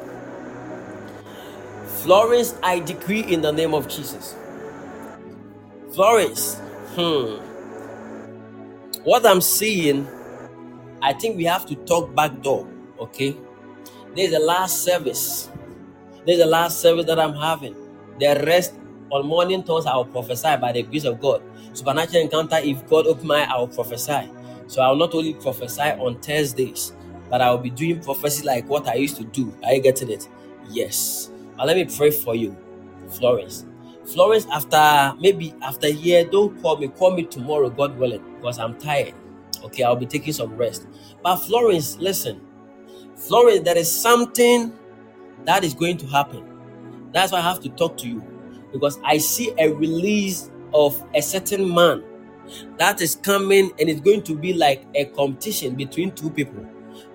[SPEAKER 3] Florence, I decree in the name of Jesus. Florence. Hmm. What I'm seeing I think we have to talk back door. Okay. This is the last service. This is the last service that I'm having. The rest on morning thoughts I will prophesy by the grace of God. Supernatural encounter, if God open my I will prophesy. So I will not only prophesy on Thursdays, but I will be doing prophecy like what I used to do. Are you getting it? Yes. But let me pray for you, Florence. Florence, after maybe after a year, don't call me. Call me tomorrow, God willing, because I'm tired. Okay, I'll be taking some rest. But Florence, listen. Florence, there is something that is going to happen. That's why I have to talk to you. Because I see a release of a certain man that is coming and it's going to be like a competition between two people.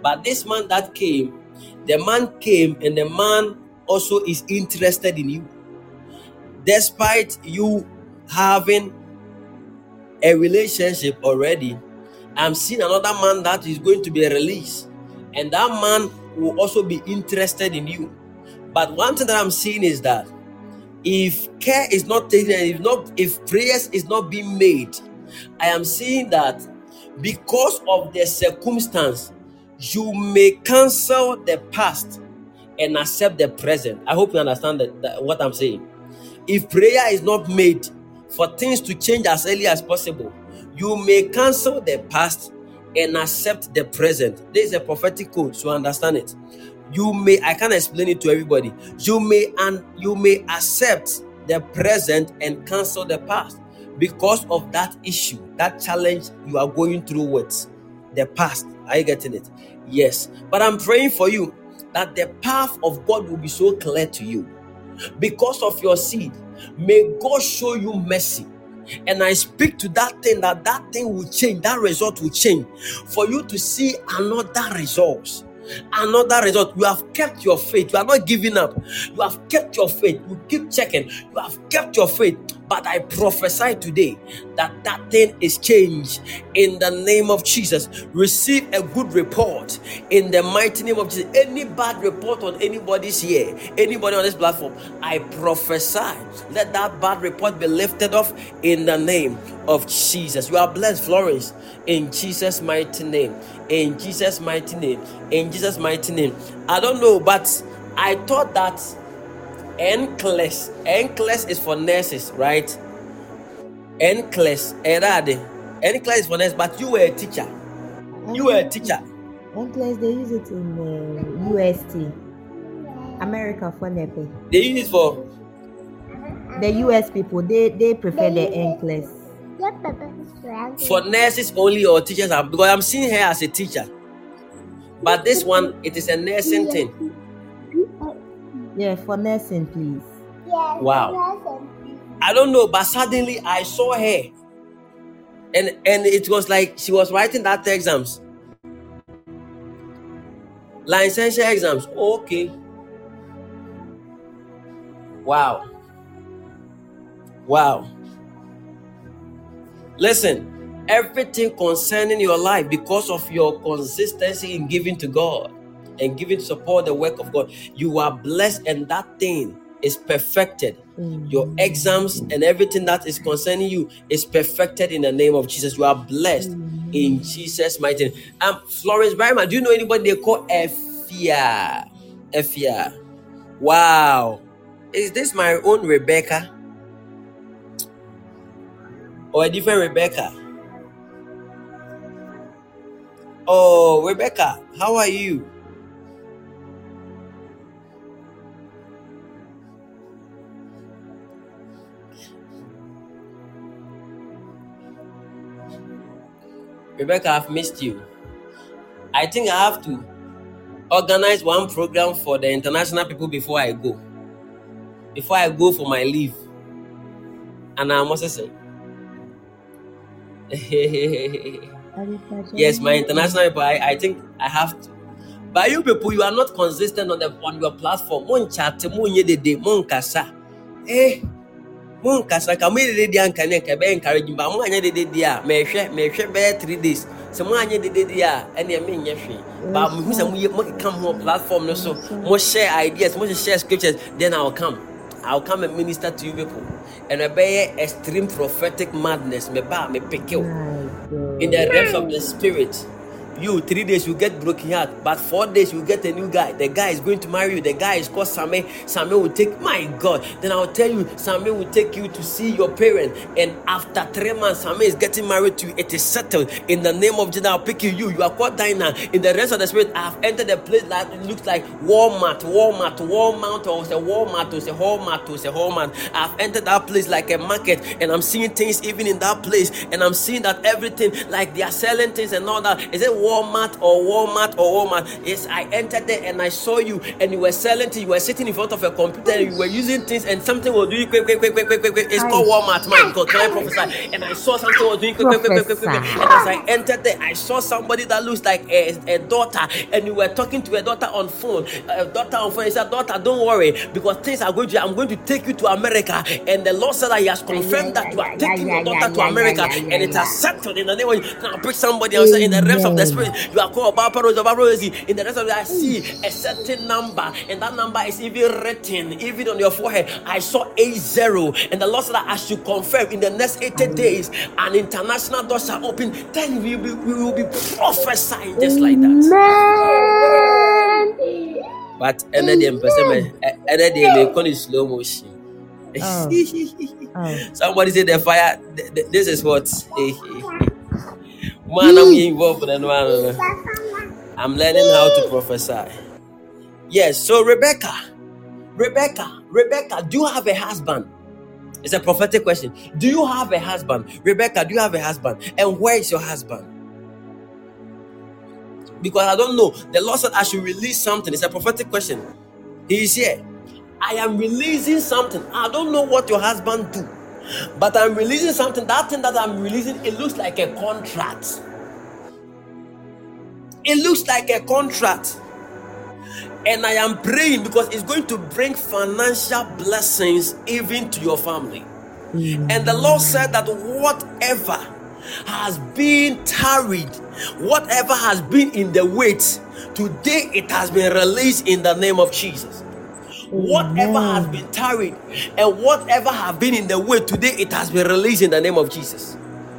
[SPEAKER 3] But this man that came, the man came and the man also is interested in you. Despite you having a relationship already, I'm seeing another man that is going to be released, and that man will also be interested in you. But one thing that I'm seeing is that if care is not taken, if not, if prayers is not being made, I am seeing that because of the circumstance, you may cancel the past and accept the present. I hope you understand that, that what I'm saying. If prayer is not made for things to change as early as possible, you may cancel the past and accept the present. This is a prophetic code, so understand it. You may I can't explain it to everybody. You may and you may accept the present and cancel the past because of that issue, that challenge you are going through with the past. Are you getting it? Yes. But I'm praying for you that the path of God will be so clear to you. because of your seed. May God show you mercy. And I speak to that thing that that thing will change, that result will change for you to see another result. Another result. You have kept your faith. You are not giving up. You have kept your faith. You keep checking. You have kept your faith. But I prophesy today that that thing is changed in the name of Jesus. Receive a good report in the mighty name of Jesus. Any bad report on anybody's here, anybody on this platform, I prophesy. Let that bad report be lifted off in the name of Jesus. You are blessed, Florence, in Jesus' mighty name. In Jesus' mighty name. In Jesus' mighty name. I don't know, but I thought that NCLEX. NCLEX is for nurses, right? NCLEX. Erade. NCLEX is for nurses, but you were a teacher. You were a teacher.
[SPEAKER 4] NCLEX, they use it in uh, UST, America for Nepe.
[SPEAKER 3] They use it for
[SPEAKER 4] The US people, they, they prefer the NCLEX.
[SPEAKER 3] for nurses only or teachers are because I'm seeing her as a teacher. But this one, it is a nursing thing.
[SPEAKER 4] Yeah, for nursing, please. Yeah.
[SPEAKER 3] Wow. I don't know, but suddenly I saw her, and and it was like she was writing that exams, licensure exams. Okay. Wow. Wow. Listen, everything concerning your life because of your consistency in giving to God and giving to support the work of God, you are blessed, and that thing is perfected. Your exams and everything that is concerning you is perfected in the name of Jesus. You are blessed in Jesus' mighty name. Um, Florence Barima, do you know anybody they call Ephia? Ephia. Wow. Is this my own Rebecca? Or a different Rebecca? Oh, Rebecca, how are you? Rebecca, I've missed you. I think I have to organize one program for the international people before I go. Before I go for my leave. And I must say, yes, my international people, I, I think I have to. But you people, you are not consistent on the on your platform. Mon chat, mon. Eh, mon kasa ka mo de de anka ne ka be encourage ba mo anya de de dia. Me hwɛ, me hwɛ be 3 days. Sɛ mo anya de de dia, ɛne me nyɛ hwɛ. But mo hu sɛ mo ye mo come on platform no so, mo share ideas, mo share scriptures, then I'll come. I'll come and minister to you people. And I bear extreme prophetic madness. Me ba me pick you in the realms of the spirit. You three days you get broken heart, but four days you get a new guy. The guy is going to marry you. The guy is called Same. Same will take my God. Then I'll tell you, Same will take you to see your parents And after three months, Same is getting married to you. It is settled in the name of Jesus. I'll pick you. You, you are called Dinah. In the rest of the spirit, I've entered a place that looks like Walmart, Walmart, Walmart, or say Walmart, or say Walmart, or say Walmart. I've entered that place like a market, and I'm seeing things even in that place, and I'm seeing that everything like they are selling things and all that. Is it Walmart or Walmart or Walmart? Yes, I entered there and I saw you, and you were selling things. You were sitting in front of a computer, and you were using things, and something was doing quick, quick, quick, quick, quick, quick, quick. It's called Walmart. My God, can I prophesy? And I saw something was doing quick, quick, quick, quick, quick, quick, quick. And as I entered there, I saw somebody that looks like a, a daughter, and you were talking to a daughter on phone. A daughter on phone. He said, "Daughter, don't worry, because things are going to. I'm going to take you to America." And the Lord said that He has confirmed that you are taking your daughter to America, and it has settled in the name of. Now, pick somebody else in the realms of the spirit. You are called Baba Rose, Baba Rose. In the rest of it, I see a certain number, and that number is even written, even on your forehead. I saw a zero, and the Lord said that I should confirm in the next 80 days, an international door shall open. Then we will be, we will be prophesying just like that. Amen. But energy and energy may call it slow motion.
[SPEAKER 4] Oh. Oh. [LAUGHS]
[SPEAKER 3] Somebody say the fire. th- th- This is what. [LAUGHS] Man, I'm involved in one. I'm learning how to prophesy. Yes. So Rebecca, Rebecca, Rebecca, do you have a husband? It's a prophetic question. Do you have a husband? Rebecca, do you have a husband? And where is your husband? Because I don't know. The Lord said I should release something. It's a prophetic question. He is here. I am releasing something. I don't know what your husband do, but I'm releasing something. That thing that I'm releasing, it looks like a contract. It looks like a contract. And I am praying because it's going to bring financial blessings even to your family. And the Lord said that whatever has been tarried, whatever has been in the wait, today it has been released in the name of Jesus. Whatever has been tarried and whatever has been in the way today, it has been released in the name of Jesus.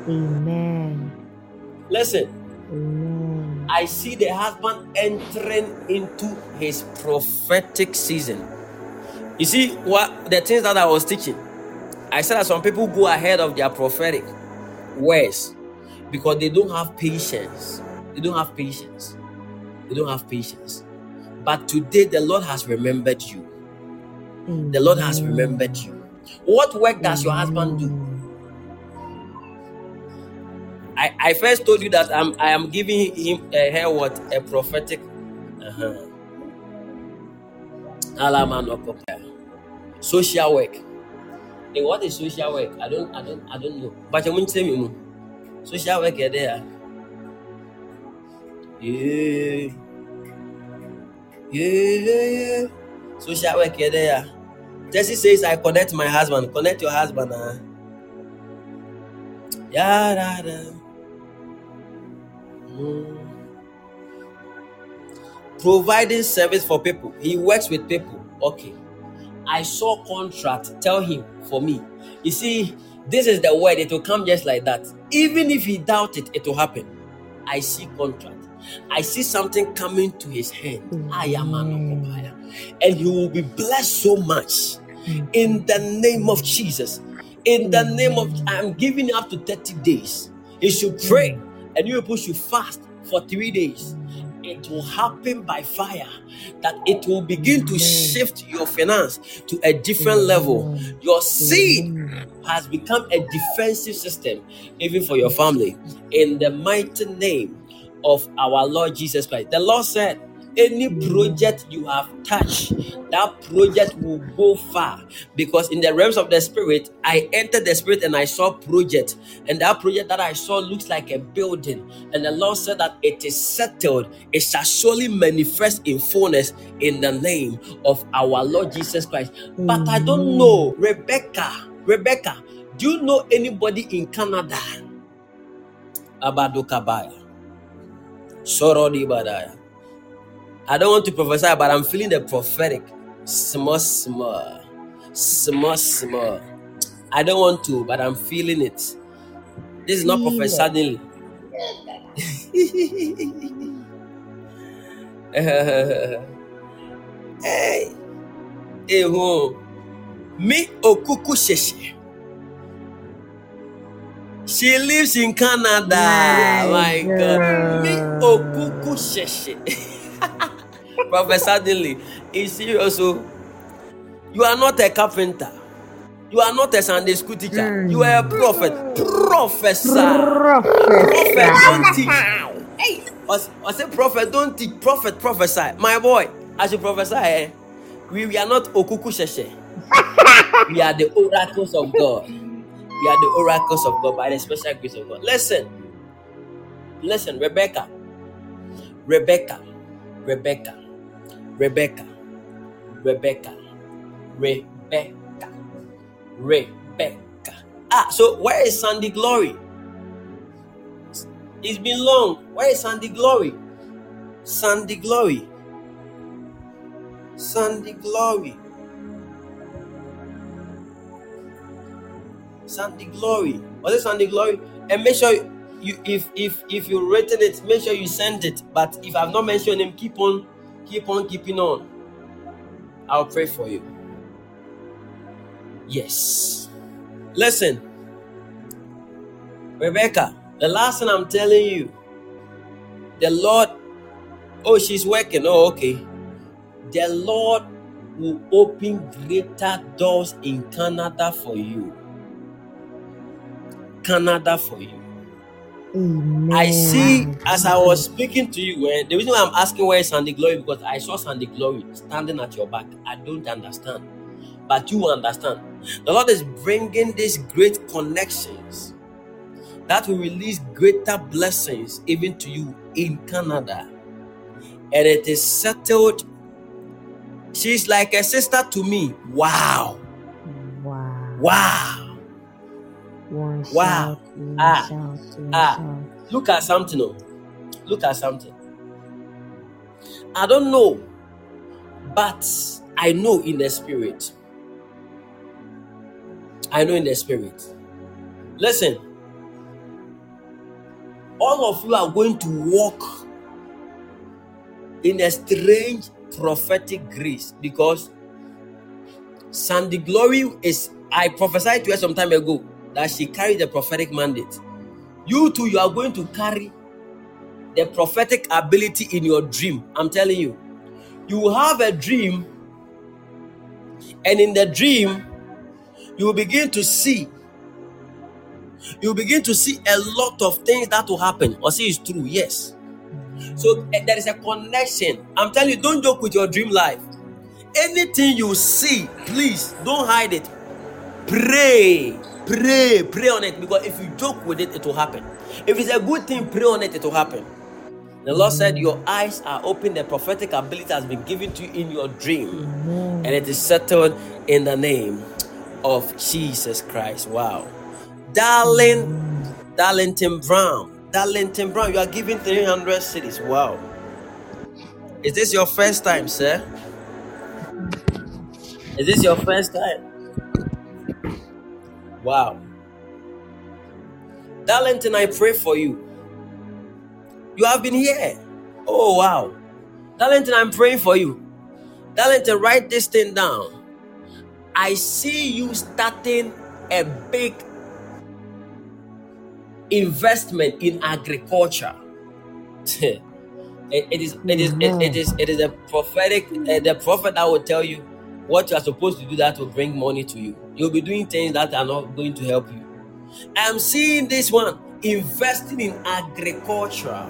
[SPEAKER 4] Amen.
[SPEAKER 3] Listen,
[SPEAKER 4] Amen.
[SPEAKER 3] I see the husband entering into his prophetic season. You see what the things that I was teaching. I said that some people go ahead of their prophetic words because they don't have patience. They don't have patience. They don't have patience. But today the Lord has remembered you. The Lord has remembered you. What work does your husband do? I, I first told you that I'm I am giving him uh, her what a prophetic. Uh-huh. Social work. Hey, what is social work? I don't I don't I don't know. But you tell me more. Social work are there. Yeah. Yeah, yeah. Social work are there. Jesse says I connect my husband. Connect your husband. Uh. Yeah, da, da. Mm. Providing service for people. He works with people. Okay. I saw contract. Tell him for me. You see, this is the word. It will come just like that. Even if he doubt it, it will happen. I see contract. I see something coming to his hand. I am an occupier. And he will be blessed so much. In the name of Jesus. In the name of I'm giving you up to 30 days. You should pray and you people should fast for three days. It will happen by fire that it will begin to shift your finance to a different level. Your seed has become a defensive system, even for your family. In the mighty name of our Lord Jesus Christ. The Lord said, any project you have touched, that project will go far. Because in the realms of the spirit, I entered the spirit and I saw project. And that project that I saw looks like a building. And the Lord said that it is settled. It shall surely manifest in fullness in the name of our Lord Jesus Christ. But I don't know, Rebecca, Rebecca, do you know anybody in Canada? Abadukabaya. Sorodi Badaya. I don't want to prophesy, but I'm feeling the prophetic. Small, small, small, small. I don't want to, but I'm feeling it. This is not prophet suddenly. [LAUGHS] hey, hey, who? Me Okuku Sheshe. She lives in Canada. My God. Me Okuku Sheshe. [LAUGHS] Prophet suddenly. Is serious. oh. You are not a carpenter. You are not a Sunday school teacher. You are a prophet. Professor. Prophet, don't teach. Hey, I say prophet, don't teach. Prophet, prophesy. My boy, as you prophesy, eh, we, we are not okuku sheshe. [LAUGHS] We are the oracles of God. We are the oracles of God by the special grace of God. Listen, listen, Rebecca, Rebecca, Rebecca, Rebecca, Rebecca, Rebecca, Rebecca. Ah, so where is Sandy Glory? It's been long. Where is Sandy Glory? Sandy Glory. Sandy Glory. Sandy Glory. Was it Sandy Glory? And make sure you if if if you written it, make sure you send it. But if I've not mentioned him, keep on, keep on keeping on. I'll pray for you. Yes. Listen, Rebecca, the last thing I'm telling you, the Lord, oh, she's working. Oh, okay. The Lord will open greater doors in Canada for you. Canada for you.
[SPEAKER 4] Amen.
[SPEAKER 3] I see as I was speaking to you, eh, the reason why I'm asking where is Sandy Glory because I saw Sandy Glory standing at your back. I don't understand, but you understand. The Lord is bringing these great connections that will release greater blessings even to you in Canada, and it is settled. She's like a sister to me. Wow,
[SPEAKER 4] Wow.
[SPEAKER 3] wow. Wow. Ah. Ah. Look at something. Oh. Look at something. I don't know, but I know in the spirit. I know in the spirit. Listen, all of you are going to walk in a strange prophetic grace because Sandy Glory is. I prophesied to her some time ago that she carried the prophetic mandate. You too, you are going to carry the prophetic ability in your dream. I'm telling you. You have a dream, and in the dream, you begin to see. You begin to see a lot of things that will happen. Or see it's true, yes. So eh, there is a connection. I'm telling you, don't joke with your dream life. Anything you see, please don't hide it. Pray, pray, pray on it because if you joke with it, it will happen. If it's a good thing, pray on it, it will happen. The Lord said, Your eyes are open, the prophetic ability has been given to you in your dream, and it is settled in the name of Jesus Christ. Wow. Darling, Darlington Brown, Darlington Brown, you are giving 300 cedis. Wow. Is this your first time, sir? Is this your first time? Wow. and I pray for you. You have been here. Oh, wow. Darlington, I'm praying for you. Darlington, write this thing down. I see you starting a big investment in agriculture. [LAUGHS] it, it is it is it, it is it is a prophetic uh, the prophet that will tell you what you are supposed to do that will bring money to you. You'll be doing things that are not going to help you. I'm seeing this one investing in agriculture.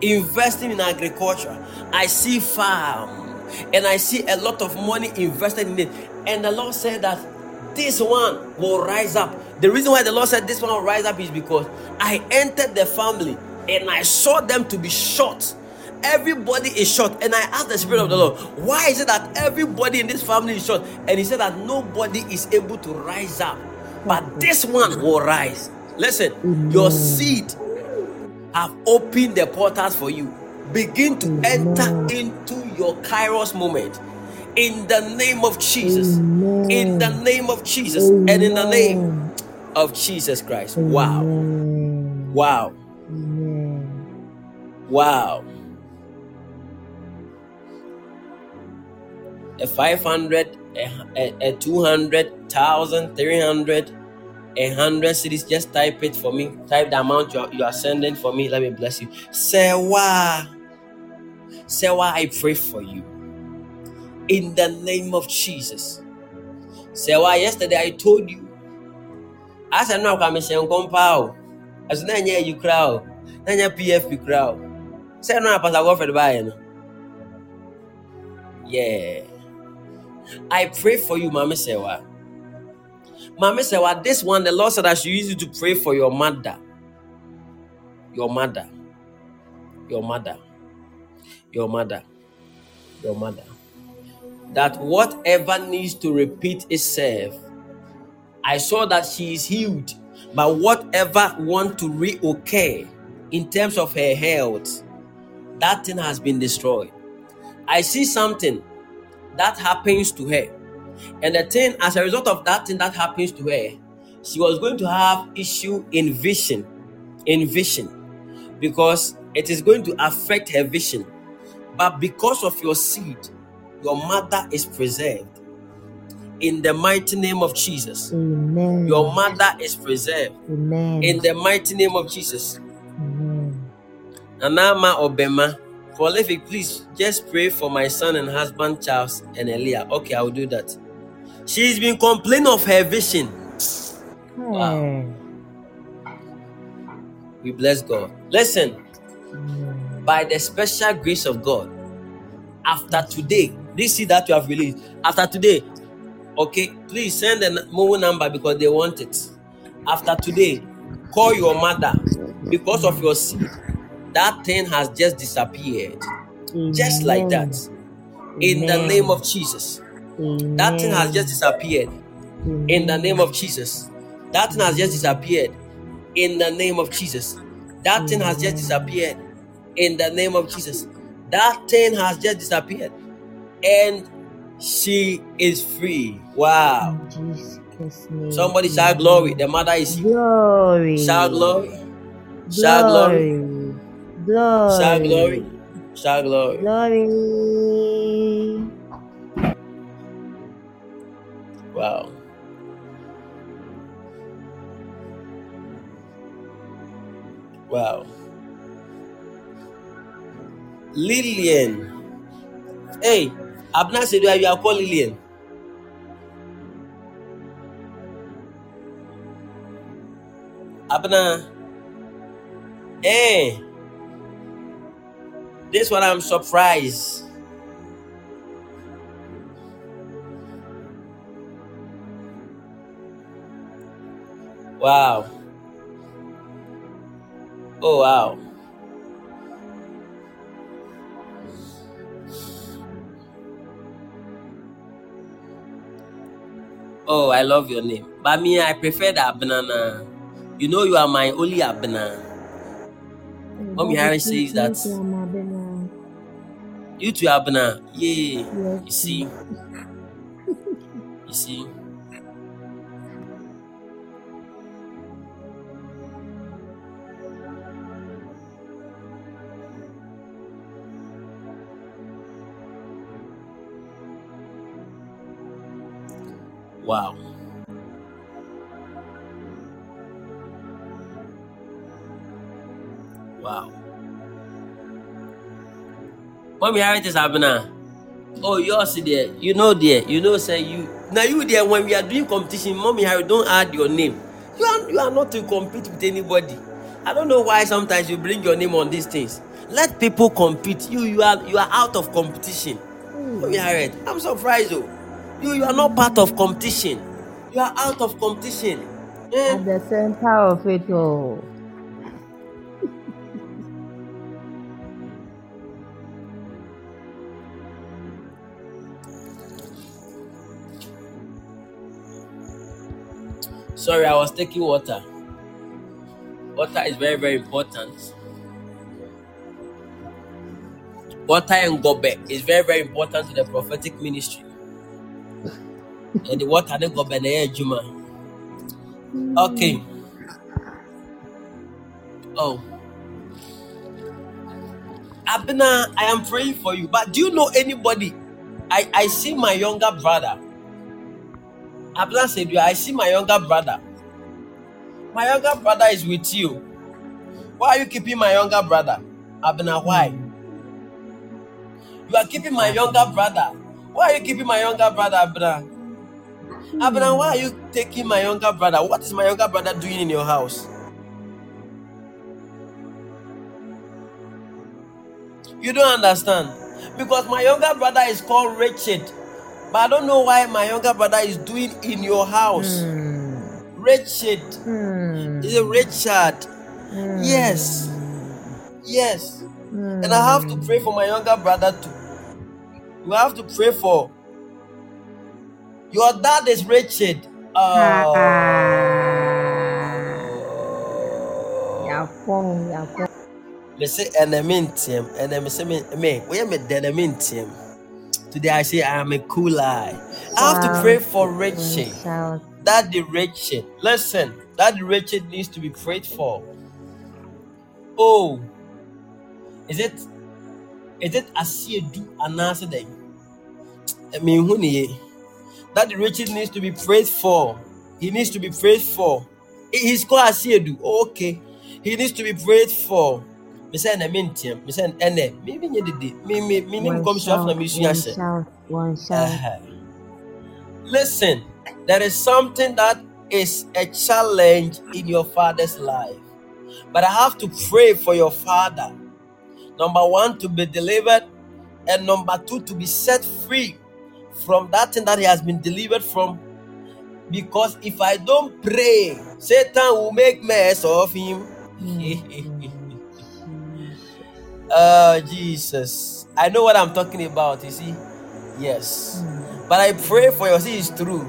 [SPEAKER 3] Investing in agriculture. I see farm and I see a lot of money invested in it. And the Lord said that this one will rise up. The reason why the Lord said this one will rise up is because I entered the family and I saw them to be short. Everybody is short, and I asked the Spirit of the Lord, why is it that everybody in this family is short? And He said that nobody is able to rise up, but this one will rise. Listen, your seed have opened the portals for you. Begin to enter into your Kairos moment in the name of Jesus. In the name of Jesus, and in the name of Jesus Christ. Wow. Wow. Wow. A 500, a, a, a 200,000, 300, a 100 cedis. Just type it for me. Type the amount you are, you are sending for me. Let me bless you. Sewa. Sewa, I pray for you. In the name of Jesus. Sewa, yesterday I told you. I said, no, I'm saying, compound. I said, no, you crowd. No, PFP crowd. Say no, Pastor Godfrey buy no. Yeah. I pray for you, Mama Sewa. Mama Sewa, this one, the Lord said I should use you to pray for your mother. Your mother. Your mother. Your mother. Your mother. That whatever needs to repeat itself, I saw that she is healed. But whatever want to reoccur in terms of her health, that thing has been destroyed. I see something that happens to her. And the thing, as a result of that thing that happens to her, she was going to have issue in vision. In vision. Because it is going to affect her vision. But because of your seed, your mother is preserved. In the mighty name of Jesus.
[SPEAKER 4] Amen.
[SPEAKER 3] Your mother is preserved.
[SPEAKER 4] Amen.
[SPEAKER 3] In the mighty name of Jesus.
[SPEAKER 4] Amen.
[SPEAKER 3] Anama Obema. Prolific, please just pray for my son and husband Charles and Elia. Okay, I will do that. She's been complaining of her vision. Hmm.
[SPEAKER 4] Wow.
[SPEAKER 3] We bless God. Listen,
[SPEAKER 4] Amen.
[SPEAKER 3] by the special grace of God, after today, this seed that you have released, after today, okay, please send a mobile number because they want it. After today, call your mother because of your seed. That thing has just disappeared, just like that. In the name of Jesus, that thing has just disappeared. In the name of Jesus, that thing has just disappeared. In the name of Jesus, that thing has just disappeared. In the name of Jesus, that thing has just disappeared. And she is free. Wow.
[SPEAKER 4] In Jesus' name.
[SPEAKER 3] Somebody shout glory. The mother is.
[SPEAKER 4] Glory.
[SPEAKER 3] Shout glory. Shout glory.
[SPEAKER 4] Glory.
[SPEAKER 3] Shout glory. Shout glory.
[SPEAKER 4] Glory.
[SPEAKER 3] Wow. Wow. Lillian. Hey, Abna said you are called Lillian. Abna. Hey. This one I'm surprised. Wow. Oh wow. Oh, I love your name. But me, I prefer the Abnana. You know you are my only Abna. Mommy Harry says that you two Abna. Yeah. You see. You see. Wow. Mommy, how it is happening? Oh, yours there. You know there. You know, say you. Now you there when we are doing competition, mommy Harry, don't add your name. You are you are not to compete with anybody. I don't know why sometimes you bring your name on these things. Let people compete. You you are you are out of competition. Mommy Harriet, I'm surprised though. You you are not part of competition. You are out of competition. Eh?
[SPEAKER 4] At the center of it all.
[SPEAKER 3] Sorry, I was taking water. Water is very, very important. Water and gobe is very, very important to the prophetic ministry. [LAUGHS] and the water and gobe na adwuma. Okay. Oh. Abena, I am praying for you. But do you know anybody? I, I see my younger brother. Abena said, I see my younger brother. My younger brother is with you. Why are you keeping my younger brother? Abena, why? You are keeping my younger brother. Why are you keeping my younger brother, Abena? Abena, why are you taking my younger brother? What is my younger brother doing in your house? You don't understand. Because my younger brother is called Richard. But I don't know why my younger brother is doing in your house.
[SPEAKER 4] Hmm.
[SPEAKER 3] Richard.
[SPEAKER 4] Hmm.
[SPEAKER 3] Is it Richard?
[SPEAKER 4] Hmm.
[SPEAKER 3] Yes. Yes.
[SPEAKER 4] Hmm.
[SPEAKER 3] And I have to pray for my younger brother too. You have to pray for your dad is Richard. Oh.
[SPEAKER 4] Yapon, yapon.
[SPEAKER 3] Me say enemintium, and me say me where denemintium. Today I say I am a cool eye. I have to pray for Richard.
[SPEAKER 4] Shout.
[SPEAKER 3] Daddy Richard. Listen, Daddy Richard needs to be prayed for. Oh, is it is it Asiedu Anasade? I mean, who? Daddy Richard needs to be prayed for. He needs to be prayed for. He's called Asiedu. Okay, he needs to be prayed for. Me say na mintiam. Me say ene. Me me nye
[SPEAKER 4] one shout.
[SPEAKER 3] Uh-huh. Listen, there is something that is a challenge in your father's life. But I have to pray for your father. Number one, to be delivered, and number two, to be set free from that thing that he has been delivered from. Because if I don't pray, Satan will make mess of him. [LAUGHS] Oh, Jesus. I know what I'm talking about, you see. Yes. But I pray for you. See, it's true.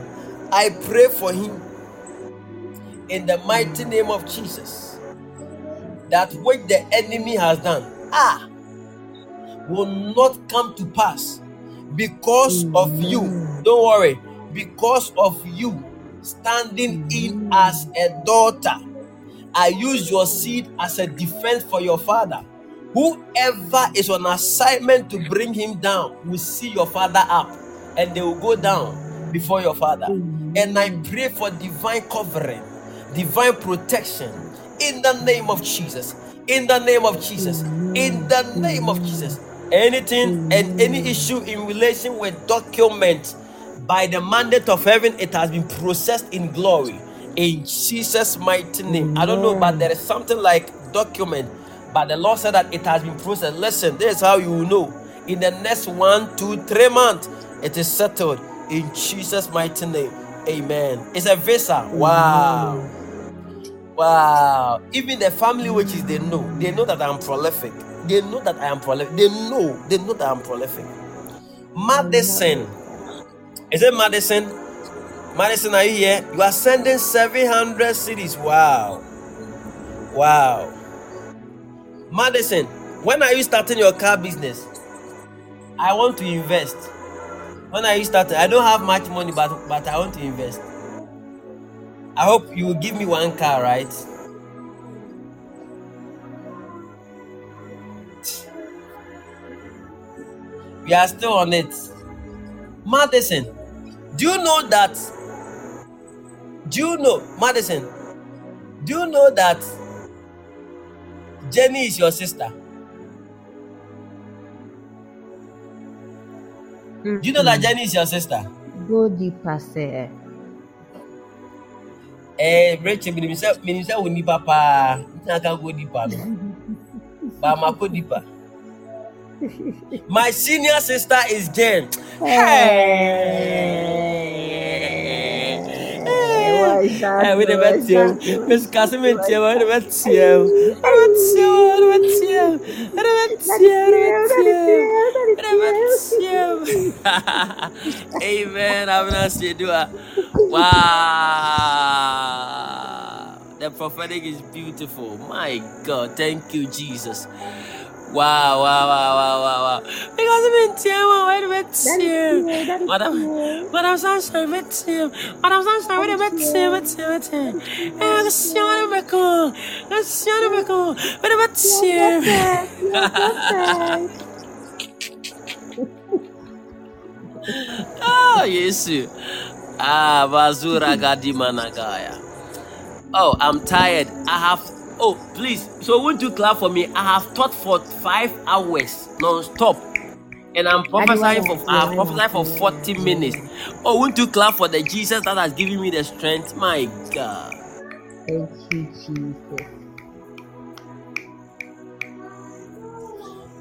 [SPEAKER 3] I pray for him in the mighty name of Jesus that what the enemy has done ah will not come to pass because of you don't worry because of you standing in as a daughter i use your seed as a defense for your father whoever is on assignment to bring him down will see your father up and they will go down before your father and i pray for divine covering divine protection in the name of Jesus. In the name of Jesus. In the name of Jesus. Anything and any issue in relation with document by the mandate of heaven, it has been processed in glory. In Jesus' mighty name. I don't know, but there is something like document. But the Lord said that it has been processed. Listen, this is how you will know. In the next one, two, three months, it is settled in Jesus' mighty name. Amen. It's a visa. Wow. Wow. Even the family witches, they know. They know that I'm prolific. They know that I am prolific. They know. They know that I'm prolific. Madison. Is it Madison? Madison, are you here? You are sending 700 cedis. Wow. Wow. Madison, when are you starting your car business? I want to invest. When are you starting? I don't have much money, but but I want to invest. I hope you will give me one car, right? We are still on it. Madison, do you know that? Do you know, Madison? Do you know that Jenny is your sister? Do you know that Jenny is your sister?
[SPEAKER 4] Go deeper, sir.
[SPEAKER 3] Eh, Rachel, minim sɛ minim sɛ wo nipa paa ntina ka go deeper no [LAUGHS] but ma go deeper. My senior sister is Jen. Hey. Never tell you. We never tell you. We never tell you. We never tell you. Amen. I'm not saying do Wow. The prophetic is beautiful. My God. Thank you, Jesus. Wow, wow, wow, wow, wow, wow. Because telling wait a minute,
[SPEAKER 4] true, that is
[SPEAKER 3] Madam,
[SPEAKER 4] true.
[SPEAKER 3] Madam Sunshine, wait too. Madam Sunshine, wait a minute, too, wait too, wait too. Eh, let's see what I'm cool. Let's see what I'm cool. Wait a minute. Ah, [LAUGHS] Yesu. Ah, Bazura Gadima Nagaya. Oh, I'm tired. I have. Oh, please. So, won't you clap for me? I have taught for five hours non-stop, and I'm prophesying for. I have prophesied for forty minutes. Oh, won't you clap for the Jesus that has given me the strength? My God.
[SPEAKER 4] Thank you, Jesus.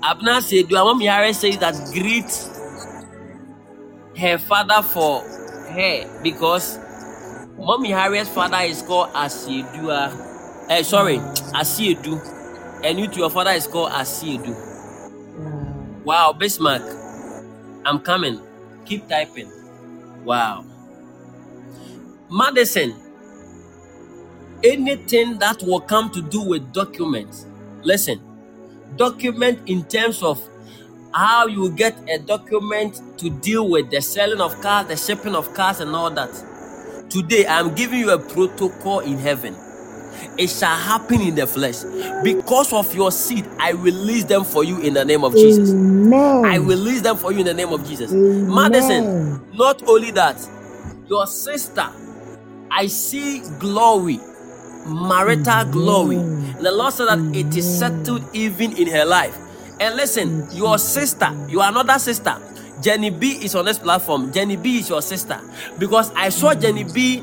[SPEAKER 3] Abner said, Mom Yare says that greet her father for her because Mommy Harriet's father is called Asiedua. Eh, sorry, Asiedu. And you to your father is called Asiedu.
[SPEAKER 4] Wow,
[SPEAKER 3] Bismarck. I'm coming. Keep typing. Wow. Madison. Anything that will come to do with documents. Listen, document in terms of how you get a document to deal with the selling of cars, the shipping of cars, and all that. Today, I'm giving you a protocol in heaven. It shall happen in the flesh. Because of your seed, I release them for you in the name of Jesus.
[SPEAKER 4] Amen.
[SPEAKER 3] I release them for you in the name of Jesus. Madison, not only that, your sister, I see glory, marital glory. The Lord said that it is settled even in her life. And listen, your sister, your another sister, Jenny B is on this platform. Jenny B is your sister because I saw Jenny B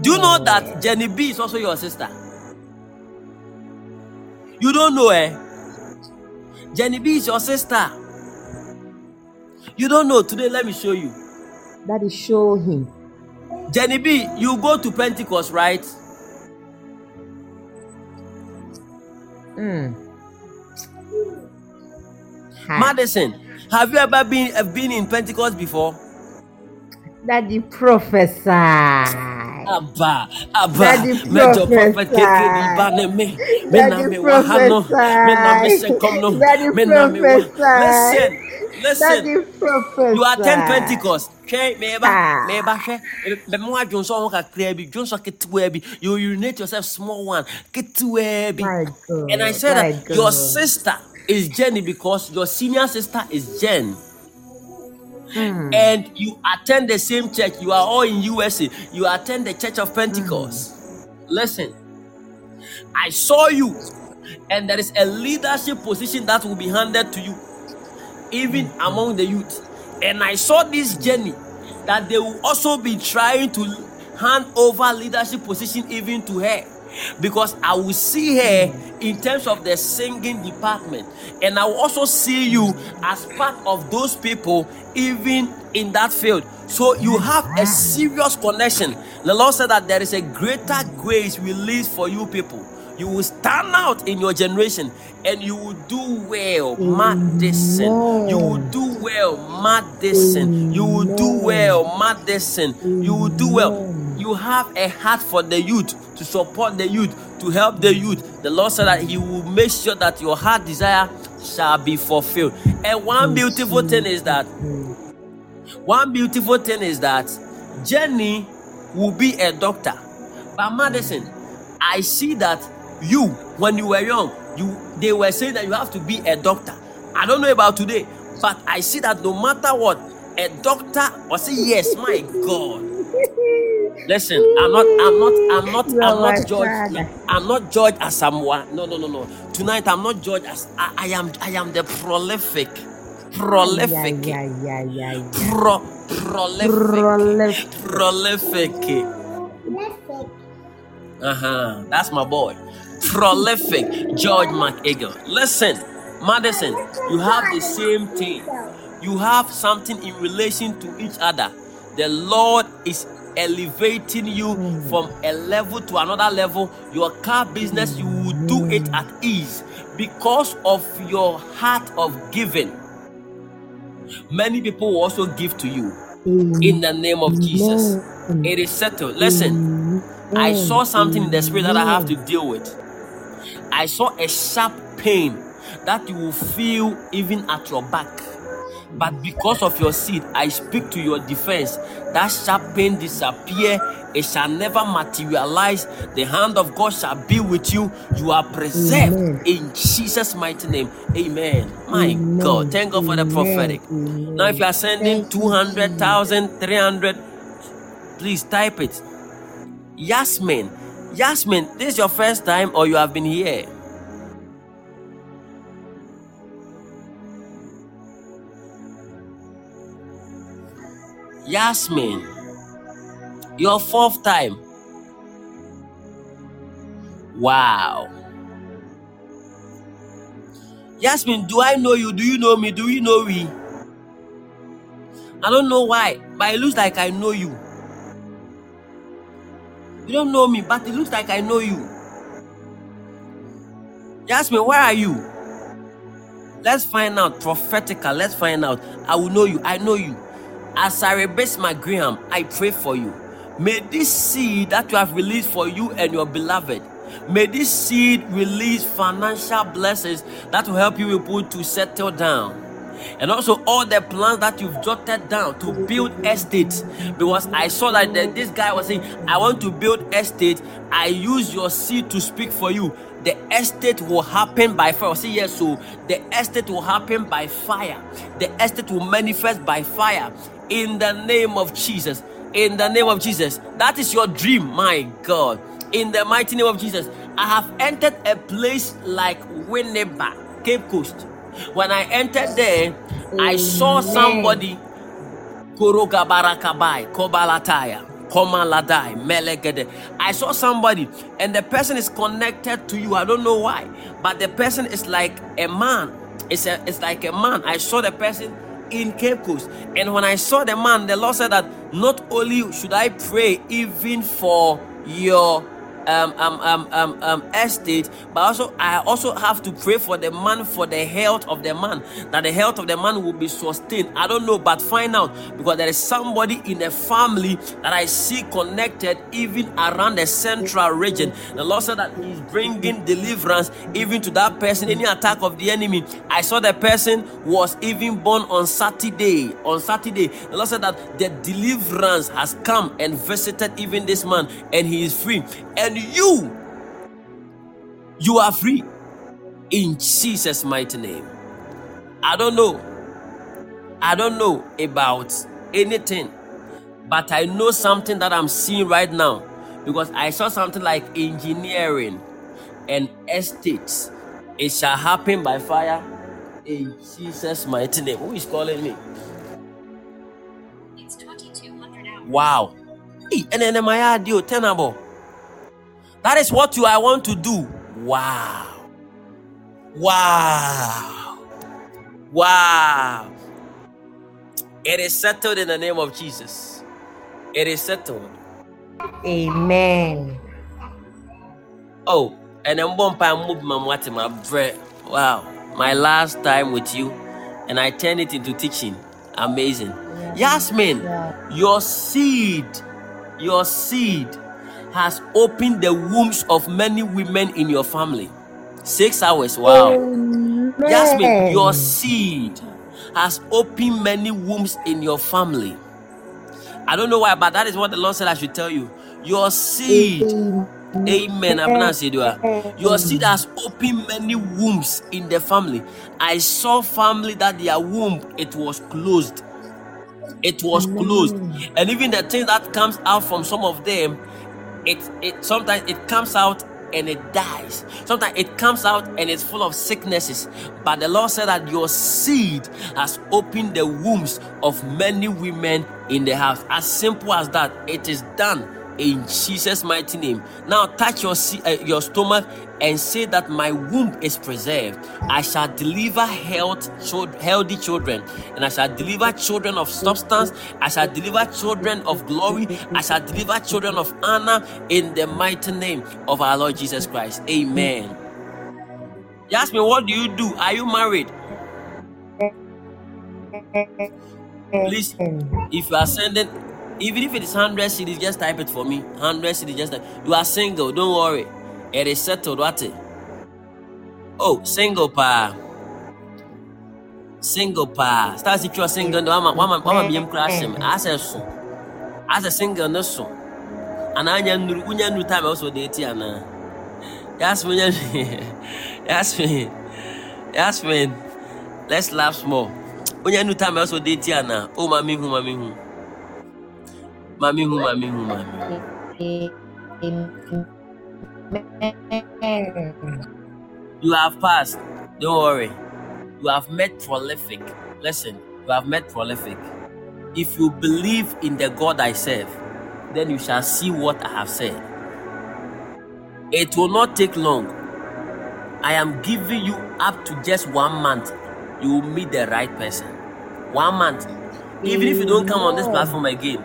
[SPEAKER 3] Do you know that Jenny B is also your sister? You don't know, eh? Jenny B is your sister. You don't know. Today, let me show you.
[SPEAKER 4] Daddy, show him.
[SPEAKER 3] Jenny B, you go to Pentecost, right?
[SPEAKER 4] Mm.
[SPEAKER 3] Madison, have you ever been uh, been in Pentecost before?
[SPEAKER 4] Daddy, prophesy.
[SPEAKER 3] Abba, Abba, let prophet get the banner me. Me na me wahano, me na me
[SPEAKER 4] sekomno,
[SPEAKER 3] me na
[SPEAKER 4] me
[SPEAKER 3] Listen, listen. You attend Pentecost. Hwɛ mɛɛba mɛɛba hwɛ mɛ mu adwonso you unite yourself small one. Ketewa bi. And I said that your sister is Jenny because your senior sister is Jen.
[SPEAKER 4] Mm.
[SPEAKER 3] and you attend the same church you are all in USA you attend the church of Pentecost listen I saw you and there is a leadership position that will be handed to you even among the youth. And I saw this journey that they will also be trying to hand over leadership position even to her. Because I will see her in terms of the singing department, and I will also see you as part of those people, even in that field. So you have a serious connection. The Lord said that there is a greater grace released for you people. You will stand out in your generation and you will do well, Madison. You will do well, Madison. You will do well, Madison. You will do well. You have a heart for the youth to support the youth, to help the youth. The Lord said that He will make sure that your heart desire shall be fulfilled. And one beautiful thing is that one beautiful thing is that Jenny will be a doctor. But Madison, I see that you, when you were young, you they were saying that you have to be a doctor. I don't know about today, but I see that no matter what, a doctor or say yes, my God. Listen, I'm not, I'm not, I'm not, I'm not judged. I'm not judged as someone. No, no, no, no. Tonight I'm not judged as I, I am. I am the prolific, prolific,
[SPEAKER 4] Yeah, yeah, yeah, yeah, yeah.
[SPEAKER 3] pro, prolific,
[SPEAKER 4] Prolific.
[SPEAKER 3] prolific. Uh huh. That's my boy. Prolific George McEagle. Listen, Madison, you have the same thing. You have something in relation to each other. The Lord is elevating you hmm. from a level to another level. Your car business, you will do hmm. it at ease because of your heart of giving. Many people will also give to you hmm. in the name of Jesus. It is settled. Listen, I saw something in the spirit that I have to deal with. I saw a sharp pain that you will feel even at your back. But because of your seed, I speak to your defense. That sharp pain disappear. It shall never materialize. The hand of God shall be with you. You are preserved
[SPEAKER 4] Amen.
[SPEAKER 3] in Jesus' mighty name. Amen. My
[SPEAKER 4] Amen.
[SPEAKER 3] God. Thank God for the prophetic.
[SPEAKER 4] Amen.
[SPEAKER 3] Now, if you are sending
[SPEAKER 4] Thank you,
[SPEAKER 3] 200,000, 300, please type it. Yasmin. Yasmin, this is your first time or you have been here? Yasmin, your fourth time. Wow. Yasmin, do I know you? Do you know me? Do you know we? I don't know why, but it looks like I know you. You don't know me, but it looks like I know you. Yasmin, where are you? Let's find out. Prophetical, let's find out. I will know you. I know you. As I rebase my Graham, I pray for you. May this seed that you have released for you and your beloved, may this seed release financial blessings that will help you people to settle down. and also all the plans that you've jotted down to build estates. Because I saw that this guy was saying, I want to build estate. I use your seed to speak for you. The estate will happen by fire. See, yes, so the estate will happen by fire. The estate will manifest by fire in the name of Jesus. In the name of Jesus. That is your dream, my God. In the mighty name of Jesus. I have entered a place like Winneba, Cape Coast. When I entered there, I saw
[SPEAKER 4] Amen.
[SPEAKER 3] somebody Korogabarakabai, Kobalataya, Komaladai, Melegede. I saw somebody, and the person is connected to you. I don't know why, but the person is like a man. It's a, it's like a man. I saw the person in Cape Coast, and when I saw the man, the Lord said that not only should I pray even for your um, um, um, um, um, estate, but also I also have to pray for the man for the health of the man, that the health of the man will be sustained. I don't know, but find out because there is somebody in the family that I see connected even around the central region. The Lord said that He's bringing deliverance even to that person. Any attack of the enemy, I saw the person was even born on Saturday. On Saturday, the Lord said that the deliverance has come and visited even this man, and he is free. And you, you are free in Jesus' mighty name. I don't know. I don't know about anything, but I know something that I'm seeing right now because I saw something like engineering and estates. It shall happen by fire in Jesus' mighty name. Who is calling me?
[SPEAKER 6] It's 2200 hours.
[SPEAKER 3] Wow. Hey, and then my idea, tenable. That is what you I want to do. Wow. Wow. Wow. It is settled in the name of Jesus. It is settled.
[SPEAKER 4] Amen.
[SPEAKER 3] Oh, and then one time move my my bread. Wow. My last time with you, and I turned it into teaching. Amazing. Yasmin,
[SPEAKER 4] Yeah.
[SPEAKER 3] your seed, your seed has opened the wombs of many women in your family. Six hours. Wow. Yasmin, your seed has opened many wombs in your family. I don't know why, but that is what the Lord said I should tell you. Your seed, amen. I'm not saying Your seed has opened many wombs in the family. I saw family that their womb it was closed. It was closed, and even the thing that comes out from some of them, it it sometimes it comes out and it dies. Sometimes it comes out and it's full of sicknesses. But the Lord said that your seed has opened the wombs of many women in the house. As simple as that, it is done in Jesus' mighty name. Now touch your uh, your stomach and say that my womb is preserved. I shall deliver health, healthy children, and I shall deliver children of substance. I shall deliver children of glory. I shall deliver children of honor in the mighty name of our Lord Jesus Christ. Amen. You ask me, what do you do? Are you married? Please, if you are sending, even if it is 100 cedis, just type it for me. 100 cedis, just type. You are single, don't worry. Is settled, what? it? Oh, single pa. Single pa. Start if you single, no, I'm I'm I'm being crashing. As a so. As a single, no so. And I knew unya new time also date yana. Yasmin, Yasmin, Yasmin. Let's laugh small. Unya new time also date yana. Oh, mami hu, mami hu. Mami hu, mami hu, mami. [LAUGHS] You have passed. Don't worry. You have met prolific. Listen, you have met prolific. If you believe in the God I serve, then you shall see what I have said. It will not take long. I am giving you up to just one month. You will meet the right person. One month. Even if you don't come on this platform again,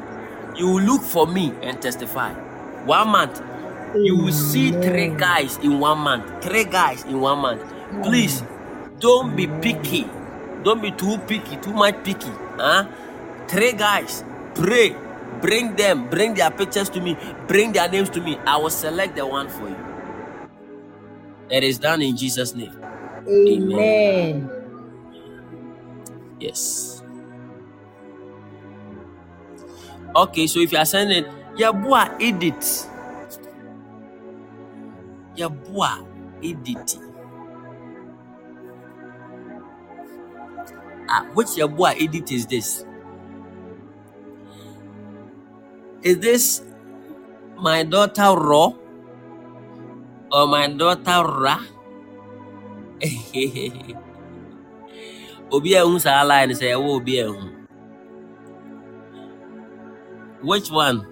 [SPEAKER 3] you will look for me and testify. One month. You will see three guys in one month. Three guys in one month. Please, don't be picky. Don't be too picky, too much picky. Huh? Three guys. Pray. Bring them. Bring their pictures to me. Bring their names to me. I will select the one for you. It is done in Jesus' name.
[SPEAKER 4] Amen.
[SPEAKER 3] Yes. Okay, so if you are sending Yabua edit. Yabua edit. Ah, which Yabua edit is this? Is this my daughter Ro or my daughter Ra? [LAUGHS] obi a ehu saa line sɛ ɛwɔ obi a ehu which one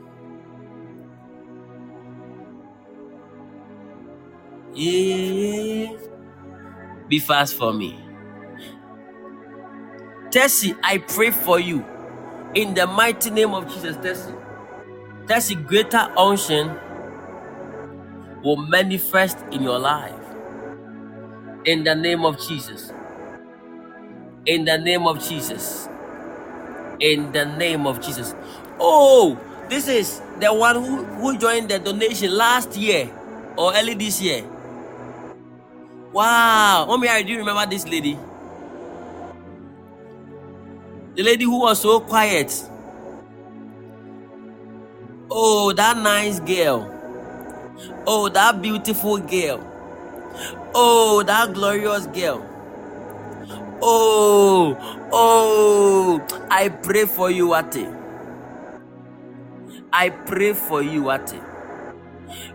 [SPEAKER 3] yeah be fast for me. Tessie I pray for you. In the mighty name of Jesus Tessie. Tessie greater unction will manifest in your life. In the name of Jesus. In the name of Jesus. In the name of Jesus. Oh, this is the one who, who joined the donation last year or early this year. Wow, mommy, I do remember this lady. The lady who was so quiet. Oh, that nice girl. Oh, that beautiful girl. Oh, that glorious girl. Oh, oh, I pray for you, Ate. I pray for you, Ate.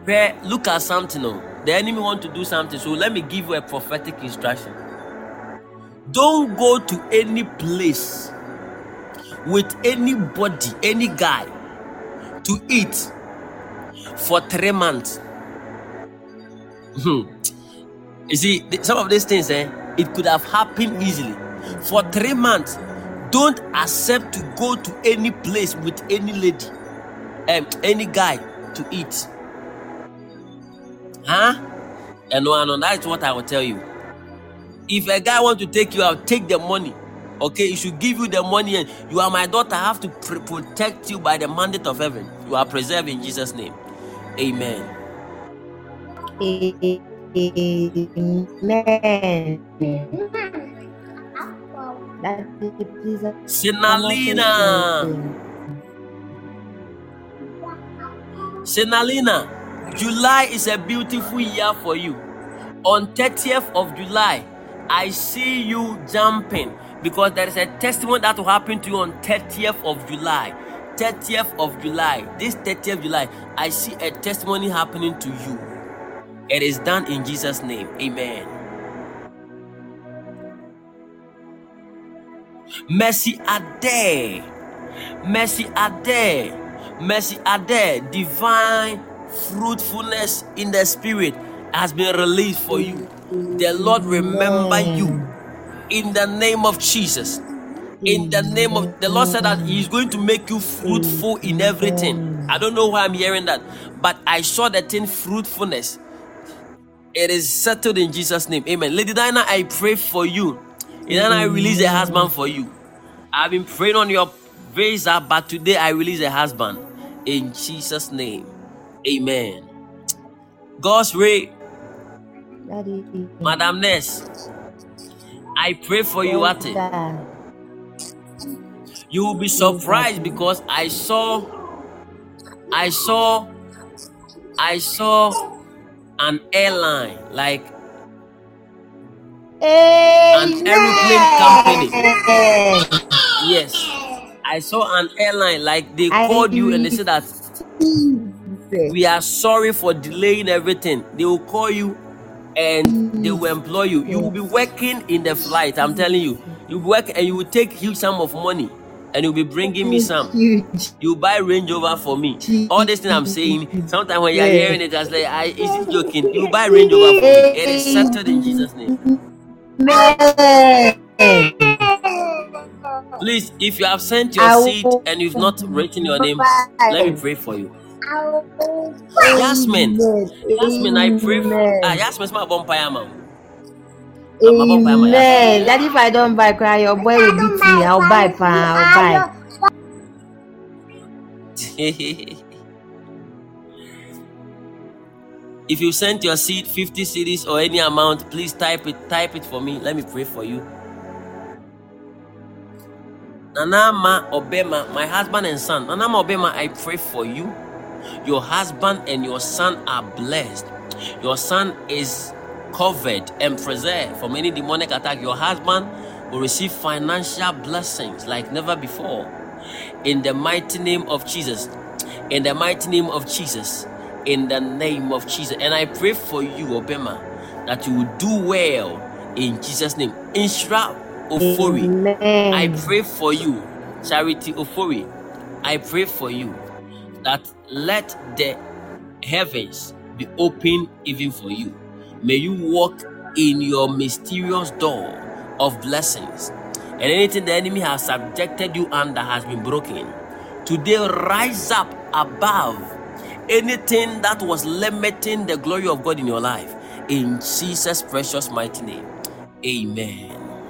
[SPEAKER 3] Where look at something. Oh, the enemy want to do something. So let me give you a prophetic instruction. Don't go to any place with anybody, any guy, to eat for three months. Hmm. you see, some of these things, eh, it could have happened easily. For three months, don't accept to go to any place with any lady, um, any guy to eat. Huh? And no, no, that's what I will tell you. If a guy want to take you out, take the money. Okay, he should give you the money, and you are my daughter. I have to pr- protect you by the mandate of heaven. You are preserved in Jesus' name. Amen.
[SPEAKER 4] Amen. Please.
[SPEAKER 3] Sinalina. July is a beautiful year for you. On 30th of July, I see you jumping because there is a testimony that will happen to you on 30th of July. 30th of July. This 30th of July, I see a testimony happening to you. It is done in Jesus' name. Amen. Mercy Ade. Mercy Ade. Mercy Ade. Divine fruitfulness in the spirit has been released for you. The Lord remember you in the name of Jesus. In the name of the Lord said that He is going to make you fruitful in everything. I don't know why I'm hearing that, but I saw the thing fruitfulness. It is settled in Jesus' name. Amen. Lady Diana, I pray for you. And then I release a husband for you. I've been praying on your visa, but today I release a husband. In Jesus' name. Amen. God's way, Madam Ness, I pray for you, Ate. You will be surprised because I saw, I saw, I saw an airline, like an aeroplane company. Yes. I saw an airline, like they called you and they said that
[SPEAKER 4] receive
[SPEAKER 3] we are sorry for delaying everything. They will call you and they will employ you. You will be working in the flight. I'm telling you. You work and you will take huge sum of money and you'll be bringing me some.
[SPEAKER 4] Huge.
[SPEAKER 3] You buy Range Rover for me. All this thing I'm saying, sometimes when you're hearing it, I was like, I, is it joking? You buy Range Rover for me. It is settled in Jesus' name. Please, if you have sent your seed and you've not written your name, let me pray for you. Yasmin, Yasmin, I pray. Ah, Yasmin, my vampire man. I'm a vampire man.
[SPEAKER 4] Amen. That if I don't buy cry, your boy will beat me. I'll buy, pa. I'll buy. [LAUGHS]
[SPEAKER 3] If you sent your seed, 50 cedis or any amount, please type it. Type it for me. Let me pray for you. Nanama Obema, my husband and son. Nanama Obema, I pray for you. Your husband and your son are blessed. Your son is covered and preserved from any demonic attack. Your husband will receive financial blessings like never before. In the mighty name of Jesus. In the mighty name of Jesus. In the name of Jesus. And I pray for you, Obema, that you will do well in Jesus' name. Inshra Ofori. I pray for you, Charity Ofori. I pray for you that let the heavens be open even for you. May you walk in your mysterious door of blessings. And anything the enemy has subjected you under has been broken. Today, rise up above anything that was limiting the glory of God in your life. In Jesus' precious mighty name. Amen.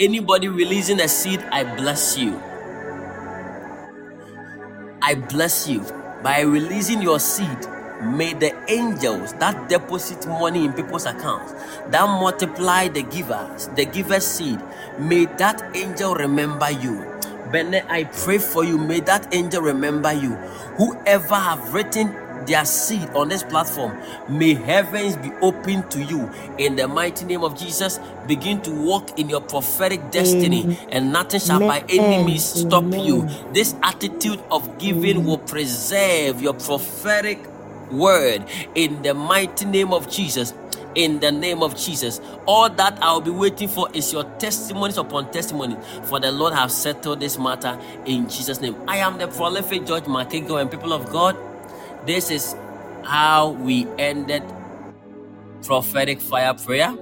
[SPEAKER 3] Anybody releasing a seed, I bless you. I bless you by releasing your seed. May the angels that deposit money in people's accounts, that multiply the givers, the giver's seed, may that angel remember you. Bene, I pray for you. May that angel remember you. Whoever have written their seed on this platform, may heavens be open to you in the mighty name of Jesus. Begin to walk in your prophetic destiny, and nothing shall by any means stop you. This attitude of giving will preserve your prophetic word in the mighty name of Jesus. In the name of Jesus, all that I'll be waiting for is your testimonies upon testimony. For the Lord have settled this matter in Jesus' name. I am the prolific George McEagle, and people of God, this is how we ended prophetic fire prayer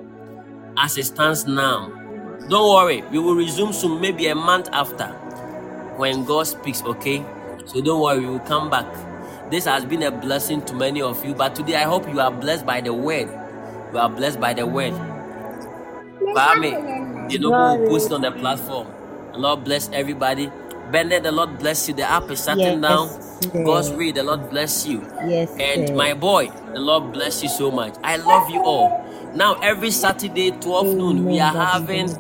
[SPEAKER 3] as it stands now. Don't worry, we will resume soon, maybe a month after when God speaks, okay? So don't worry, we will come back. This has been a blessing to many of you, but today I hope you are blessed by the word. You are blessed by the word. Kwame, you know who will post on the platform. Lord bless everybody. Bennett, the Lord bless you. The app is shutting down.
[SPEAKER 4] Yes,
[SPEAKER 3] God's
[SPEAKER 4] sir.
[SPEAKER 3] way, the Lord bless you.
[SPEAKER 4] Yes,
[SPEAKER 3] And
[SPEAKER 4] sir.
[SPEAKER 3] my boy, the Lord bless you so much. I love you all. Now, every Saturday, 12 noon, we are
[SPEAKER 4] Amen.
[SPEAKER 3] Having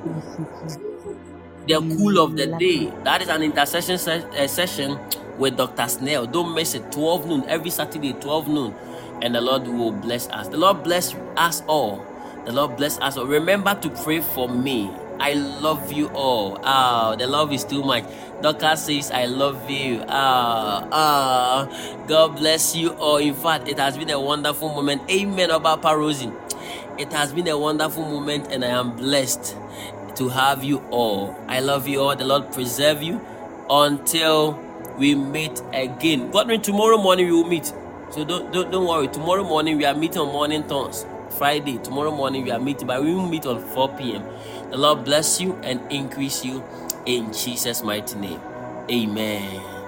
[SPEAKER 3] the cool of the day. That is an intercession se- uh, session with Dr. Snell. Don't miss it. 12 noon, every Saturday, 12 noon. And the Lord will bless us. The Lord bless us all. The Lord bless us all. Remember to pray for me. I love you all. Ah, the love is too much. Doctor says, I love you. Ah, ah. God bless you all. In fact, it has been a wonderful moment. Amen about Rosie. It has been a wonderful moment, and I am blessed to have you all. I love you all. The Lord preserve you until we meet again. God tomorrow morning we will meet. So don't, don't don't worry. Tomorrow morning we are meeting on morning tones. Friday, tomorrow morning we are meeting, but we will meet on 4 p.m. The Lord bless you and increase you in Jesus' mighty name. Amen.